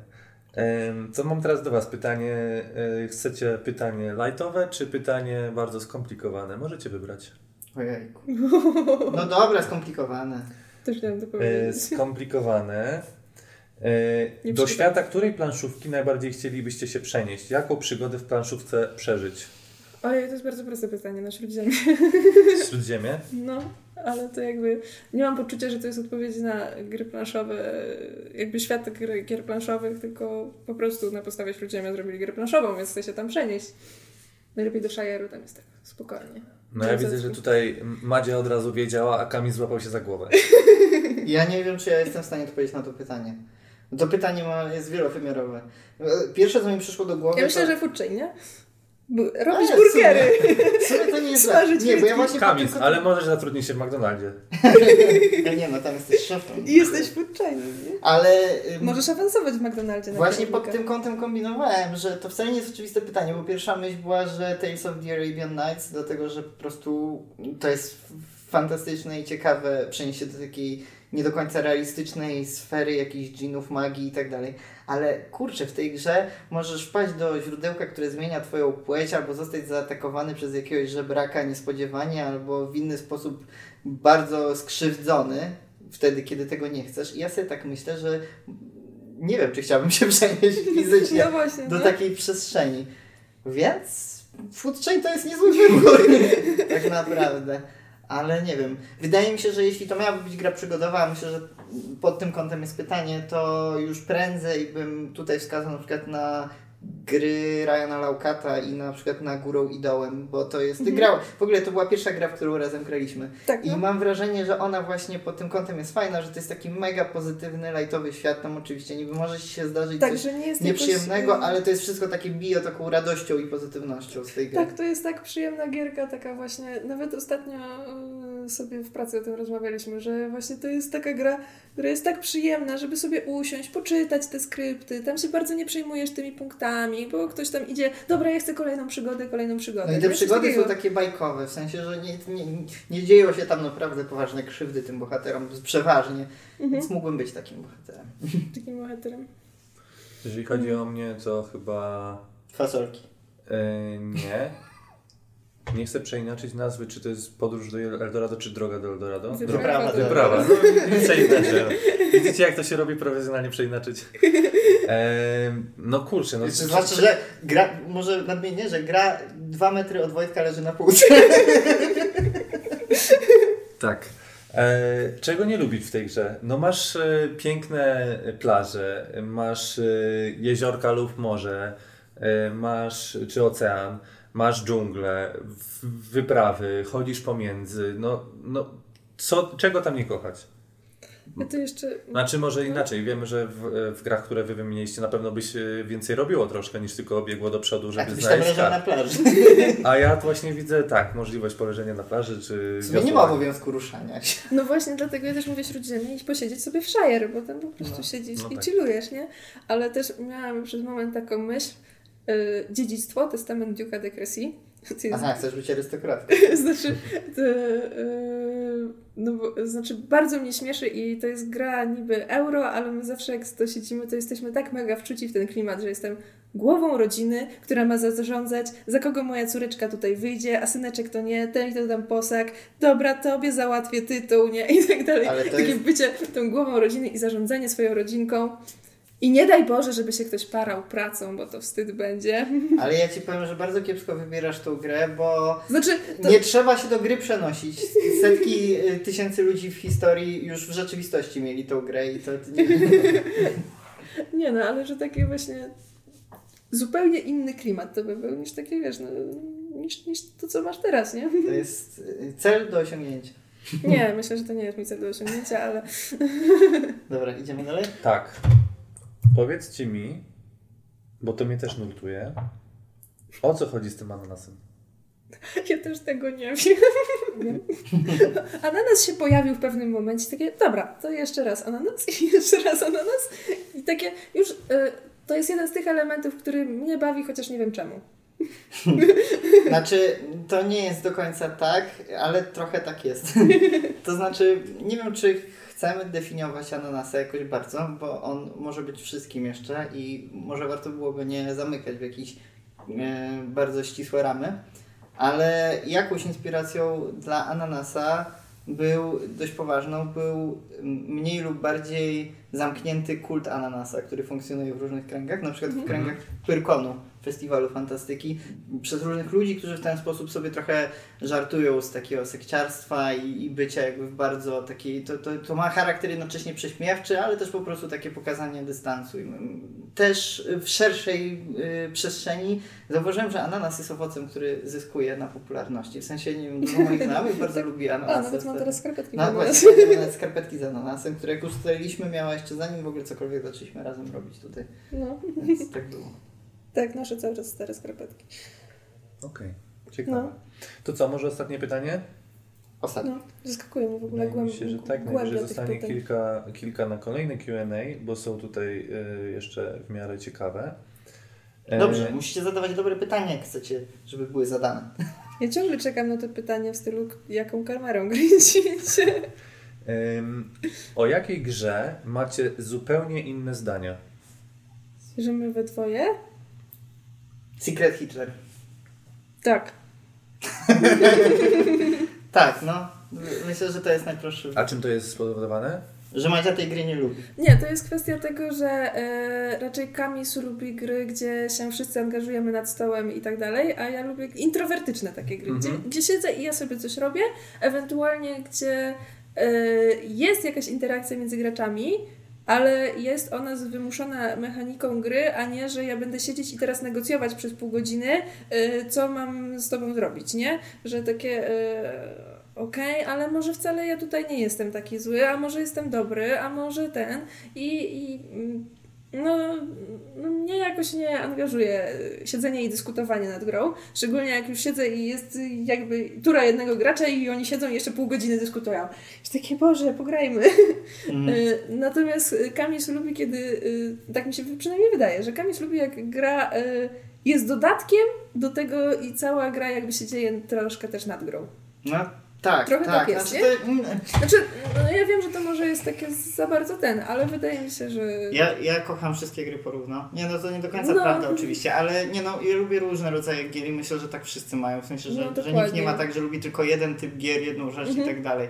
To mam teraz do Was pytanie. e, Chcecie pytanie lightowe, czy pytanie bardzo skomplikowane? Możecie wybrać. Ojejku. No dobra, skomplikowane. Też miałam to E, powiedzieć. Skomplikowane. E, Nie Do świata której planszówki najbardziej chcielibyście się przenieść? Jaką przygodę w planszówce przeżyć? Ojej, to jest bardzo proste pytanie na Śródziemie. Śródziemie? No, ale to jakby nie mam poczucia, że to jest odpowiedź na gry planszowe, jakby świat gry, gier planszowych, tylko po prostu na podstawie Śródziemia zrobili grę planszową, więc chcę się tam przenieść. Najlepiej do Shire'u, tam jest tak spokojnie. No ja widzę, że tutaj Madzia od razu wiedziała, a Kamil złapał się za głowę. Ja nie wiem, czy ja jestem w stanie odpowiedzieć na to pytanie. To pytanie ma, jest wielowymiarowe. Pierwsze, co mi przyszło do głowy. Ja myślę, to... że food chain, nie? Robić A, burgery. Sumie, to nie jest. Smażyć Nie, bo ja właśnie Kamil, tym- ale możesz zatrudnić się w McDonaldzie. Ja nie no, tam jesteś szefem. I jesteś food chainem, nie? Ale ym, Możesz awansować w McDonaldzie na właśnie pod tym kątem kombinowałem, że to wcale nie jest oczywiste pytanie, bo pierwsza myśl była, że Tales of the Arabian Nights, dlatego że po prostu to jest fantastyczne i ciekawe przejście do takiej nie do końca realistycznej sfery jakichś dżinów, magii i tak dalej. Ale kurczę, w tej grze możesz wpaść do źródełka, które zmienia twoją płeć, albo zostać zaatakowany przez jakiegoś żebraka niespodziewanie, albo w inny sposób bardzo skrzywdzony, wtedy, kiedy tego nie chcesz. I ja sobie tak myślę, że nie wiem, czy chciałbym się przenieść fizycznie No właśnie, do nie? takiej przestrzeni. Więc Food Chain to jest niezły wybór, tak naprawdę. Ale nie wiem. Wydaje mi się, że jeśli to miałaby być gra przygodowa, myślę, że pod tym kątem jest pytanie, to już prędzej bym tutaj wskazał na przykład na gry Ryana Laukata i na przykład na Górą i Dołem, bo to jest... Mhm. grał, w ogóle to była pierwsza gra, w którą razem graliśmy. Tak, I no. mam wrażenie, że ona właśnie pod tym kątem jest fajna, że to jest taki mega pozytywny, lajtowy świat. Tam oczywiście niby może się zdarzyć Tak, coś nie nieprzyjemnego, jakoś, ale to jest wszystko takie bio taką radością i pozytywnością z tej gry. Tak, to jest tak przyjemna gierka, taka właśnie, nawet ostatnio y, sobie w pracy o tym rozmawialiśmy, że właśnie to jest taka gra, która jest tak przyjemna, żeby sobie usiąść, poczytać te skrypty, tam się bardzo nie przejmujesz tymi punktami, bo ktoś tam idzie, dobra, ja chcę kolejną przygodę, kolejną przygodę. No i te przygody takiego. są takie bajkowe, w sensie, że nie, nie, nie dzieją się tam naprawdę poważne krzywdy tym bohaterom, przeważnie, Mhm. więc mógłbym być takim bohaterem. Takim bohaterem. Jeżeli chodzi o mnie, to chyba Fasolki. e, nie. Nie chcę przeinaczyć nazwy, czy to jest podróż do Eldorado, czy droga do Eldorado. Wyprawa Wyprawa. No, przeinaczę. Widzicie, jak to się robi profesjonalnie przeinaczyć? E, no kurczę, no Jeszcze Zwłaszcza, że gra, może nadmienię, że gra dwa metry od Wojtka leży na półce. Tak. E, czego nie lubić w tej grze? No masz e, piękne plaże, masz e, jeziorka lub morze, e, masz czy ocean, masz dżunglę, wyprawy, chodzisz pomiędzy. No, no co, czego tam nie kochać? Ja to jeszcze... Znaczy może inaczej, wiemy, że w, w grach, które wy wymieniliście na pewno byś e, więcej robiło troszkę niż tylko biegło do przodu, żeby Tak, byś tam znaleźć leżał na plaży. A ja właśnie widzę tak, możliwość poleżenia na plaży czy nie ma obowiązku ruszania się. No właśnie, dlatego ja też mówię śródziemnie iść posiedzieć sobie w Shire, bo tam po prostu No, siedzisz no i tak. chillujesz, nie? Ale też miałam przez moment taką myśl, dziedzictwo, testament Duke'a de jest Aha, chcesz być arystokratką. znaczy, to, yy, no bo, znaczy, bardzo mnie śmieszy i to jest gra niby euro, ale my zawsze jak to siedzimy, to jesteśmy tak mega wczuci w ten klimat, że jestem głową rodziny, która ma zarządzać, za kogo moja córeczka tutaj wyjdzie, a syneczek to nie, ten i to dam posag, dobra, tobie załatwię tytuł, nie, i tak dalej. Ale to Takie jest- bycie tą głową rodziny i zarządzanie swoją rodzinką. I nie daj Boże, żeby się ktoś parał pracą, bo to wstyd będzie. Ale ja ci powiem, że bardzo kiepsko wybierasz tą grę, bo Znaczy, to, nie trzeba się do gry przenosić. Setki y, tysięcy ludzi w historii już w rzeczywistości mieli tą grę i to... Nie no, ale że takie właśnie zupełnie inny klimat to by był niż takie, wiesz, no, niż, niż to, co masz teraz, nie? To jest y, cel do osiągnięcia. Nie, myślę, że to nie jest mój cel do osiągnięcia, ale Dobra, idziemy dalej? Tak. Powiedzcie mi, bo to mnie też nurtuje, o co chodzi z tym ananasem? ja też tego nie wiem. Ananas się pojawił w pewnym momencie, takie, dobra, to jeszcze raz ananas i jeszcze raz ananas i takie już, y, to jest jeden z tych elementów, który mnie bawi, chociaż nie wiem czemu. Znaczy, to nie jest do końca tak, ale trochę tak jest. To znaczy, nie wiem, czy chcemy definiować ananasa jakoś bardzo, bo on może być wszystkim jeszcze i może warto byłoby nie zamykać w jakieś e, bardzo ścisłe ramy, ale jakąś inspiracją dla ananasa był dość poważną, był mniej lub bardziej zamknięty kult ananasa, który funkcjonuje w różnych kręgach, na przykład w kręgach Pyrkonu festiwalu fantastyki przez różnych ludzi, którzy w ten sposób sobie trochę żartują z takiego sekciarstwa i, i bycia jakby w bardzo takiej, to, to, to ma charakter jednocześnie prześmiewczy, ale też po prostu takie pokazanie dystansu. Też w szerszej y, przestrzeni zauważyłem, że ananas jest owocem, który zyskuje na popularności. W sensie, nie wiem, dużo moich znajomych bardzo lubi ananasy. A, nawet mam teraz skarpetki. No właśnie, nawet skarpetki z ananasem, które jak ustaliliśmy miała jeszcze zanim w ogóle cokolwiek zaczęliśmy razem robić tutaj. No. Więc tak było. Tak, noszę cały czas stare skarpetki. Okej, ciekawe. No. To co, może ostatnie pytanie? Ostatnio. No, zaskakuje mnie w ogóle Wydaje mi głęb- się, że tak, najwyżej zostanie pytań. kilka, kilka na kolejne Q&A, bo są tutaj y, jeszcze w miarę ciekawe. E, Dobrze, musicie zadawać dobre pytania, jak chcecie, żeby były zadane. Ja ciągle czekam na te pytania w stylu, jaką kamerą kręcicie. Ym, o jakiej grze macie zupełnie inne zdania? Że my we dwoje? Secret Hitler. Tak. Tak, no. Myślę, że to jest najprostszy. A czym to jest spowodowane? Że Madzia tej gry nie lubi. Nie, to jest kwestia tego, że e, raczej Kamisu lubi gry, gdzie się wszyscy angażujemy nad stołem i tak dalej, a ja lubię introwertyczne takie gry, Mhm. gdzie, gdzie siedzę i ja sobie coś robię, ewentualnie gdzie e, jest jakaś interakcja między graczami, ale jest ona wymuszona mechaniką gry, a nie, że ja będę siedzieć i teraz negocjować przez pół godziny, e, co mam z tobą zrobić, nie? Że takie... E, Okej, ale może wcale ja tutaj nie jestem taki zły, a może jestem dobry, a może ten. I, i mm, no, no mnie jakoś nie angażuje siedzenie i dyskutowanie nad grą. Szczególnie jak już siedzę i jest jakby tura jednego gracza i oni siedzą i jeszcze pół godziny dyskutują. Jest takie, Boże, pograjmy. Mm. Y, Natomiast Kamis lubi, kiedy, y, tak mi się przynajmniej wydaje, że Kamis lubi jak gra y, jest dodatkiem do tego i cała gra jakby się dzieje troszkę też nad grą. No tak, Trochę tak. tak jest, znaczy, to, mm, Znaczy, no ja wiem, że to może jest takie za bardzo ten, ale wydaje mi się, że... ja, ja kocham wszystkie gry porówno. Nie no, to nie do końca No. prawda oczywiście, ale nie no, ja lubię różne rodzaje gier i myślę, że tak wszyscy mają. W sensie, że, No, że nikt nie ma tak, że lubi tylko jeden typ gier, jedną rzecz Mhm. i tak dalej.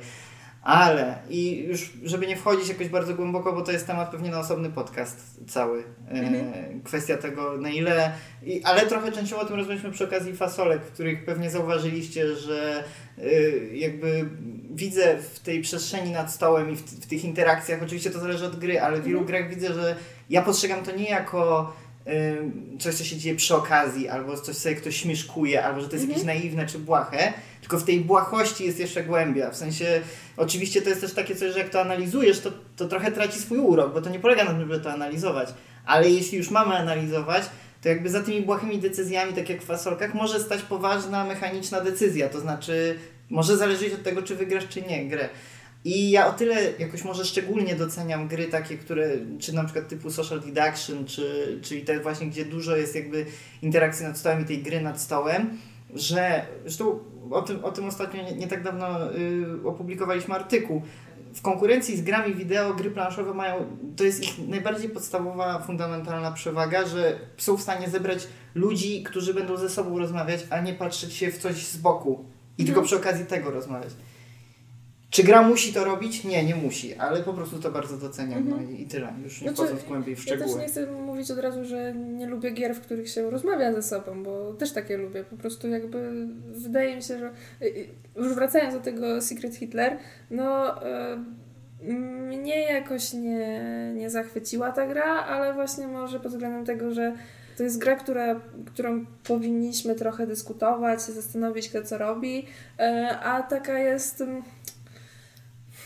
Ale i już, żeby nie wchodzić jakoś bardzo głęboko, bo to jest temat pewnie na osobny podcast cały. Mhm. E, kwestia tego, na ile. I, ale trochę częściowo o tym rozmawialiśmy przy okazji fasolek, w których pewnie zauważyliście, że y, jakby widzę w tej przestrzeni nad stołem i w, w tych interakcjach, oczywiście to zależy od gry, ale w wielu grach widzę, że ja postrzegam to nie jako y, coś, co się dzieje przy okazji, albo coś, co ktoś śmieszkuje, albo że to jest jakieś naiwne czy błahe, tylko w tej błahości jest jeszcze głębia. W sensie, oczywiście to jest też takie coś, że jak to analizujesz, to, to trochę traci swój urok, bo to nie polega na tym, żeby to analizować. Ale jeśli już mamy analizować, to jakby za tymi błahymi decyzjami, tak jak w fasolkach, może stać poważna mechaniczna decyzja. To znaczy, może zależeć od tego, czy wygrasz, czy nie grę. I ja o tyle jakoś może szczególnie doceniam gry takie, które, czy na przykład typu social deduction, czy, czyli te właśnie, gdzie dużo jest jakby interakcji nad stołem i tej gry nad stołem, że zresztą o tym, o tym ostatnio nie, nie tak dawno y, opublikowaliśmy artykuł. W konkurencji z grami wideo gry planszowe mają, to jest ich najbardziej podstawowa, fundamentalna przewaga, że są w stanie zebrać ludzi, którzy będą ze sobą rozmawiać, a nie patrzeć się w coś z boku i tylko przy okazji tego rozmawiać. Czy gra musi to robić? Nie, nie musi, ale po prostu to bardzo doceniam no i, i tyle. Już nie Znaczy, wchodząc głębiej w Ja też szczegóły. nie chcę mówić od razu, że nie lubię gier, w których się rozmawia ze sobą, bo też takie lubię. Po prostu jakby wydaje mi się, że y, y, już wracając do tego Secret Hitler, no y, mnie jakoś nie, nie zachwyciła ta gra, ale właśnie może pod względem tego, że to jest gra, która, którą powinniśmy trochę dyskutować, się zastanowić, kto co robi, a taka jest...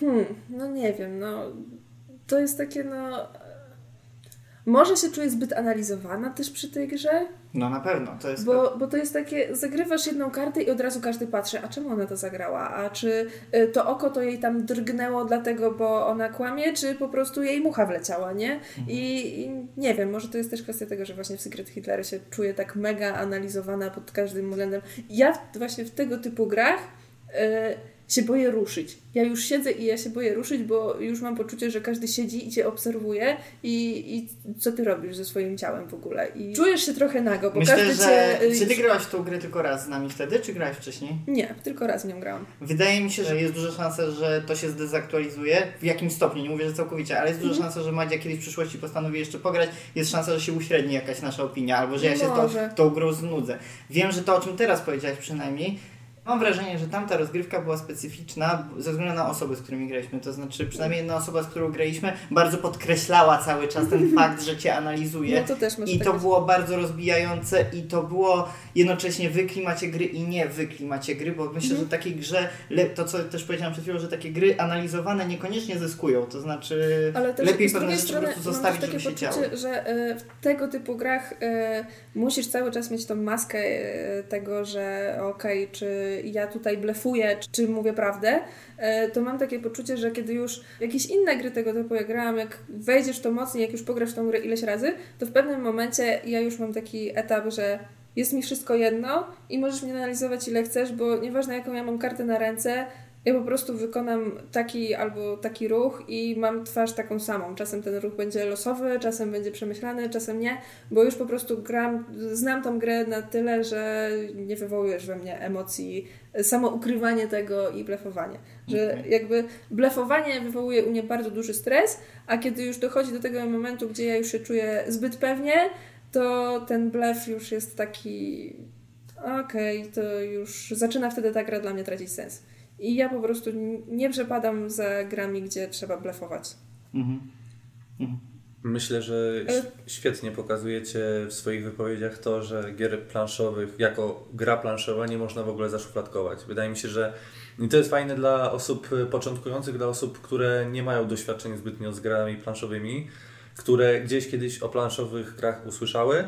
mm, Hmm, no nie wiem, no to jest takie, no. Może się czuję zbyt analizowana też przy tej grze, No na pewno, to jest... bo, bo to jest takie, zagrywasz jedną kartę i od razu każdy patrzy, a czemu ona to zagrała, a czy y, to oko to jej tam drgnęło dlatego, bo ona kłamie, czy po prostu jej mucha wleciała, nie? I, I nie wiem, może to jest też kwestia tego, że właśnie w Secret Hitler się czuję tak mega analizowana pod każdym względem. Ja właśnie w tego typu grach y, się boję ruszyć. Ja już siedzę i ja się boję ruszyć, bo już mam poczucie, że każdy siedzi i cię obserwuje i, i co ty robisz ze swoim ciałem w ogóle. I czujesz się trochę nago, bo Myślę, każdy że... cię... Czy ty grałaś w tą grę tylko raz z nami wtedy, czy grałaś wcześniej? Nie, tylko raz w nią grałam. Wydaje mi się, że jest duża szansa, że to się zdezaktualizuje w jakimś stopniu, nie mówię, że całkowicie, ale jest duża szansa, że Madzia kiedyś w przyszłości postanowi jeszcze pograć, jest szansa, że się uśredni jakaś nasza opinia, albo że ja się tą, Może. tą grą znudzę. Wiem, że to, o czym teraz powiedziałeś przynajmniej, mam wrażenie, że tamta rozgrywka była specyficzna ze względu na osoby, z którymi graliśmy. To znaczy, przynajmniej jedna osoba, z którą graliśmy, bardzo podkreślała cały czas ten fakt, że cię analizuje. No to I tak to być. było bardzo rozbijające i to było jednocześnie wy klimacie gry i nie wy klimacie gry, bo myślę, Mhm. że takiej grze, to co też powiedziałam przed chwilą, że takie gry analizowane niekoniecznie zyskują, to znaczy lepiej pewne rzeczy po strony prostu mam zostawić, żeby takie się działy. poczucie, że e, w tego typu grach e, musisz cały czas mieć tą maskę e, tego, że okej, czy ja tutaj blefuję, czy, czy mówię prawdę, e, to mam takie poczucie, że kiedy już jakieś inne gry tego typu ja grałam, jak wejdziesz to mocniej, jak już pograsz tą grę ileś razy, to w pewnym momencie ja już mam taki etap, że jest mi wszystko jedno i możesz mnie analizować ile chcesz, bo nieważne jaką ja mam kartę na ręce, ja po prostu wykonam taki albo taki ruch i mam twarz taką samą. Czasem ten ruch będzie losowy, czasem będzie przemyślany, czasem nie, bo już po prostu gram, znam tą grę na tyle, że nie wywołujesz we mnie emocji, samo ukrywanie tego i blefowanie. Że Okej. jakby blefowanie wywołuje u mnie bardzo duży stres, a kiedy już dochodzi do tego momentu, gdzie ja już się czuję zbyt pewnie, to ten blef już jest taki okej, to już zaczyna wtedy ta gra dla mnie tracić sens. I ja po prostu nie przepadam za grami, gdzie trzeba blefować. Mhm. Mhm. Myślę, że ś- świetnie pokazujecie w swoich wypowiedziach to, że gier planszowych jako gra planszowa nie można w ogóle zaszufladkować. Wydaje mi się, że i to jest fajne dla osób y, początkujących, dla osób, które nie mają doświadczenia zbytnio z grami planszowymi, które gdzieś kiedyś o planszowych grach usłyszały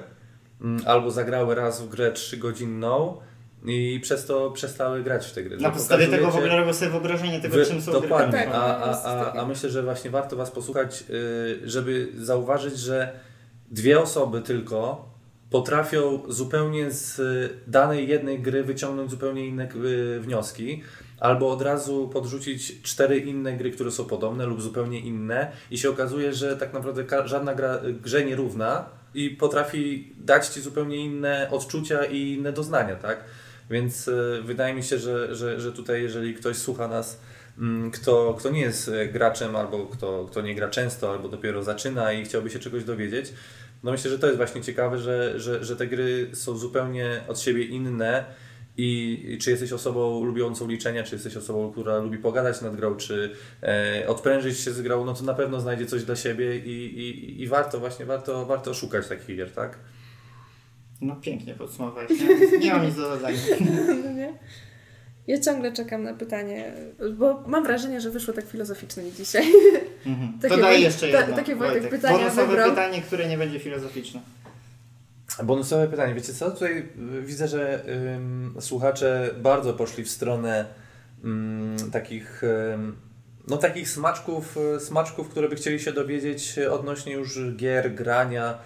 mm, albo zagrały raz w grę trzygodzinną i przez to przestały grać w te gry. Na podstawie tego w ogóle robię sobie wyobrażenie tego, Wy- czym są Dokładnie, gry Tak, a, no, a, a, a myślę, że właśnie warto Was posłuchać, y, żeby zauważyć, że dwie osoby tylko potrafią zupełnie z danej jednej gry wyciągnąć zupełnie inne y, wnioski, albo od razu podrzucić cztery inne gry, które są podobne lub zupełnie inne i się okazuje, że tak naprawdę żadna gra grze nie równa i potrafi dać Ci zupełnie inne odczucia i inne doznania, tak? Więc y, wydaje mi się, że, że, że tutaj jeżeli ktoś słucha nas, mm, kto, kto nie jest e, graczem albo kto, kto nie gra często, albo dopiero zaczyna i chciałby się czegoś dowiedzieć, no myślę, że to jest właśnie ciekawe, że, że, że te gry są zupełnie od siebie inne i, i czy jesteś osobą lubiącą liczenia, czy jesteś osobą, która lubi pogadać nad grą, czy e, odprężyć się z grą, no to na pewno znajdzie coś dla siebie i, i, i warto właśnie, warto, warto szukać takich gier, tak? No pięknie podsumowałeś. Nie, nie mam nic do dodania. No nie? Ja ciągle czekam na pytanie, bo mam wrażenie, że wyszło tak filozoficznie dzisiaj. Mhm. Takie to daj Woj- jeszcze ta- jedno. takie Wojtek Wojtek. pytania Bonusowe wybrał. pytanie, które nie będzie filozoficzne. Bonusowe pytanie. Wiecie co? Tutaj y, widzę, że ym, słuchacze bardzo poszli w stronę ym, takich, ym, no, takich smaczków, y, smaczków, które by chcieli się dowiedzieć odnośnie już gier, grania.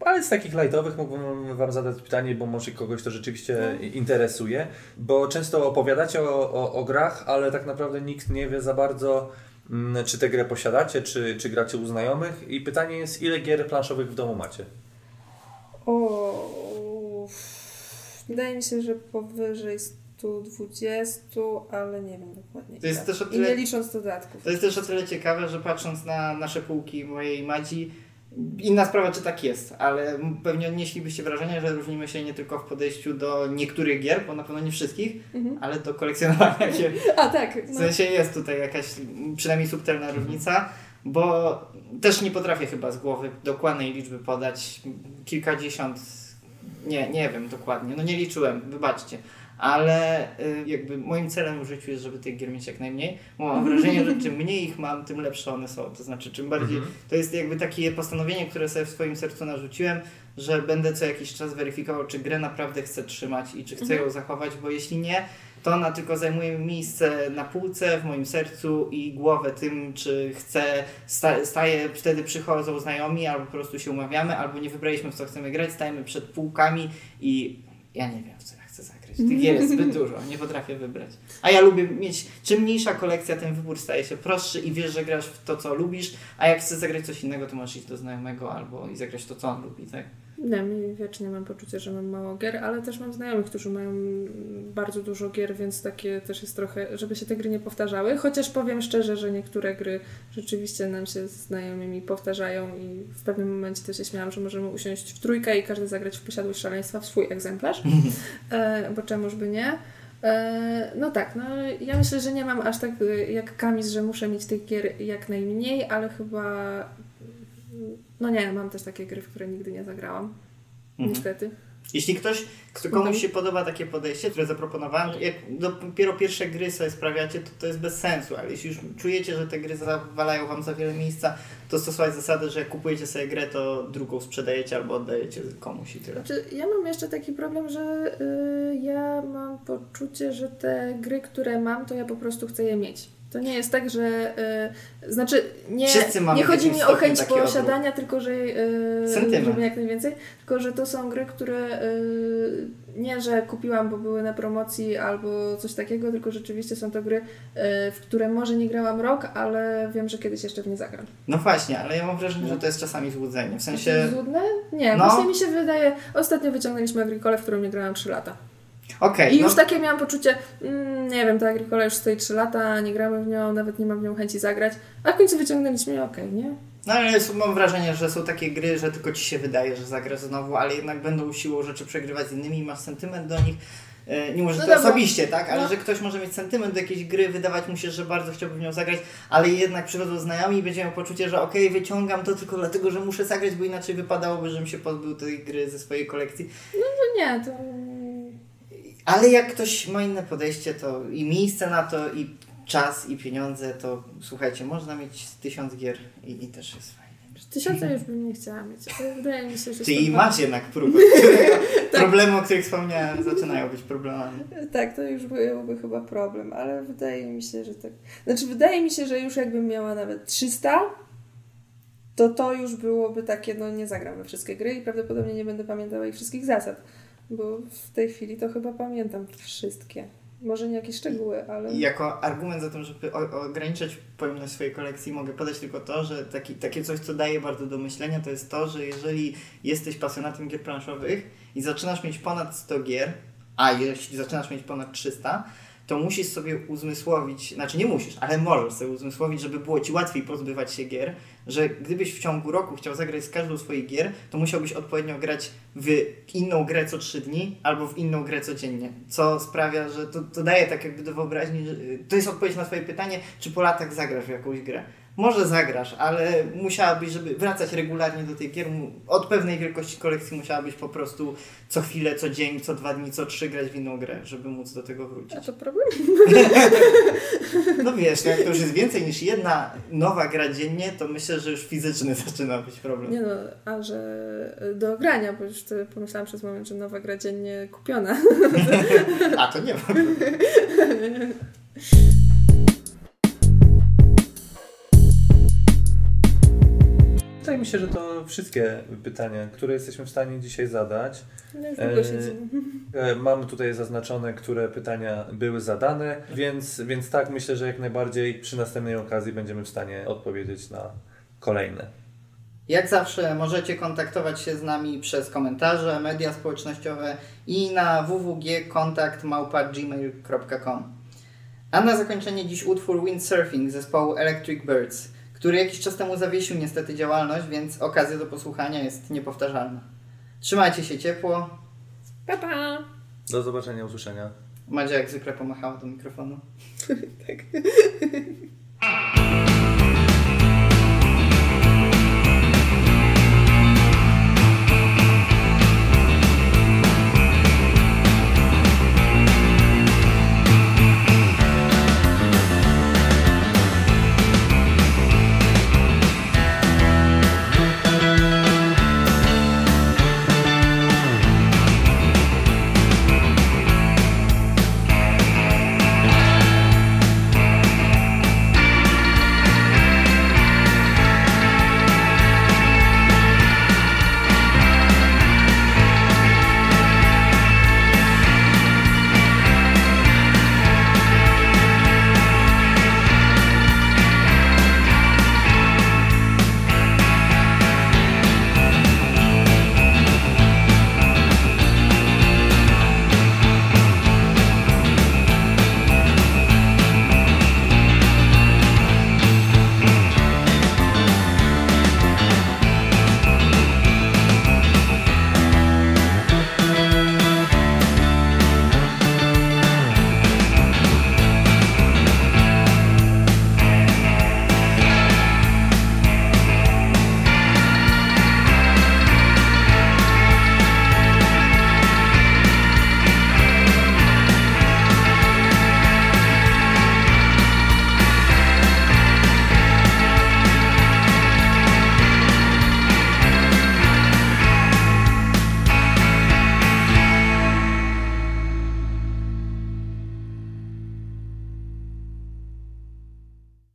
Ale z takich lightowych mógłbym Wam zadać pytanie, bo może kogoś to rzeczywiście interesuje, bo często opowiadacie o, o, o grach, ale tak naprawdę nikt nie wie za bardzo, mm, czy tę grę posiadacie, czy, czy gracie u znajomych. I pytanie jest, ile gier planszowych w domu macie? O, wydaje mi się, że powyżej 120, ale nie wiem dokładnie. To jest też o I tyle- nie licząc dodatków. To jest też o tyle ciekawe, że patrząc na nasze półki mojej Madzi, inna sprawa czy tak jest, ale pewnie odnieślibyście wrażenie, że różnimy się nie tylko w podejściu do niektórych gier, bo na pewno nie wszystkich, Mhm. ale do kolekcjonowania się. A tak, W no. sensie jest tutaj jakaś przynajmniej subtelna różnica, bo też nie potrafię chyba z głowy dokładnej liczby podać. Kilkadziesiąt, nie, nie wiem dokładnie, no nie liczyłem, wybaczcie. Ale y, jakby moim celem w życiu jest, żeby tych gier mieć jak najmniej, bo mam wrażenie, że czym mniej ich mam, tym lepsze one są. To znaczy, czym bardziej. Mhm. To jest jakby takie postanowienie, które sobie w swoim sercu narzuciłem, że będę co jakiś czas weryfikował, czy grę naprawdę chcę trzymać i czy chcę Mhm. ją zachować, bo jeśli nie, to ona tylko zajmuje miejsce na półce, w moim sercu i głowę tym, czy chcę, sta, staje, wtedy przychodzą znajomi, albo po prostu się umawiamy, albo nie wybraliśmy w co chcemy grać, stajemy przed półkami i ja nie wiem w co Tych gier jest zbyt dużo, nie potrafię wybrać. A ja lubię mieć, czym mniejsza kolekcja, tym wybór staje się prostszy i wiesz, że grasz w to, co lubisz, a jak chcesz zagrać coś innego, to możesz iść do znajomego albo i zagrać to, co on lubi, tak? Nie, mi wiecznie mam poczucie, że mam mało gier, ale też mam znajomych, którzy mają bardzo dużo gier, więc takie też jest trochę, żeby się te gry nie powtarzały. Chociaż powiem szczerze, że niektóre gry rzeczywiście nam się z znajomymi powtarzają i w pewnym momencie to się śmiałam, że możemy usiąść w trójkę i każdy zagrać w posiadłość szaleństwa w swój egzemplarz, e, bo czemuż by nie. E, no tak, no ja myślę, że nie mam aż tak e, jak Kamis, że muszę mieć tych gier jak najmniej, ale chyba no nie, mam też takie gry, w które nigdy nie zagrałam. Mhm. Niestety. Jeśli ktoś, kto komuś się podoba takie podejście, które zaproponowałem, jak dopiero pierwsze gry sobie sprawiacie, to to jest bez sensu, ale jeśli już czujecie, że te gry zawalają wam za wiele miejsca, to stosować zasadę, że jak kupujecie sobie grę, to drugą sprzedajecie albo oddajecie komuś i tyle. Znaczy, ja mam jeszcze taki problem, że yy, ja mam poczucie, że te gry, które mam, to ja po prostu chcę je mieć. To nie jest tak, że. Yy, znaczy, nie, nie chodzi mi o chęć posiadania, odruch. tylko że yy, jak najwięcej. Tylko, że to są gry, które yy, nie, że kupiłam, bo były na promocji albo coś takiego, tylko rzeczywiście są to gry, yy, w które może nie grałam rok, ale wiem, że kiedyś jeszcze w nie zagram. No właśnie, ale ja mam wrażenie, że to jest czasami złudzenie. W sensie. Złudne? Nie, no. właśnie mi się wydaje. Ostatnio wyciągnęliśmy Agricole, w którą nie grałam 3 lata. Okay, I no. już takie miałam poczucie, mm, nie wiem, ta Agricola już stoi 3 lata, nie gramy w nią, nawet nie mam w nią chęci zagrać, a w końcu wyciągnęliśmy okej, okay, nie? No ale mam wrażenie, że są takie gry, że tylko ci się wydaje, że zagrasz znowu, ale jednak będą siłą rzeczy przegrywać z innymi, masz sentyment do nich. E, nie może no to dobra. osobiście, tak? Ale no. że ktoś może mieć sentyment do jakiejś gry, wydawać mu się, że bardzo chciałby w nią zagrać, ale jednak przychodzą znajomi i będzie miał poczucie, że okej, okay, wyciągam to tylko dlatego, że muszę zagrać, bo inaczej wypadałoby, żebym się pozbył tej gry ze swojej kolekcji. No to nie, to ale jak ktoś ma inne podejście, to i miejsce na to, i czas, i pieniądze, to słuchajcie, można mieć tysiąc gier i, i też jest fajnie. Tysiące już bym nie chciała mieć, ale wydaje mi się, że... Czyli masz jednak próbę, tak. problemy, o których wspomniałem, zaczynają być problemami. Tak, to już byłby chyba problem, ale wydaje mi się, że tak... Znaczy, wydaje mi się, że już jakbym miała nawet 300, to to już byłoby takie, no nie zagram we wszystkie gry i prawdopodobnie nie będę pamiętała ich wszystkich zasad. Bo w tej chwili to chyba pamiętam wszystkie. Może nie jakieś szczegóły, ale. Jako argument za tym, żeby ograniczać pojemność swojej kolekcji, mogę podać tylko to, że taki, takie coś, co daje bardzo do myślenia, to jest to, że jeżeli jesteś pasjonatem gier planszowych i zaczynasz mieć ponad 100 gier, a jeśli zaczynasz mieć ponad 300, to musisz sobie uzmysłowić, znaczy nie musisz, ale możesz sobie uzmysłowić, żeby było Ci łatwiej pozbywać się gier, że gdybyś w ciągu roku chciał zagrać z każdą swoich gier, to musiałbyś odpowiednio grać w inną grę co trzy dni albo w inną grę codziennie, co sprawia, że to, to daje tak jakby do wyobraźni, że to jest odpowiedź na Twoje pytanie, czy po latach zagrasz w jakąś grę. Może zagrasz, ale musiałabyś, żeby wracać regularnie do tej gier, od pewnej wielkości kolekcji musiałabyś po prostu co chwilę, co dzień, co dwa dni, co trzy grać w inną grę, żeby móc do tego wrócić. A to problem? no wiesz, jak to już jest więcej niż jedna nowa gra dziennie, to myślę, że już fizyczny zaczyna być problem. Nie no, a że do grania, bo już pomyślałam przez moment, że nowa gra dziennie kupiona. a to nie ma. Się, że to wszystkie pytania, które jesteśmy w stanie dzisiaj zadać. No już długo e, e, Mamy tutaj zaznaczone, które pytania były zadane, więc, więc tak, myślę, że jak najbardziej przy następnej okazji będziemy w stanie odpowiedzieć na kolejne. Jak zawsze możecie kontaktować się z nami przez komentarze, media społecznościowe i na www.kontakt.gmail.com A na zakończenie dziś utwór Windsurfing zespołu Electric Birds który jakiś czas temu zawiesił niestety działalność, więc okazja do posłuchania jest niepowtarzalna. Trzymajcie się ciepło. Pa, pa. Do zobaczenia, usłyszenia. Madzia jak zwykle pomachała do mikrofonu. tak.